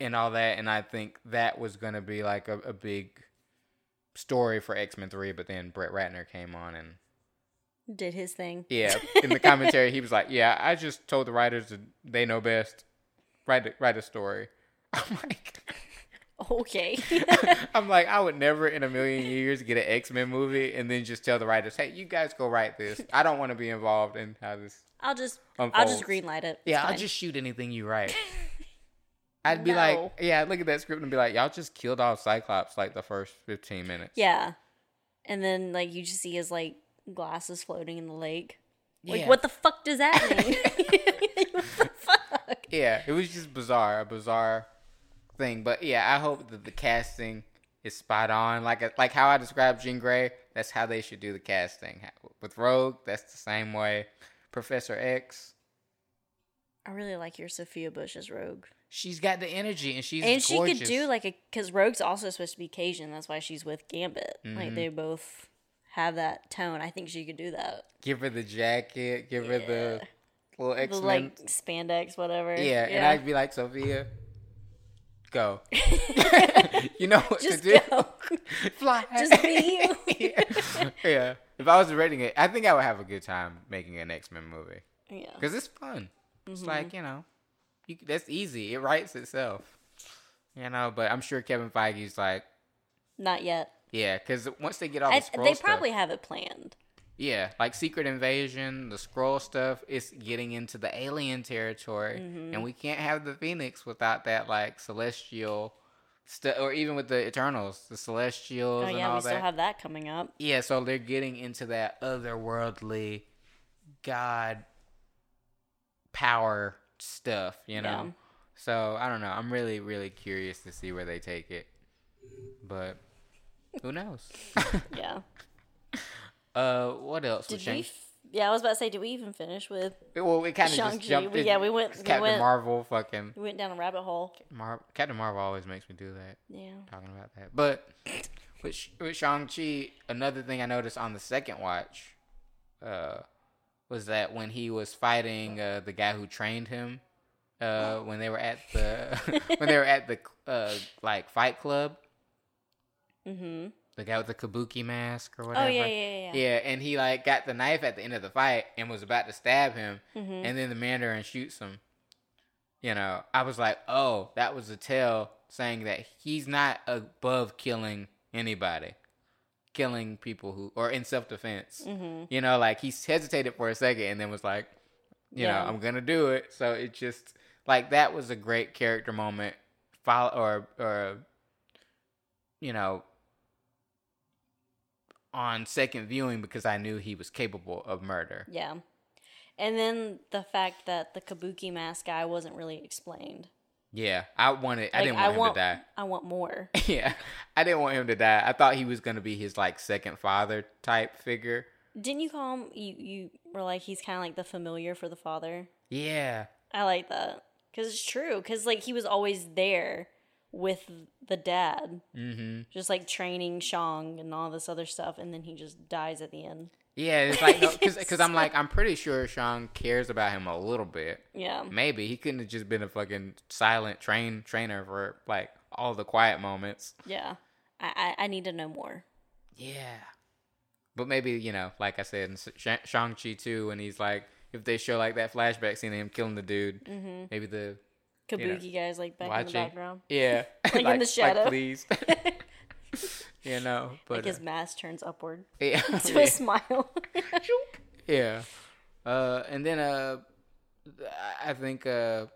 and all that and I think that was going to be like a, a big story for X-Men 3 but then Brett Ratner came on and Did his thing. yeah, in the (laughs) commentary he was like, "Yeah, I just told the writers that they know best. Write a, write a story." (laughs) I'm like Okay. (laughs) I'm like, I would never in a million years get an X Men movie and then just tell the writers, "Hey, you guys go write this. I don't want to be involved in how this." I'll just I'll Unfolds. just greenlight it. It's Yeah, I'll just shoot anything you write. (laughs) I'd be No. like, yeah, I'd look at that script and be like, y'all just killed off Cyclops like the first 15 minutes. Yeah. And then like you just see his like glasses floating in the lake. Like Yeah. what the fuck does that mean? (laughs) what the fuck? Yeah, it was just bizarre, a bizarre thing. But yeah, I hope that the casting is spot on. Like like how I described Jean Grey, that's how they should do the casting. With Rogue, that's the same way. Professor X, I really like your Sophia Bush as Rogue. she's got the energy and she's and she could do like a because Rogue's also supposed to be Cajun. That's why she's with Gambit. Like Mhm. they both have that tone. I think she could do that. give her the jacket, give her the little X The like spandex, whatever. yeah, and I'd be like, Sophia, go. (laughs) you know what just to do. go. (laughs) Fly. Just be you. (laughs) yeah. If I was rating it, I think I would have a good time making an X Men movie yeah. because it's fun. It's Mm-hmm. like you know, you, that's easy. It writes itself. You know, but I'm sure Kevin Feige's like, Not yet. yeah, because once they get all I, the scroll they stuff, probably have it planned. Yeah, like Secret Invasion, the scroll stuff, it's getting into the alien territory, Mm-hmm. and we can't have the Phoenix without that like celestial stuff, or even with the Eternals, the Celestials Oh and yeah, all we that. still have that coming up. Yeah, so they're getting into that otherworldly god power stuff, you know. Yeah. So I don't know. I'm really, really curious to see where they take it. But who knows? (laughs) Yeah. (laughs) uh, what else? Did we? F- yeah, I was about to say, did we even finish with? well, we kind of just jumped. We- yeah, we went- we Captain went- Marvel, fucking We went down a rabbit hole. Mar- Captain Marvel always makes me do that. Yeah. Talking about that, but with with Shang Chi, another thing I noticed on the second watch, uh, was that when he was fighting uh, the guy who trained him, uh, when they were at the (laughs) when they were at the uh, like fight club, Mm-hmm. The guy with the kabuki mask or Oh whatever. yeah, yeah, yeah. yeah. Yeah, and he like got the knife at the end of the fight and was about to stab him, Mhm. and then the Mandarin shoots him. You know, I was like, oh, that was a tell saying that he's not above killing anybody, killing people who or in self defense. Mhm. You know, like he hesitated for a second and then was like, you Yeah. know, I'm gonna do it. So it just like that was a great character moment. Follow or or you know on second viewing because I knew he was capable of murder. Yeah. And then the fact that the kabuki mask guy wasn't really explained. Yeah, I wanted. I didn't want him want, to die. I want more. (laughs) yeah, I didn't want him to die. I thought he was gonna be his like second father type figure. Didn't you call him? You you were like he's kind of like the familiar for the father. Yeah, I like that because it's true. Because like he was always there, with the dad, Mm-hmm. just like training Shang and all this other stuff, and then he just dies at the end. Yeah, it's like because (laughs) I'm like I'm pretty sure Sean cares about him a little bit. Yeah, Maybe he couldn't have just been a fucking silent train trainer for like all the quiet moments. yeah. I I, I need to know more. Yeah. But maybe, you know, like I said in Shang-Chi too, and he's like, if they show like that flashback scene of him killing the dude, Mm-hmm. maybe the, Kabuki guys like back in the background. yeah. (laughs) Like in the shadow. Like, please. (laughs) (laughs) you know, but like his uh, mask turns upward yeah. to a smile. yeah. Uh, and then, uh, I think, uh,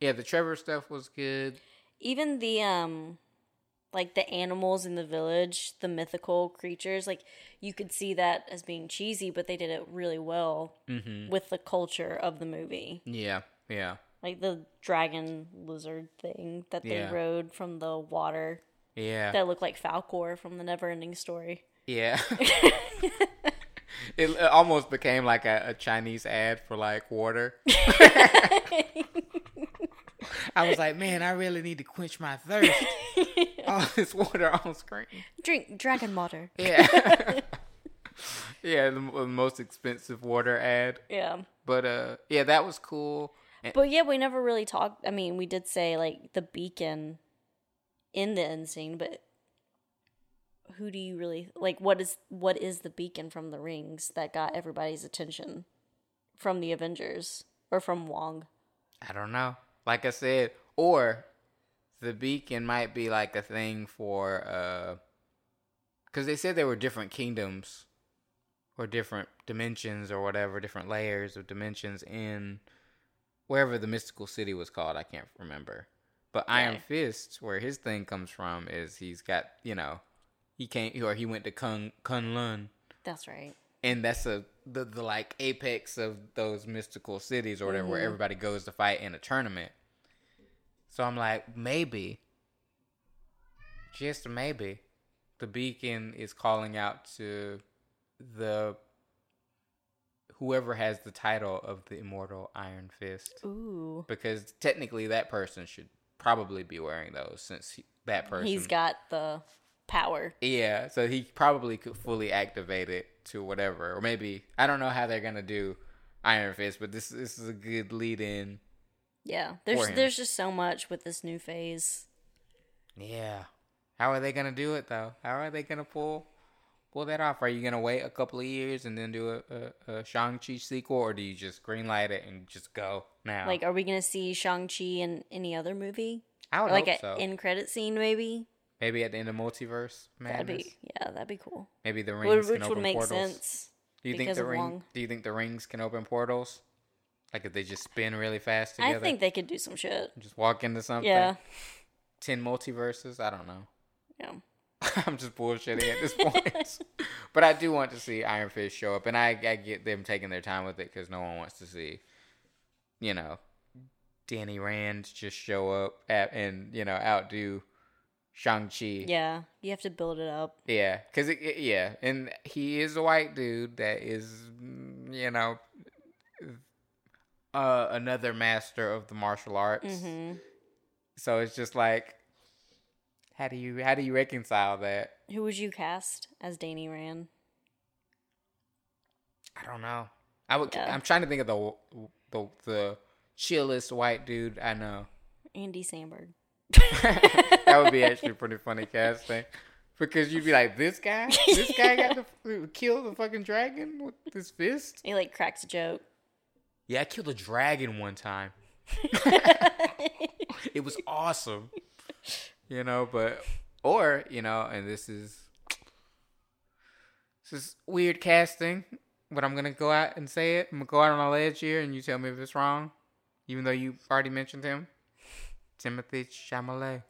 yeah, the Trevor stuff was good. Even the um like the animals in the village, the mythical creatures, like you could see that as being cheesy, but they did it really well Mm-hmm. with the culture of the movie. Yeah. Yeah. Like the dragon lizard thing that they Yeah. rode from the water Yeah. that looked like Falkor from the Never Ending Story. Yeah. (laughs) it, it almost became like a, a Chinese ad for like water. (laughs) I was like, man, I really need to quench my thirst. (laughs) All this water on screen. Drink dragon water. Yeah. yeah, the, the most expensive water ad. Yeah. But uh yeah, that was cool. And- But yeah, we never really talked. I mean, we did say like the beacon in the end scene, but who do you really like? What is what is the beacon from the rings that got everybody's attention from the Avengers or from Wong? I don't know. Like I said, or the beacon might be like a thing for uh cuz they said there were different kingdoms or different dimensions or whatever, different layers of dimensions in wherever the mystical city was called, I can't remember. But Iron Fist, where his thing comes from is he's got, you know, he came or he went to Kun Kunlun That's right. and that's a the, the like apex of those mystical cities or whatever where mm-hmm. everybody goes to fight in a tournament so i'm like maybe just maybe the beacon is calling out to the whoever has the title of the immortal iron fist Ooh, because technically that person should probably be wearing those since he, that person he's got the power. yeah, so he probably could fully activate it to whatever, or maybe I don't know how they're gonna do Iron Fist, but this this is a good lead in. Yeah, there's there's just so much with this new phase. Yeah, how are they gonna do it though? How are they gonna pull pull that off? Are you gonna wait a couple of years and then do a, a, a Shang Chi sequel, or do you just greenlight it and just go now? Like, are we gonna see Shang Chi in any other movie? I would Or like hope a so. end credit scene, maybe. maybe at the end of Multiverse That'd be yeah, that'd be cool. Maybe the rings which can would open make portals. sense. Do you think the ring? Wong. Do you think the rings can open portals? Like if they just spin really fast together? I think they could do some shit. just walk into something. Yeah, Ten multiverses. I don't know. yeah. (laughs) I'm just bullshitting at this point. (laughs) but I do want to see Iron Fist show up, and I, I get them taking their time with it because no one wants to see, you know, Danny Rand just show up at, and you know outdo Shang Chi. Yeah, you have to build it up. Yeah, because it, it- yeah, and he is a white dude that is, mm, you know, uh, another master of the martial arts. hmm So it's just like, how do you how do you reconcile that? Who would you cast as Danny Rand? I don't know. I would. Yeah. I'm trying to think of the the the chillest white dude I know. Andy Samberg. (laughs) that would be actually pretty funny casting. Because you'd be like, this guy, this guy got to (laughs) kill the fucking dragon with his fist. He like cracks a joke. Yeah, I killed a dragon one time. (laughs) it was awesome. You know, but or, you know, and this is this is weird casting, but I'm gonna go out and say it. I'm gonna go out on a ledge here and you tell me if it's wrong. Even though you already mentioned him. Timothée Chalamet.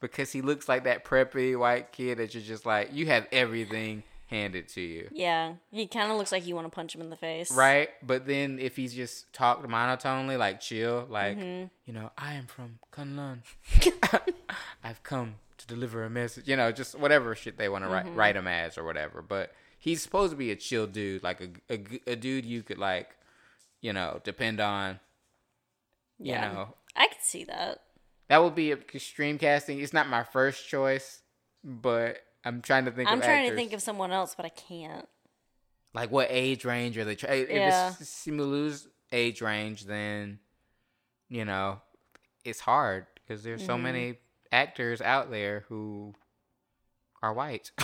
Because he looks like that preppy white kid that you're just like, you have everything handed to you. Yeah, he kind of looks like you want to punch him in the face. Right? But then if he's just talked monotonely, like chill, like, Mhm. you know, I am from Kunlun. (laughs) I've come to deliver a message. You know, just whatever shit they want to write, write him as or whatever. But he's supposed to be a chill dude, like a a dude you could, like, you know, depend on. You Yeah. know, I could see that. That would be extreme casting. It's not my first choice, but I'm trying to think. I'm of trying actors. to think of someone else, but I can't. like what age range are they? Tra- if Yeah. it's Simu's age range, then you know it's hard because there's so Mhm. many actors out there who are white. (laughs)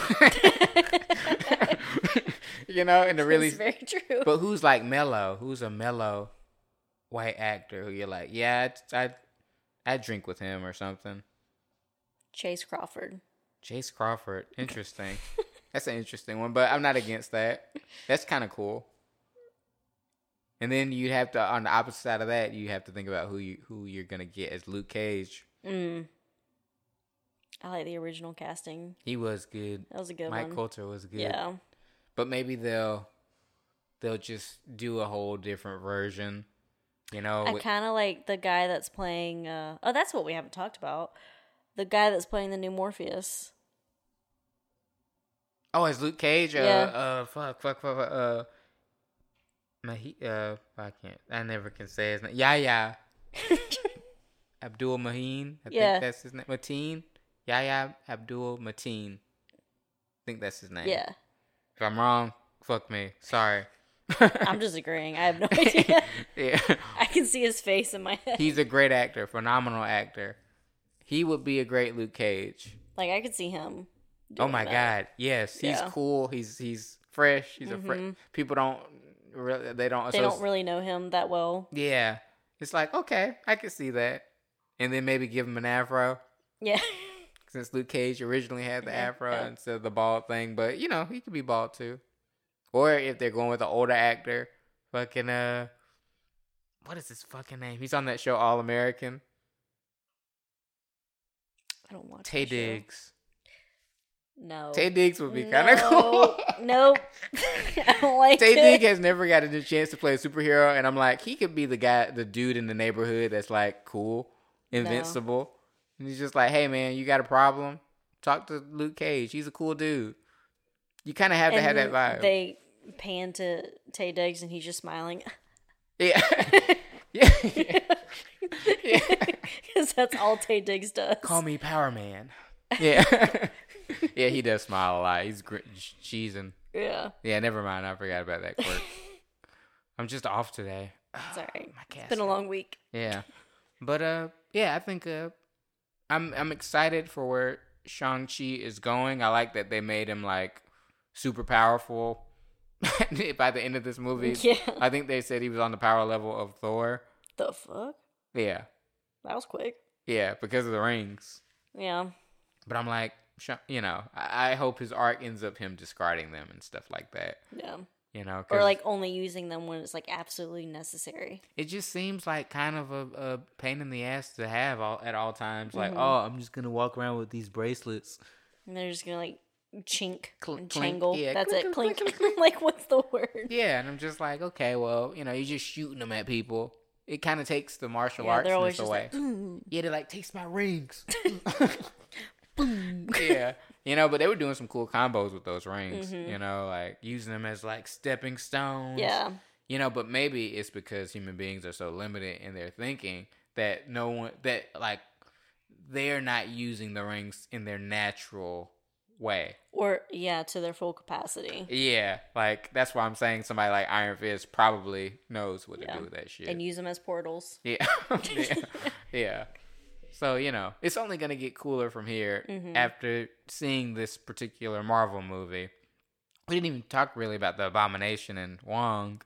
you know, and the (laughs) really It's very true. But who's like mellow? Who's a mellow white actor who you're like, yeah, I I I'd drink with him or something. Chace Crawford. Chace Crawford, (laughs) interesting. That's an interesting one, but I'm not against that. That's kind of cool. And then you have to, on the opposite side of that, you have to think about who you who you're gonna get as Luke Cage. Mm. I like the original casting. He was good. That was a good Mike one. Colter was good. Yeah. But maybe they'll they'll just do a whole different version. You know, I kind of like the guy that's playing. Uh, oh, that's what we haven't talked about. The guy that's playing the new Morpheus. Oh, it's Luke Cage. Uh, Yeah. uh, fuck, fuck, fuck, fuck, uh, Mahi, uh, I can't, I never can say his name. Yahya (laughs) (laughs) Abdul Maheen. I Yeah. think that's his name. Mateen. Yahya Abdul Mateen. I think that's his name. yeah. If I'm wrong, fuck me. Sorry. I'm just agreeing. I have no (laughs) idea. yeah. I can see his face in my head. He's a great actor, phenomenal actor. He would be a great Luke Cage. Like I could see him. Oh my that. god, yes, he's Yeah. cool. He's he's fresh. He's a fresh. People don't really they don't. They associ- don't really know him that well. Yeah, it's like okay, I can see that, and then maybe give him an afro Yeah. (laughs) since Luke Cage originally had the Yeah, afro yeah. instead of the bald thing. But you know, he could be bald too. Or if they're going with an older actor, fucking uh, what is his fucking name? He's on that show All American. I don't watch Taye that. Diggs. No. Taye Diggs would be kind of cool. (laughs) Nope. (laughs) I don't like Taye it. Diggs has never gotten a chance to play a superhero, and I'm like, he could be the guy, the dude in the neighborhood that's like cool, invincible. And he's just like, hey man, you got a problem? Talk to Luke Cage. He's a cool dude. You kind of have to have that vibe. They pan to Taye Diggs and he's just smiling. yeah. (laughs) yeah. yeah. (laughs) Because that's all Taye Diggs does. Call me Power Man. (laughs) Yeah. (laughs) yeah, he does smile a lot. He's gr- cheesing. Yeah. Yeah, never mind. I forgot about that quirk. I'm just off today. It's alright. My It's cast. been a long week. Yeah. But uh yeah, I think uh I'm I'm excited for where Shang-Chi is going. I like that they made him like super powerful by the end of this movie. Yeah. I think they said he was on the power level of Thor. The fuck? Yeah. That was quick. Yeah, because of the rings. Yeah. But I'm like, you know, I, I hope his arc ends up him discarding them and stuff like that. Yeah. You know, or like only using them when it's like absolutely necessary. it just seems like kind of a, a pain in the ass to have all, at all times. Like, Mhm. oh, I'm just gonna walk around with these bracelets. And they're just gonna like chink Cl- and clink, yeah, That's clink, it. clink, clink. like what's the word? Yeah, and I'm just like, okay, well, you know, you're just shooting them at people. It kind of takes the martial Yeah, they're always arts away. like, yeah, they're like, taste my rings. (laughs) (laughs) Yeah, you know, but they were doing some cool combos with those rings. Mhm. You know, like using them as like stepping stones. Yeah. You know, but maybe it's because human beings are so limited in their thinking that no one that like they're not using the rings in their natural way. Or yeah, to their full capacity. Yeah, like that's why I'm saying somebody like Iron Fist probably knows what to do with that shit. And use them as portals. yeah. (laughs) yeah. Yeah. So, you know, it's only going to get cooler from here Mhm. after seeing this particular Marvel movie. We didn't even talk really about the Abomination and Wong.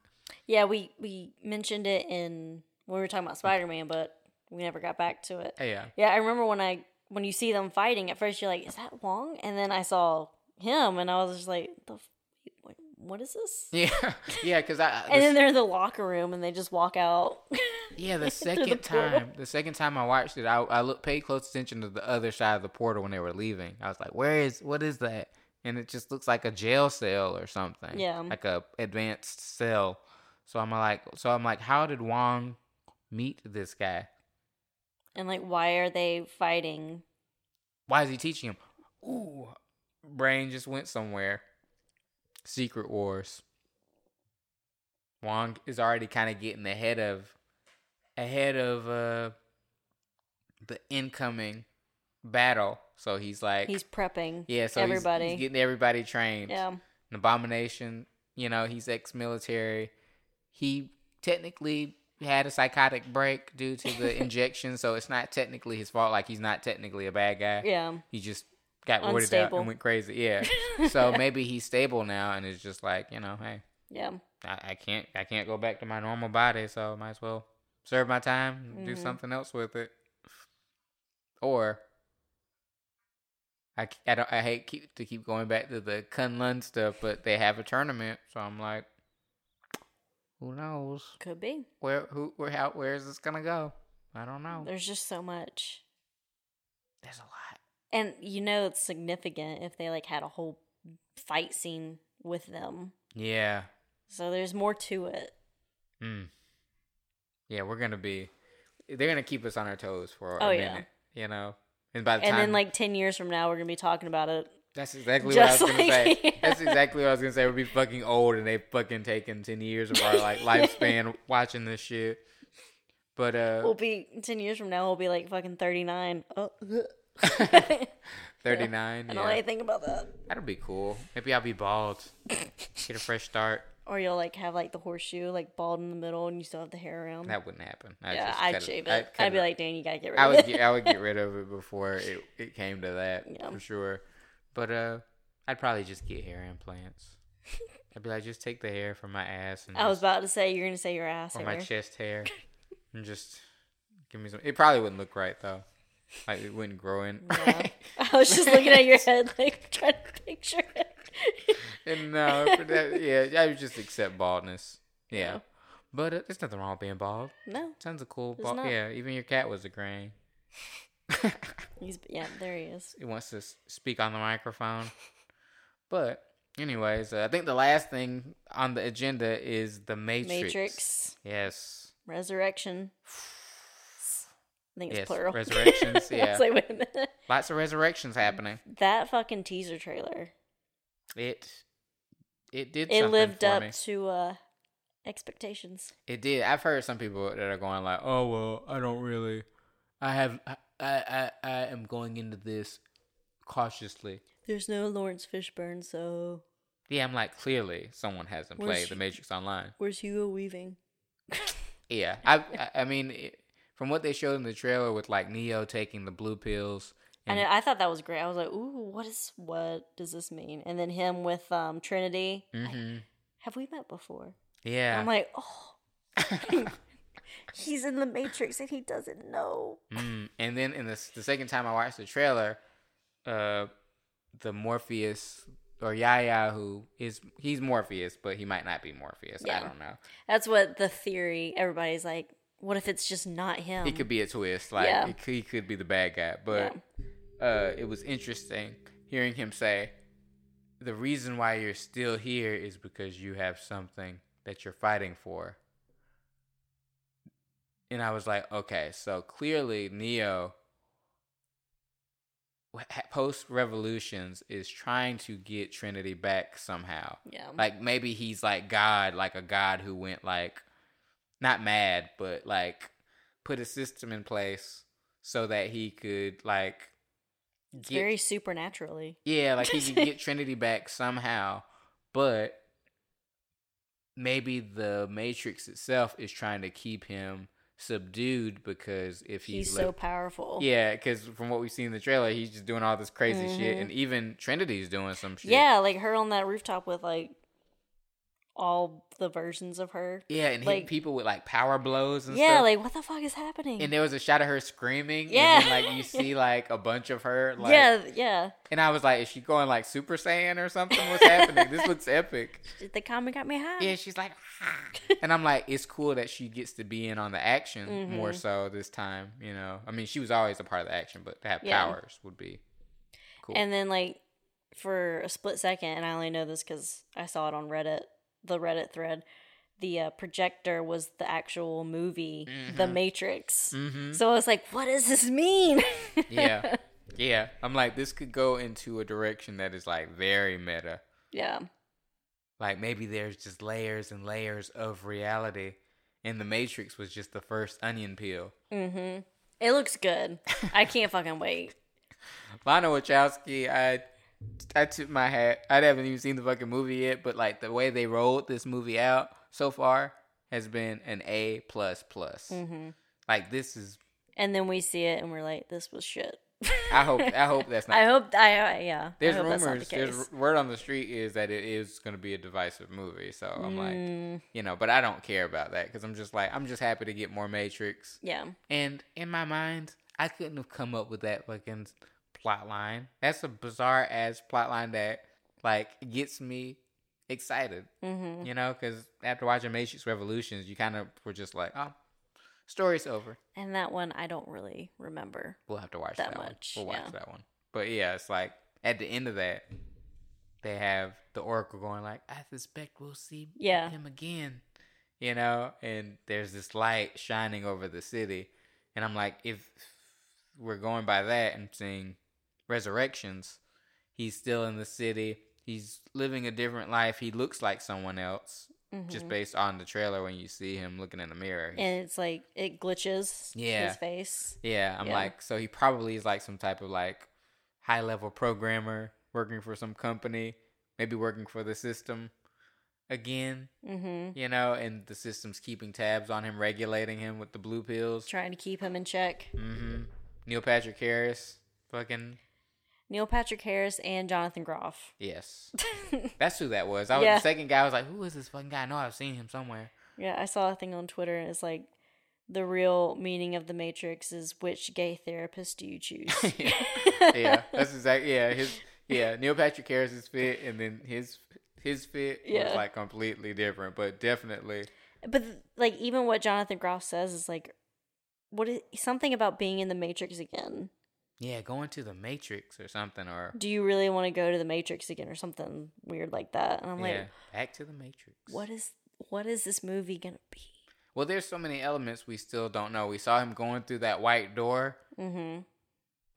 Yeah, we we mentioned it in when we were talking about Spider Man, but we never got back to it. Yeah. Yeah, I remember when I when you see them fighting, at first you're like, "Is that Wong?" And then I saw him, and I was just like, "The f- what, what is this?" (laughs) Yeah. Yeah, because I. (laughs) And then they're in the locker room, and they just walk out. (laughs) yeah, the the second portal. time, the second time I watched it, I, I look, paid close attention to the other side of the portal when they were leaving. I was like, where is, what is that? And it just looks like a jail cell or something. Yeah. Like a advanced cell. So I'm like, so I'm like, how did Wong meet this guy? And like, why are they fighting? Why is he teaching him? Ooh, brain just went somewhere. Secret Wars. Wong is already kind of getting ahead of ahead of uh the incoming battle. So he's like, He's prepping. yeah, so he's- everybody. he's, getting everybody trained. yeah. An abomination, you know, he's ex-military. He technically had a psychotic break due to the injection, so it's not technically his fault. Like he's not technically a bad guy. Yeah. He just got worded out Unstable. and went crazy. Yeah. (laughs) so maybe he's stable now and is just like, you know, hey, Yeah. I, I can't I can't go back to my normal body, so I might as well serve my time, and do mm-hmm. something else with it. Or I, don't I hate keep, to keep going back to the Kunlun stuff, but they have a tournament, so I'm like, who knows Could be. where who where how where is this gonna go? I don't know. There's just so much. There's a lot. And you know it's significant if they like had a whole fight scene with them. Yeah. So there's more to it. Mm. Yeah, we're gonna be. They're gonna keep us on our toes for a Oh, yeah. you know. And by the And time, then like 10 years from now we're going to be talking about it. That's exactly what I was just gonna say. like- That's (laughs) exactly what I was gonna say. We'll be fucking old, and they fucking taken ten years of our like lifespan (laughs) watching this shit. But uh, We'll be 10 years from now we'll be like fucking 39. (laughs) Oh. thirty nine. I don't Yeah, anything about that. that'll be cool. Maybe I'll be bald. Get a fresh start. Or you'll like have like the horseshoe like bald in the middle and you still have the hair around. That wouldn't happen. I'd yeah, just I'd shave I'd it. I'd be like, Dan, you gotta get rid I of would it. get, I would get rid of it before it, it came to that Yeah. for sure. But uh, I'd probably just get hair implants. I'd be like, just take the hair from my ass and I was about to say you're gonna say your ass or hair. my chest hair, (laughs) and just give me some. It probably wouldn't look right though. Like it wouldn't grow in. I was just looking at your (laughs) head, like trying to picture it. and no, for that, yeah, I would just accept baldness. Yeah, Yeah. but uh, there's nothing wrong with being bald. No, Tons of cool. Bald. Yeah, even your cat was a grain. (laughs) he's yeah, there he is. he wants to speak on the microphone. (laughs) But, anyways, uh, I think the last thing on the agenda is the Matrix. Matrix Yes. Resurrection. I think it's Yes, plural. resurrections, (laughs) yeah. like, wait a minute. Lots of resurrections happening. That fucking teaser trailer. It it did It lived up me. to uh expectations. It did. I've heard some people that are going like, "Oh well, I don't really. I have. I I I, I am going into this cautiously." There's no Laurence Fishburne, so Yeah, I'm like, clearly someone hasn't Where's played The Matrix Online. where's Hugo Weaving? Yeah, (laughs) I I, I mean, it, from what they showed in the trailer with like Neo taking the blue pills. And I thought that was great. I was like, "Ooh, what is what does this mean?" And then him with um Trinity. like, hmm Have we met before? Yeah. I'm like, "Oh, (laughs) (laughs) he's in the Matrix and he doesn't know." Mm. And then in the the second time I watched the trailer, uh, the Morpheus or Yahya, who is he's Morpheus, but he might not be Morpheus. I don't know. That's what the theory. Everybody's like, "What if it's just not him?" It could be a twist. Like Yeah. it could, he could be the bad guy. But uh, it was interesting hearing him say, "The reason why you're still here is because you have something that you're fighting for." And I was like, okay, so clearly Neo, post Revolutions, is trying to get Trinity back somehow. Yeah. Like maybe he's like God, like a God who went like not mad, but like put a system in place so that he could like It's get very supernaturally. yeah, like he could get (laughs) Trinity back somehow, but maybe the Matrix itself is trying to keep him subdued because if He's he's, so powerful. yeah, because from what we've seen in the trailer, he's just doing all this crazy shit, Mhm. and even Trinity's doing some shit. Yeah, like her on that rooftop with like all the versions of her. yeah, and like- people with like power blows and Yeah, stuff. like what the fuck is happening? and there was a shot of her screaming, Yeah. and then like you see like a bunch of her, (laughs) like, yeah, yeah. And I was like, is she going like Super Saiyan or something? What's happening? This looks epic. (laughs) The comic got me high. Yeah, she's like, "Ah." (laughs) and I'm like, it's cool that she gets to be in on the action more Mhm. so this time. You know, I mean, she was always a part of the action, but to have Yeah. powers would be cool. And then like for a split second, and I only know this because I saw it on Reddit, the Reddit thread. The uh, projector was the actual movie, The Mhm. Matrix. hmm So I was like, what does this mean? Yeah. yeah, (laughs) I'm like, this could go into a direction that is like very meta. yeah. Like maybe there's just layers and layers of reality, and the Matrix was just the first onion peel. Mm-hmm. It looks good. I can't fucking wait. (laughs) Lana Wachowski, I I took my hat. I haven't even seen the fucking movie yet, but like the way they rolled this movie out so far has been an A plus plus. hmm Like this is. And then we see it and we're like, this was shit. I hope. I hope that's (laughs) not. I hope. I yeah. there's I hope that's not rumors. the There's word on the street is that it is going to be a divisive movie. So I'm like, Mm, you know, but I don't care about that because I'm just like, I'm just happy to get more Matrix. yeah. And in my mind, I couldn't have come up with that fucking plot line. That's a bizarre ass plot line that like gets me excited. hmm You know, because after watching Matrix Revolutions, you kind of were just like, oh, story's over. And that one I don't really remember. We'll have to watch That that, much, one. We'll watch yeah. that one. But yeah, it's like at the end of that, they have the Oracle going like, I suspect we'll see Yeah. him again. You know, and there's this light shining over the city, and I'm like, if we're going by that and seeing resurrections, he's still in the city. He's living a different life. He looks like someone else, just Mhm. based on the trailer when you see him looking in the mirror. And it's like it glitches Yeah. his face. yeah, I'm Yeah. like, so he probably is like some type of like high level programmer working for some company, maybe working for the system again, Mm-hmm. you know, and the system's keeping tabs on him, regulating him with the blue pills. Trying to keep him in check. Mm-hmm. Neil Patrick Harris, fucking Neil Patrick Harris and Jonathan Groff. yes, (laughs) that's who that was. I was Yeah. the second guy. I was like, who is this fucking guy? I know I've seen him somewhere. Yeah, I saw a thing on Twitter and it's like the real meaning of the Matrix is which gay therapist do you choose? (laughs) yeah, that's exactly yeah. His yeah, Neil Patrick Harris's fit, and then his his fit Yeah. was like completely different, but definitely But like even what Jonathan Groff says is like what is something about being in the Matrix again. Yeah, going to the Matrix or something, or Do you really want to go to the Matrix again or something weird like that? And I'm yeah, like, back to the Matrix. what is what is this movie gonna be? Well, there's so many elements we still don't know. We saw him going through that white door, Mm-hmm.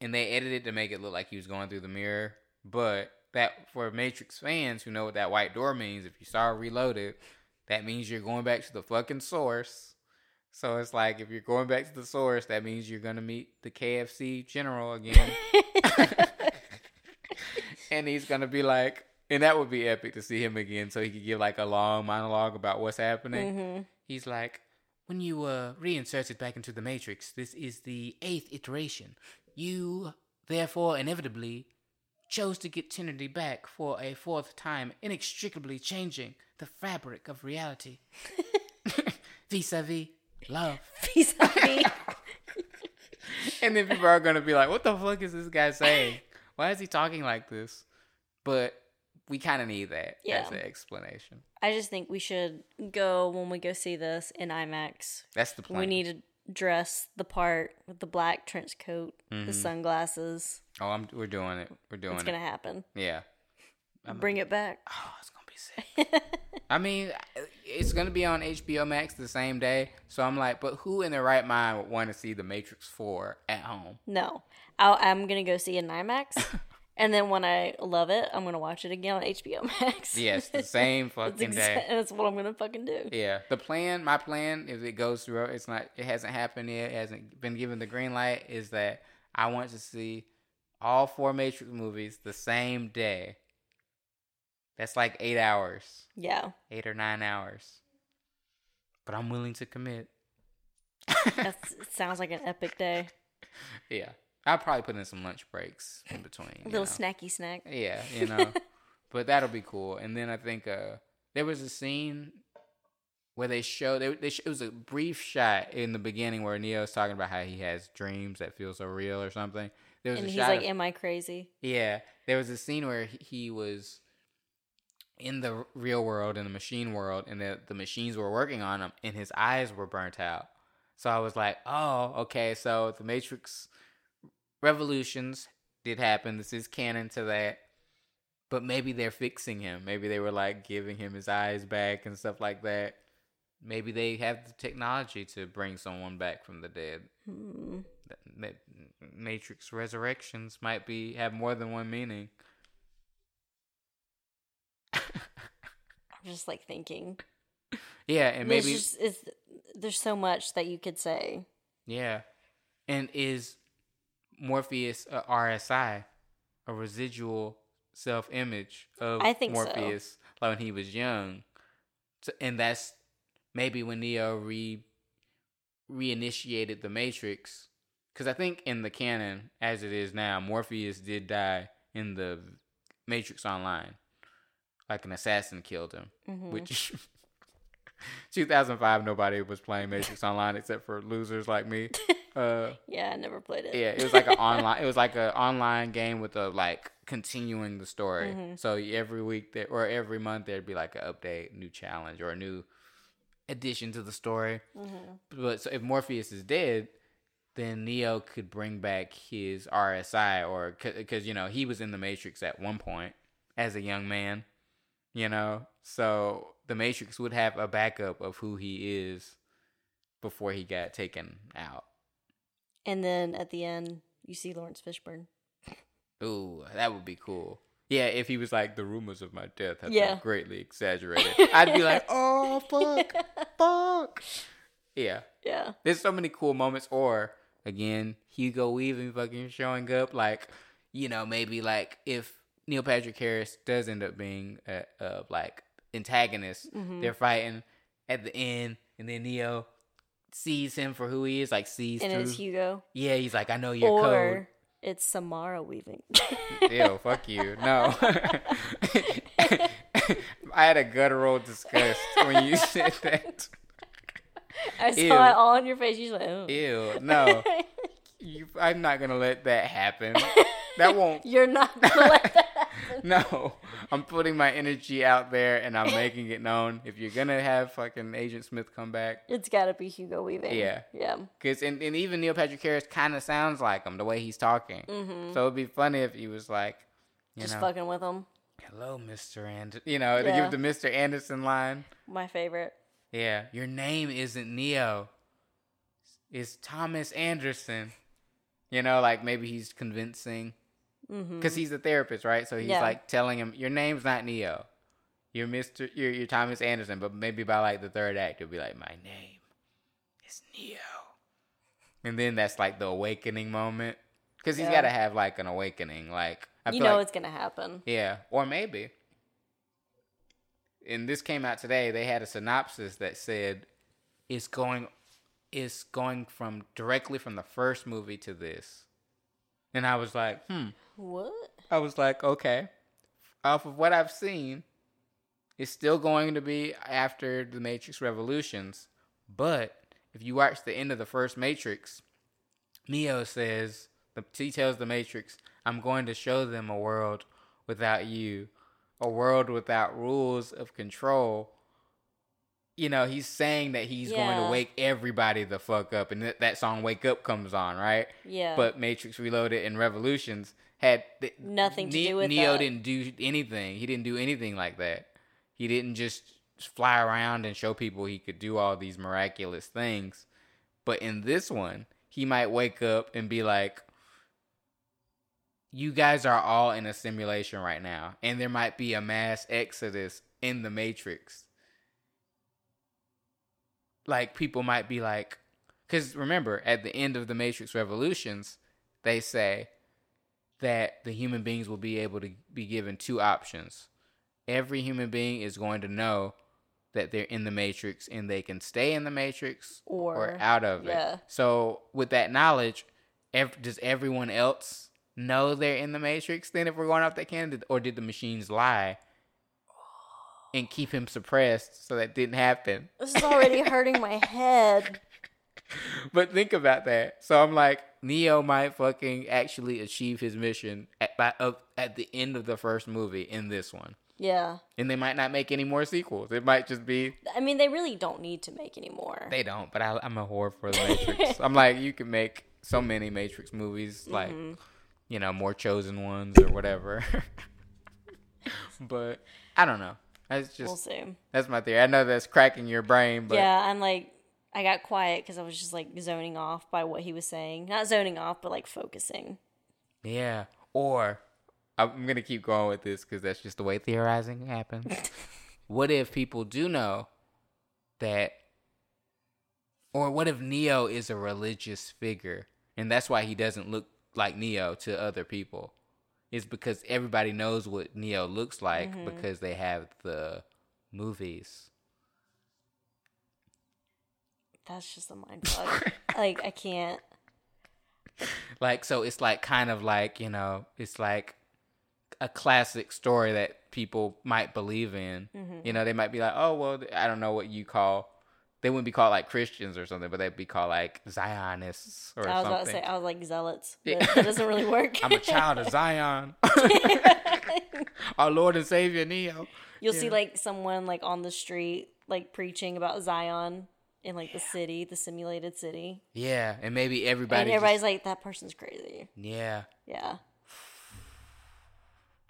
and they edited to make it look like he was going through the mirror. But that for Matrix fans who know what that white door means, if you saw Reloaded, that means you're going back to the fucking source. So it's like if you're going back to the source, that means you're gonna meet the KFC general again, (laughs) and he's gonna be like, and that would be epic to see him again, so he could give like a long monologue about what's happening. mm-hmm. He's like, when you were reinserted back into the Matrix, this is the eighth iteration. You, therefore, inevitably chose to get Trinity back for a fourth time, inextricably changing the fabric of reality. Vis a vis love. Vis-a-vis. (laughs) And then people are going to be like, what the fuck is this guy saying? Why is he talking like this? But we kind of need that Yeah. as an explanation. I just think we should go when we go see this in IMAX. That's the plan. We need to dress the part with the black trench coat, Mhm. the sunglasses. Oh, I'm, we're doing it. We're doing It's it. It's gonna happen. Yeah. I'm- Bring it back. Oh, it's gonna be sick. I mean, it's gonna be on HBO Max the same day, so I'm like, but who in their right mind would want to see The Matrix Four at home? No, I'll, I'm gonna go see it in IMAX, (laughs) and then when I love it, I'm gonna watch it again on HBO Max. Yes, the (laughs) same That's, fucking exa- day. (laughs) that's what I'm gonna fucking do. Yeah, the plan, my plan, if it goes through, it's not, it hasn't happened yet, it hasn't been given the green light, is that I want to see all four Matrix movies the same day. That's like eight hours, Yeah, eight or nine hours. But I'm willing to commit. that's, (laughs) it sounds like an epic day. Yeah, I'll probably put in some lunch breaks in between. A little know. snacky snack. Yeah, you (laughs) know. but that'll be cool. And then I think uh there was a scene where they showed they, they sh- it was a brief shot in the beginning where Neo's talking about how he has dreams that feel so real or something. There was And a he's shot like, of- "Am I crazy?" yeah, there was a scene where he- he was in the real world in the machine world and the, the machines were working on him and his eyes were burnt out. So I was like, "Oh, okay, so the Matrix revolutions did happen. This is canon to that." But maybe they're fixing him. Maybe they were like giving him his eyes back and stuff like that. Maybe they have the technology to bring someone back from the dead. Hmm. That Matrix Resurrections might be have more than one meaning. Just like thinking. Yeah, and There's maybe just, it's, there's so much that you could say. yeah, And is Morpheus a RSI, a residual self image of I think so. Morpheus like when he was young? So, and that's maybe when Neo re reinitiated the Matrix. Because I think in the canon, as it is now, Morpheus did die in the Matrix Online. Like an assassin killed him, Mhm. which (laughs) 2005 nobody was playing Matrix Online except for losers like me. (laughs) Uh, yeah, I never played it. yeah, it was like an (laughs) online. It was like an online game with a like continuing the story. Mhm. So every week there or every month there'd be like an update, new challenge, or a new addition to the story. Mhm. But so if Morpheus is dead, then Neo could bring back his RSI, or because you know he was in the Matrix at one point as a young man, you know. So the Matrix would have a backup of who he is before he got taken out. And then at the end, you see Laurence Fishburne. Ooh, that would be cool. Yeah, if he was like the rumors of my death have Yeah. been greatly exaggerated, (laughs) I'd be like, oh (laughs) fuck, fuck. Yeah, Yeah. there's so many cool moments. Or again, Hugo Weaving fucking showing up. Like, you know, maybe like if Neil Patrick Harris does end up being a, a like antagonist, Mhm. they're fighting at the end, and then Neo sees him for who he is, like sees And through. it's Hugo. yeah, he's like, I know your code. It's Samara Weaving. Ew, fuck you. No. (laughs) (laughs) I had a guttural disgust when you said that. I saw Ew. it all on your face. You're like, oh. Ew, no. (laughs) You, I'm not gonna let that happen. That won't. (laughs) You're not gonna let that happen. (laughs) No, I'm putting my energy out there and I'm making it known. If you're gonna have fucking Agent Smith come back, It's gotta be Hugo Weaving. Yeah. Yeah. cause and, and even Neil Patrick Harris kind of sounds like him the way he's talking. Mm-hmm. So it'd be funny if he was like, you Just know, fucking with him. hello, Mister Anderson. You know, to Yeah. give the Mister Anderson line. My favorite. Yeah, your name isn't Neo. It's Thomas Anderson. You know, like maybe he's convincing Mm-hmm. because he's a therapist, right? So he's Yeah. like telling him, "Your name's not Neo. You're Mister. You're, you're Thomas Anderson." But maybe by like the third act, he'll be like, "My name is Neo," and then that's like the awakening moment because he's Yeah. got to have like an awakening. Like I you know like it's gonna happen. yeah, or maybe. And this came out today. They had a synopsis that said it's going it's going from directly from the first movie to this. And I was like, "Hmm." What? I was like, "Okay." Off of what I've seen, it's still going to be after the Matrix Revolutions, but if you watch the end of the first Matrix, Neo says, the, he tells the Matrix, I'm going to show them a world without you, a world without rules of control. You know, he's saying that he's going to wake everybody the fuck up, and that, that song "Wake Up" comes on, right? Yeah. But Matrix Reloaded and Revolutions had th- Nothing to Ne- do with Neo. that. Didn't do anything. He didn't do anything like that. He didn't just fly around and show people he could do all these miraculous things. But in this one, he might wake up and be like, "You guys are all in a simulation right now, and there might be a mass exodus in the Matrix." Like people might be like, because remember, at the end of the Matrix Revolutions, they say that the human beings will be able to be given two options. Every human being is going to know that they're in the matrix and they can stay in the matrix or, Or- out of yeah. it. So, with that knowledge, ev- does everyone else know they're in the matrix then if we're going off that canon? Or did the machines lie and keep him suppressed so that didn't happen? this is already hurting my head. (laughs) but think about that. So I'm like, Neo might fucking actually achieve his mission at by, uh, at the end of the first movie in this one, Yeah. and they might not make any more sequels. It might just be I mean, they really don't need to make any more. they don't. But I, I'm a whore for the (laughs) Matrix. I'm like, you can make so many Matrix movies, like Mhm. you know, more chosen ones or whatever. (laughs) but I don't know. That's just we'll see. that's my theory. I know that's cracking your brain, but yeah, I'm like, I got quiet because I was just like zoning off by what he was saying. Not zoning off, but like focusing. Yeah. Or I'm gonna keep going with this because that's just the way theorizing happens. (laughs) what if people do know that, or what if Neo is a religious figure and that's why he doesn't look like Neo to other people. It's because everybody knows what Neo looks like Mm-hmm. because they have the movies. That's just a mind fuck. like I can't. (laughs) Like so it's like kind of like, you know, it's like a classic story that people might believe in. Mm-hmm. You know, they might be like, "Oh, well, I don't know what you call they wouldn't be called like Christians or something, but they'd be called like Zionists or something. I was something. about to say I was like zealots, but Yeah. that doesn't really work. (laughs) I'm a child of Zion. (laughs) Our Lord and Savior Neo. You'll see like someone like on the street like preaching about Zion in like the city, the simulated city, Yeah, and maybe everybody. and just- everybody's like, "That person's crazy." yeah, Yeah,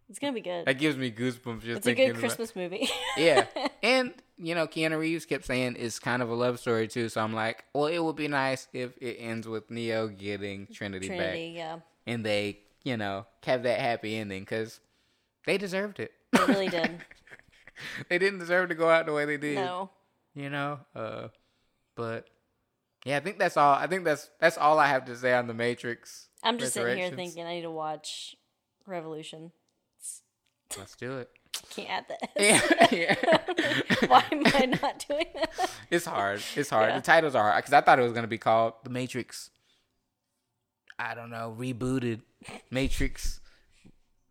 it's gonna be good. that gives me goosebumps just it's a thinking. good about- Christmas movie. yeah, (laughs) and you know, Keanu Reeves kept saying it's kind of a love story too. So I'm like, well, it would be nice if it ends with Neo getting Trinity, Trinity, back, yeah, and they, you know, have that happy ending because they deserved it. it really did. (laughs) they didn't deserve to go out the way they did. no, you know uh but yeah i think that's all i think that's that's all i have to say on the matrix I'm just sitting here thinking I need to watch Revolution. let's do it Can't add that. yeah, (laughs) yeah. (laughs) Why am I not doing that? it's hard it's hard Yeah. the titles are hard because i thought it was going to be called the matrix i don't know rebooted matrix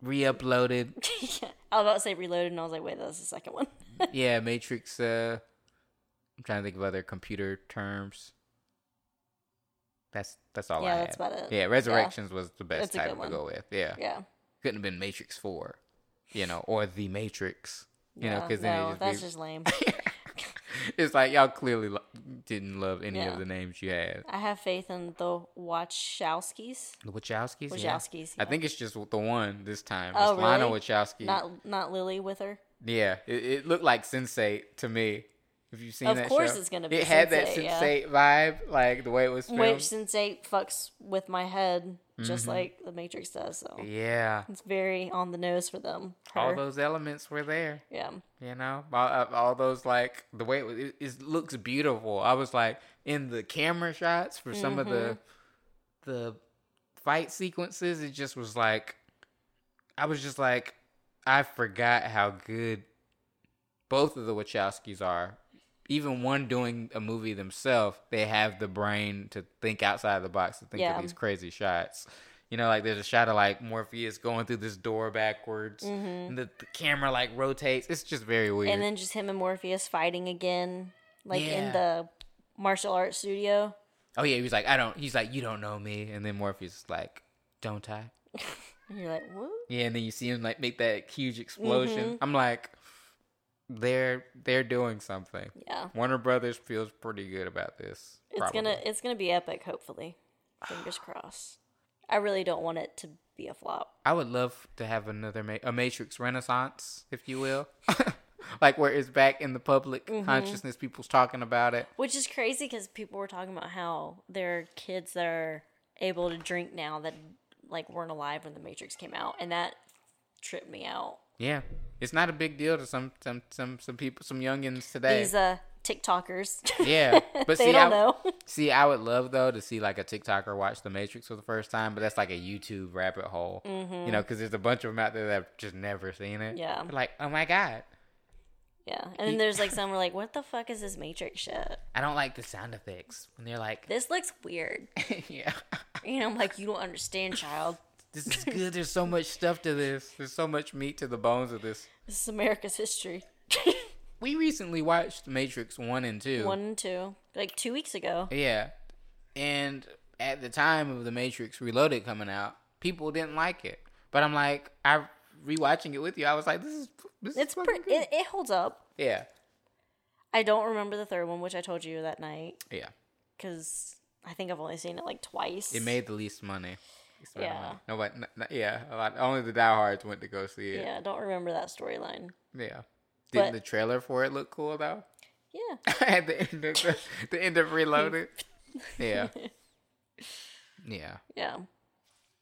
re-uploaded (laughs) yeah. I was about to say reloaded, and I was like, wait, that's the second one. yeah matrix uh i'm trying to think of other computer terms that's that's all Yeah, I that's had. about it. Yeah, Resurrections was the best That's title to go with. Yeah. yeah. couldn't have been Matrix Four, you know, or The Matrix, you know, because then no, just that's be- just lame. (laughs) it's like y'all clearly lo- didn't love any Yeah. of the names you had. I have faith in the Wachowskis. The Wachowskis, yeah. Wachowskis. I think it's just the one this time. Oh, it's Lana really? Wachowski. not not Lily with her. yeah, it, it looked like Sense8 to me. If you've seen Of that course show. it's gonna be It had that Sense8, yeah. Vibe, like the way it was filmed. Which Sense8 fucks with my head, just Mm-hmm. like the Matrix does. So yeah, it's very on the nose for them. all those elements were there. yeah. You know, all, uh, all those like the way it, was- it, it looks beautiful. I was like in the camera shots for some of the the fight sequences. It just was like I was just like I forgot how good both of the Wachowskis are. Even one doing a movie themselves, they have the brain to think outside the box to think Yeah. of these crazy shots. You know, like there's a shot of like Morpheus going through this door backwards, and the, the camera like rotates. It's just very weird. Mm-hmm. And then just him and Morpheus fighting again, like Yeah. in the martial arts studio. oh yeah, he was like, I don't. He's like, you don't know me, and then Morpheus is like, don't I? (laughs) And you're like, what? Yeah, and then you see him like make that huge explosion. Mm-hmm. I'm like, they're they're doing something. Yeah. Warner Brothers feels pretty good about this. It's probably. gonna it's gonna be epic. Hopefully, fingers (sighs) crossed. I really don't want it to be a flop. I would love to have another Ma- a Matrix Renaissance, if you will, (laughs) like where it's back in the public Mm-hmm. consciousness. People's talking about it. Which is crazy because people were talking about how there are kids that are able to drink now that like weren't alive when the Matrix came out, and that tripped me out. Yeah, it's not a big deal to some some some some people, some youngins today. These uh TikTokers, yeah, (laughs) but they see, don't I, know. (laughs) See, I would love though to see like a TikToker watch The Matrix for the first time, but that's like a YouTube rabbit hole, you know, because there's a bunch of them out there that have just never seen it. Mm-hmm. Yeah. They're like, oh my god, yeah, and then there's like some who are like, "What the fuck is this Matrix shit? I don't like the sound effects when they're like, This looks weird." (laughs) yeah, You know, I'm like, "You don't understand, child. This is good. There's so much stuff to this. There's so much meat to the bones of this. This is America's history." (laughs) We recently watched Matrix one and two. One and two, like two weeks ago. Yeah, and at the time of the Matrix Reloaded coming out, people didn't like it, but I'm like, I rewatching it with you, I was like, this is this It's is pretty. It, it holds up. yeah, I don't remember the third one, which I told you that night, yeah. because I think I've only seen it like twice. It made the least money. Yeah. money. Nobody, n- n- yeah, a lot. Only the diehards went to go see it. Yeah, I don't remember that storyline. Yeah. Didn't But- the trailer for it look cool though? Yeah. (laughs) At the end of the, (laughs) the end of Reloaded. (laughs) yeah. Yeah. Yeah.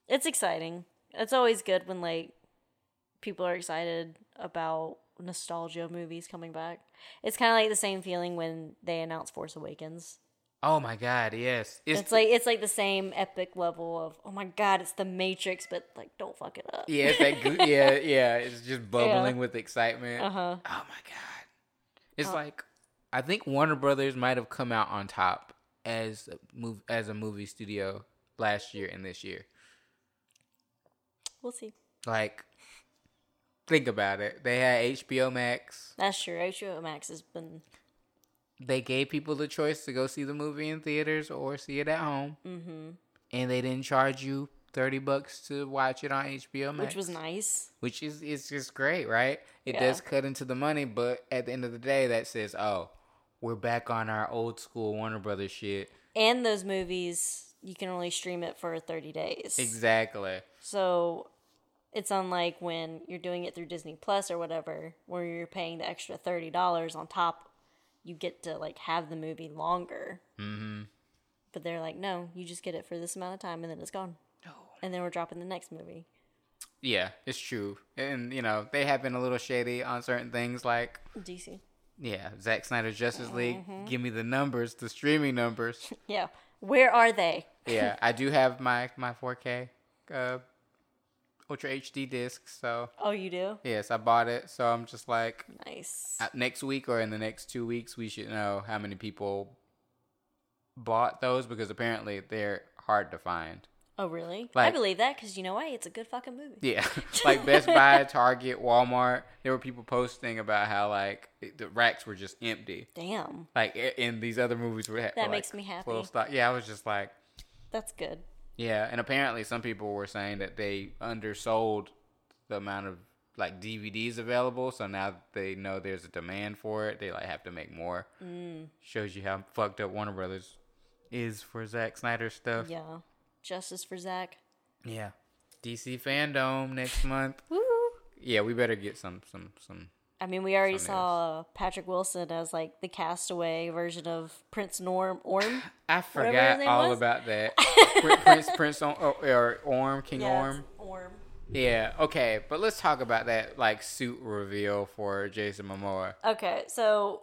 It's exciting. It's always good when like people are excited about nostalgia movies coming back. It's kind of like the same feeling when they announced Force Awakens. Oh my god, yes. It's, like it's like the same epic level of oh my god, it's the Matrix, but like don't fuck it up. yeah, it's that good. (laughs) Yeah, yeah. It's just bubbling with excitement. Uh huh. Oh my god. It's Oh. like I think Warner Brothers might have come out on top as a move as a movie studio last year and this year. We'll see. Like think about it. They had HBO Max. That's true. HBO Max has been They gave people the choice to go see the movie in theaters or see it at home. mm-hmm. And they didn't charge you 30 bucks to watch it on HBO Max. which was nice. which is is just great, right? It Yeah. does cut into the money, but at the end of the day, that says, "Oh, we're back on our old school Warner Brothers shit." And those movies, you can only stream it for 30 days. Exactly. So it's unlike when you're doing it through Disney Plus or whatever, where you're paying the extra $30 on top, you get to like have the movie longer. Mm-hmm. But they're like, no, you just get it for this amount of time and then it's gone. And then we're dropping the next movie. Yeah, it's true, and you know they have been a little shady on certain things, like DC. yeah, Zack Snyder's Justice League. Mm-hmm. Give me the numbers, the streaming numbers. (laughs) Yeah. Where are they? yeah, I do have my my 4K uh, Ultra HD disc, so Oh, you do? yes, I bought it. So I'm just like, Nice. next week or in the next two weeks, we should know how many people bought those because apparently they're hard to find. Oh, really? I believe that because you know why? It's a good fucking movie. Yeah, (laughs) (laughs) like Best Buy, Target, Walmart. There were people posting about how like the racks were just empty. Damn. Like in these other movies, were That makes me happy. Full stock. Yeah, I was just like, That's good. Yeah. And apparently, some people were saying that they undersold the amount of like DVDs available. So now they know there's a demand for it, they like have to make more. Mm. Shows you how fucked up Warner Brothers is for Zack Snyder stuff. Yeah. Justice for Zack. Yeah. DC Fandom next month. Woo! Yeah, we better get some some some. I mean, we already Something saw Patrick Wilson as like the castaway version of Prince Norm Orm. (sighs) I forgot all was? about that. (laughs) Prince Prince Orm, or Orm King Orm. Orm. Yeah. Okay, but let's talk about that like suit reveal for Jason Momoa. Okay, so.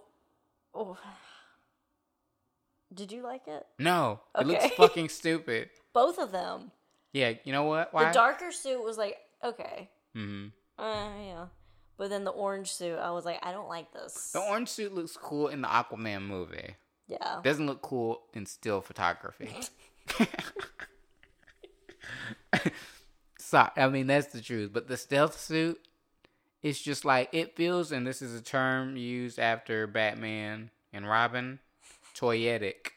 Oh. Did you like it? No, it looks (laughs) fucking stupid. Both of them. Yeah, you know what? Why? The darker suit was like, okay. hmm Uh, yeah. But then the orange suit, I was like, I don't like this. The orange suit looks cool in the Aquaman movie. Yeah. Doesn't look cool in still photography. (laughs) (laughs) so I mean that's the truth. But the stealth suit, it's just like it feels, and this is a term used after Batman and Robin, toyetic.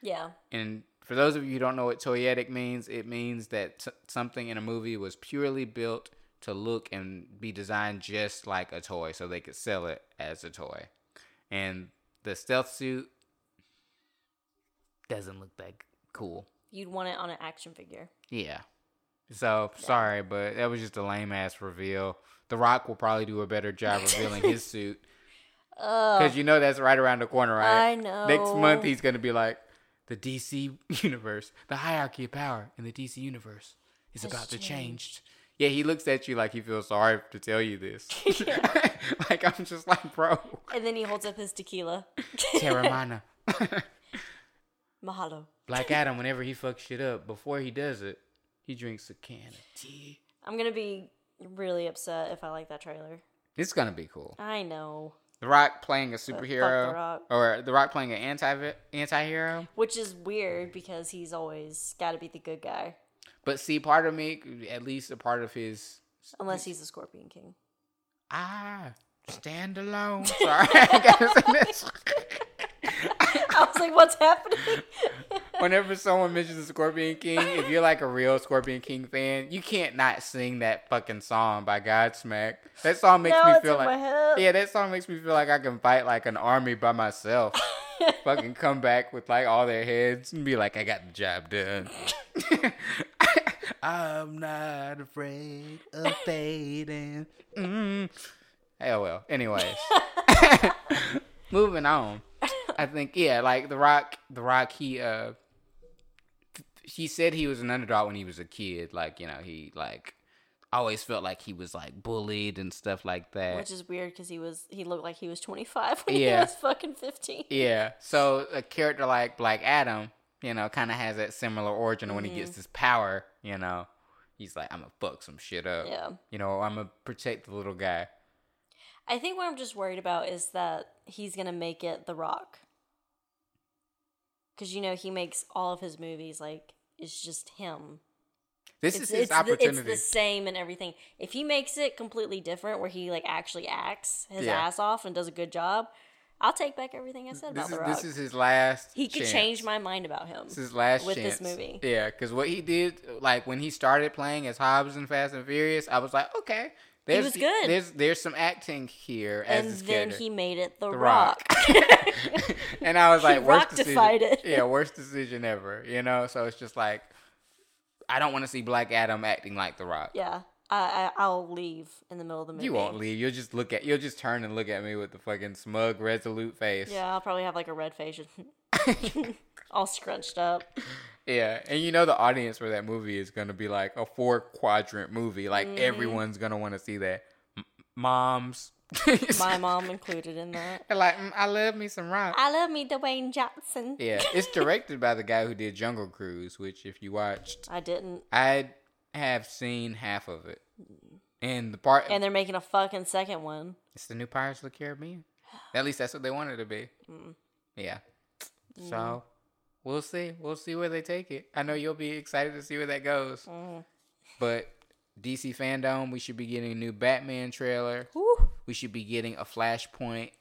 Yeah. And for those of you who don't know what toyetic means, it means that t- something in a movie was purely built to look and be designed just like a toy, so they could sell it as a toy. And the stealth suit doesn't look that cool. You'd want it on an action figure. Yeah. So sorry, but that was just a lame ass reveal. The Rock will probably do a better job revealing his (laughs) suit because you know that's right around the corner, right? I know. Next month he's gonna be like, the DC (laughs) universe, the hierarchy of power in the DC universe is Has about to change. Yeah, he looks at you like he feels sorry to tell you this. (laughs) (laughs) like I'm just like, bro, And then he holds up his tequila. Teremana. (laughs) Mahalo. Black Adam, whenever he fucks shit up, before he does it, he drinks a can of tea. I'm gonna be really upset if I like that trailer. It's gonna be cool. I know. The Rock playing a superhero, The Rock. or The Rock playing an anti anti-hero. Which is weird because he's always got to be the good guy. But see, part of me, at least a part of his, Unless he's the Scorpion King. ah, stand alone. (laughs) Sorry, I. (laughs) I was like, what's happening? (laughs) Whenever someone mentions the Scorpion King, if you're like a real Scorpion King fan, you can't not sing that fucking song by Godsmack. That song makes now me feel like. Yeah, that song makes me feel like I can fight like an army by myself. Fucking come back with like all their heads and be like, I got the job done. I'm not afraid of fading. Mm. Hell well. Anyways. (laughs) Moving on. I think yeah, like the Rock the Rock he uh he said he was an underdog when he was a kid. Like, you know, he like always felt like he was like bullied and stuff like that. Which is weird because he was he looked like he was 25 when Yeah. he was fucking 15. Yeah. So a character like Black Adam, you know, kind of has that similar origin when he Mm-hmm. gets his power. You know, he's like, I'm gonna fuck some shit up. Yeah. You know, I'm gonna protect the little guy. I think what I'm just worried about is that he's gonna make it The Rock. Because you know he makes all of his movies like it's just him. This It's, is his it's, the, opportunity. it's the same and everything. If he makes it completely different, where he like actually acts his Yeah. ass off and does a good job, I'll take back everything I said This about is The Rock. this is his last. he could chance. change my mind about him. This is his last with this movie. Yeah, because what he did, like when he started playing as Hobbs in Fast and Furious, I was like, okay, there's was good. There's there's some acting here and then he made it The, The Rock. Rock. (laughs) and I was He like, (laughs) worst decision. It. Yeah, worst decision ever. You know, so it's just like, I don't want to see Black Adam acting like The Rock. yeah, I, I I'll leave in the middle of the movie. You won't leave. You'll just look at. You'll just turn and look at me with the fucking smug, resolute face. Yeah, I'll probably have like a red face, (laughs) (laughs) all scrunched up. Yeah, and you know the audience for that movie is gonna be like a four quadrant movie. Like Mm-hmm. everyone's gonna want to see that. M- moms, (laughs) My mom included in that. They're like, "Mm, I love me some rock. I love me, Dwayne Johnson. yeah, it's directed by the guy who did Jungle Cruise, which if you watched, I didn't. I have seen half of it, and the part And they're making a fucking second one. it's the new Pirates of the Caribbean. At least that's what they wanted to be. Mm. Yeah. So we'll see. We'll see where they take it. I know you'll be excited to see where that goes. Mm. But DC fandom, we should be getting a new Batman trailer. Woo. We should be getting a Flashpoint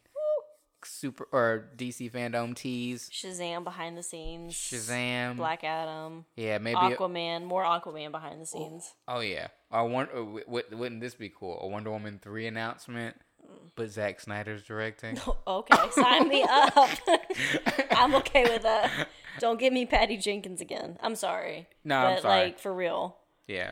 super or DC fandom tease. Shazam behind the scenes. Shazam. Black Adam. Yeah, maybe. Aquaman. More Aquaman behind the scenes. oh yeah. I want. uh, Wouldn't this be cool? A Wonder Woman three announcement, but Zack Snyder's directing. (laughs) Okay, sign me (laughs) up. (laughs) I'm okay with that. Don't give me Patty Jenkins again. I'm sorry. No, but I'm sorry. like for real. Yeah.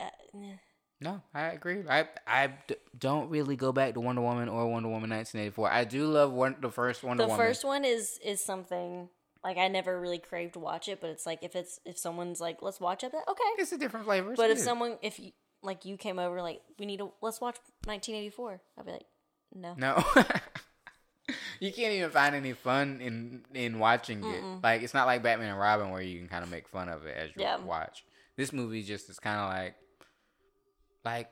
Uh, eh. No, I agree. I I d- don't really go back to Wonder Woman or Wonder Woman 1984. I do love one, the first Wonder Woman. the first one is is something like I never really craved to watch it, but it's like if it's if someone's like let's watch it, okay. It's a different flavor. But if is. someone if you like you came over like we need to let's watch 1984, I'd be like no. no, (laughs) you can't even find any fun in in watching it. Like it's not like Batman and Robin where you can kind of make fun of it as you Yeah. watch. This movie just is kind of like like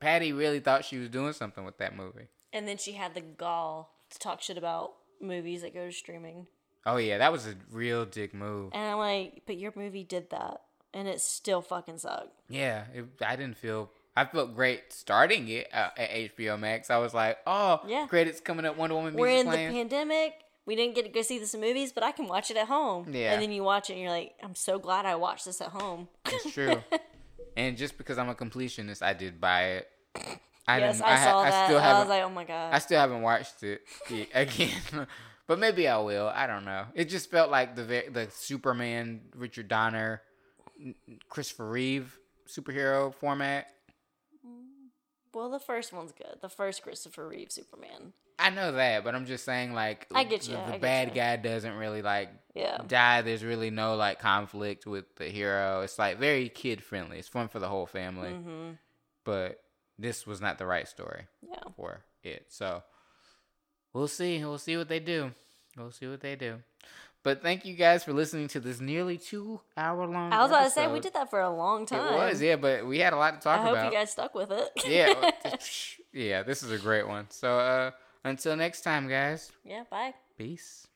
Patty really thought she was doing something with that movie. And then she had the gall to talk shit about movies that go to streaming. Oh yeah, that was a real dick move. And I'm like, but your movie did that, and it still fucking sucked. Yeah, it, I didn't feel. I felt great starting it uh, at HBO Max. I was like, "Oh, Yeah. great! It's coming up. Wonder Woman We're in playing." the pandemic. We didn't get to go see this in movies, but I can watch it at home. Yeah. And then you watch it, and you're like, I'm so glad I watched this at home. It's true. (laughs) and just because I'm a completionist, I did buy it. I yes, I, ha- saw I that. still I haven't. was like, oh my god. I still haven't watched it (laughs) again, (laughs) but maybe I will. I don't know. It just felt like the the Superman, Richard Donner, Christopher Reeve superhero format. well, the first one's good. The first Christopher Reeve Superman. I know that, but I'm just saying like I get the, you, the I get bad you. guy doesn't really like Yeah. die. There's really no like conflict with the hero. It's like very kid friendly. It's fun for the whole family. Mm-hmm. But this was not the right story Yeah. for it. So we'll see. We'll see what they do. We'll see what they do. But thank you guys for listening to this nearly two hour long. I was about to say we did that for a long time. It was, yeah, but we had a lot to talk I hope about. you guys stuck with it. yeah, (laughs) (laughs) yeah, this is a great one. So uh until next time, guys. yeah. Bye. Peace.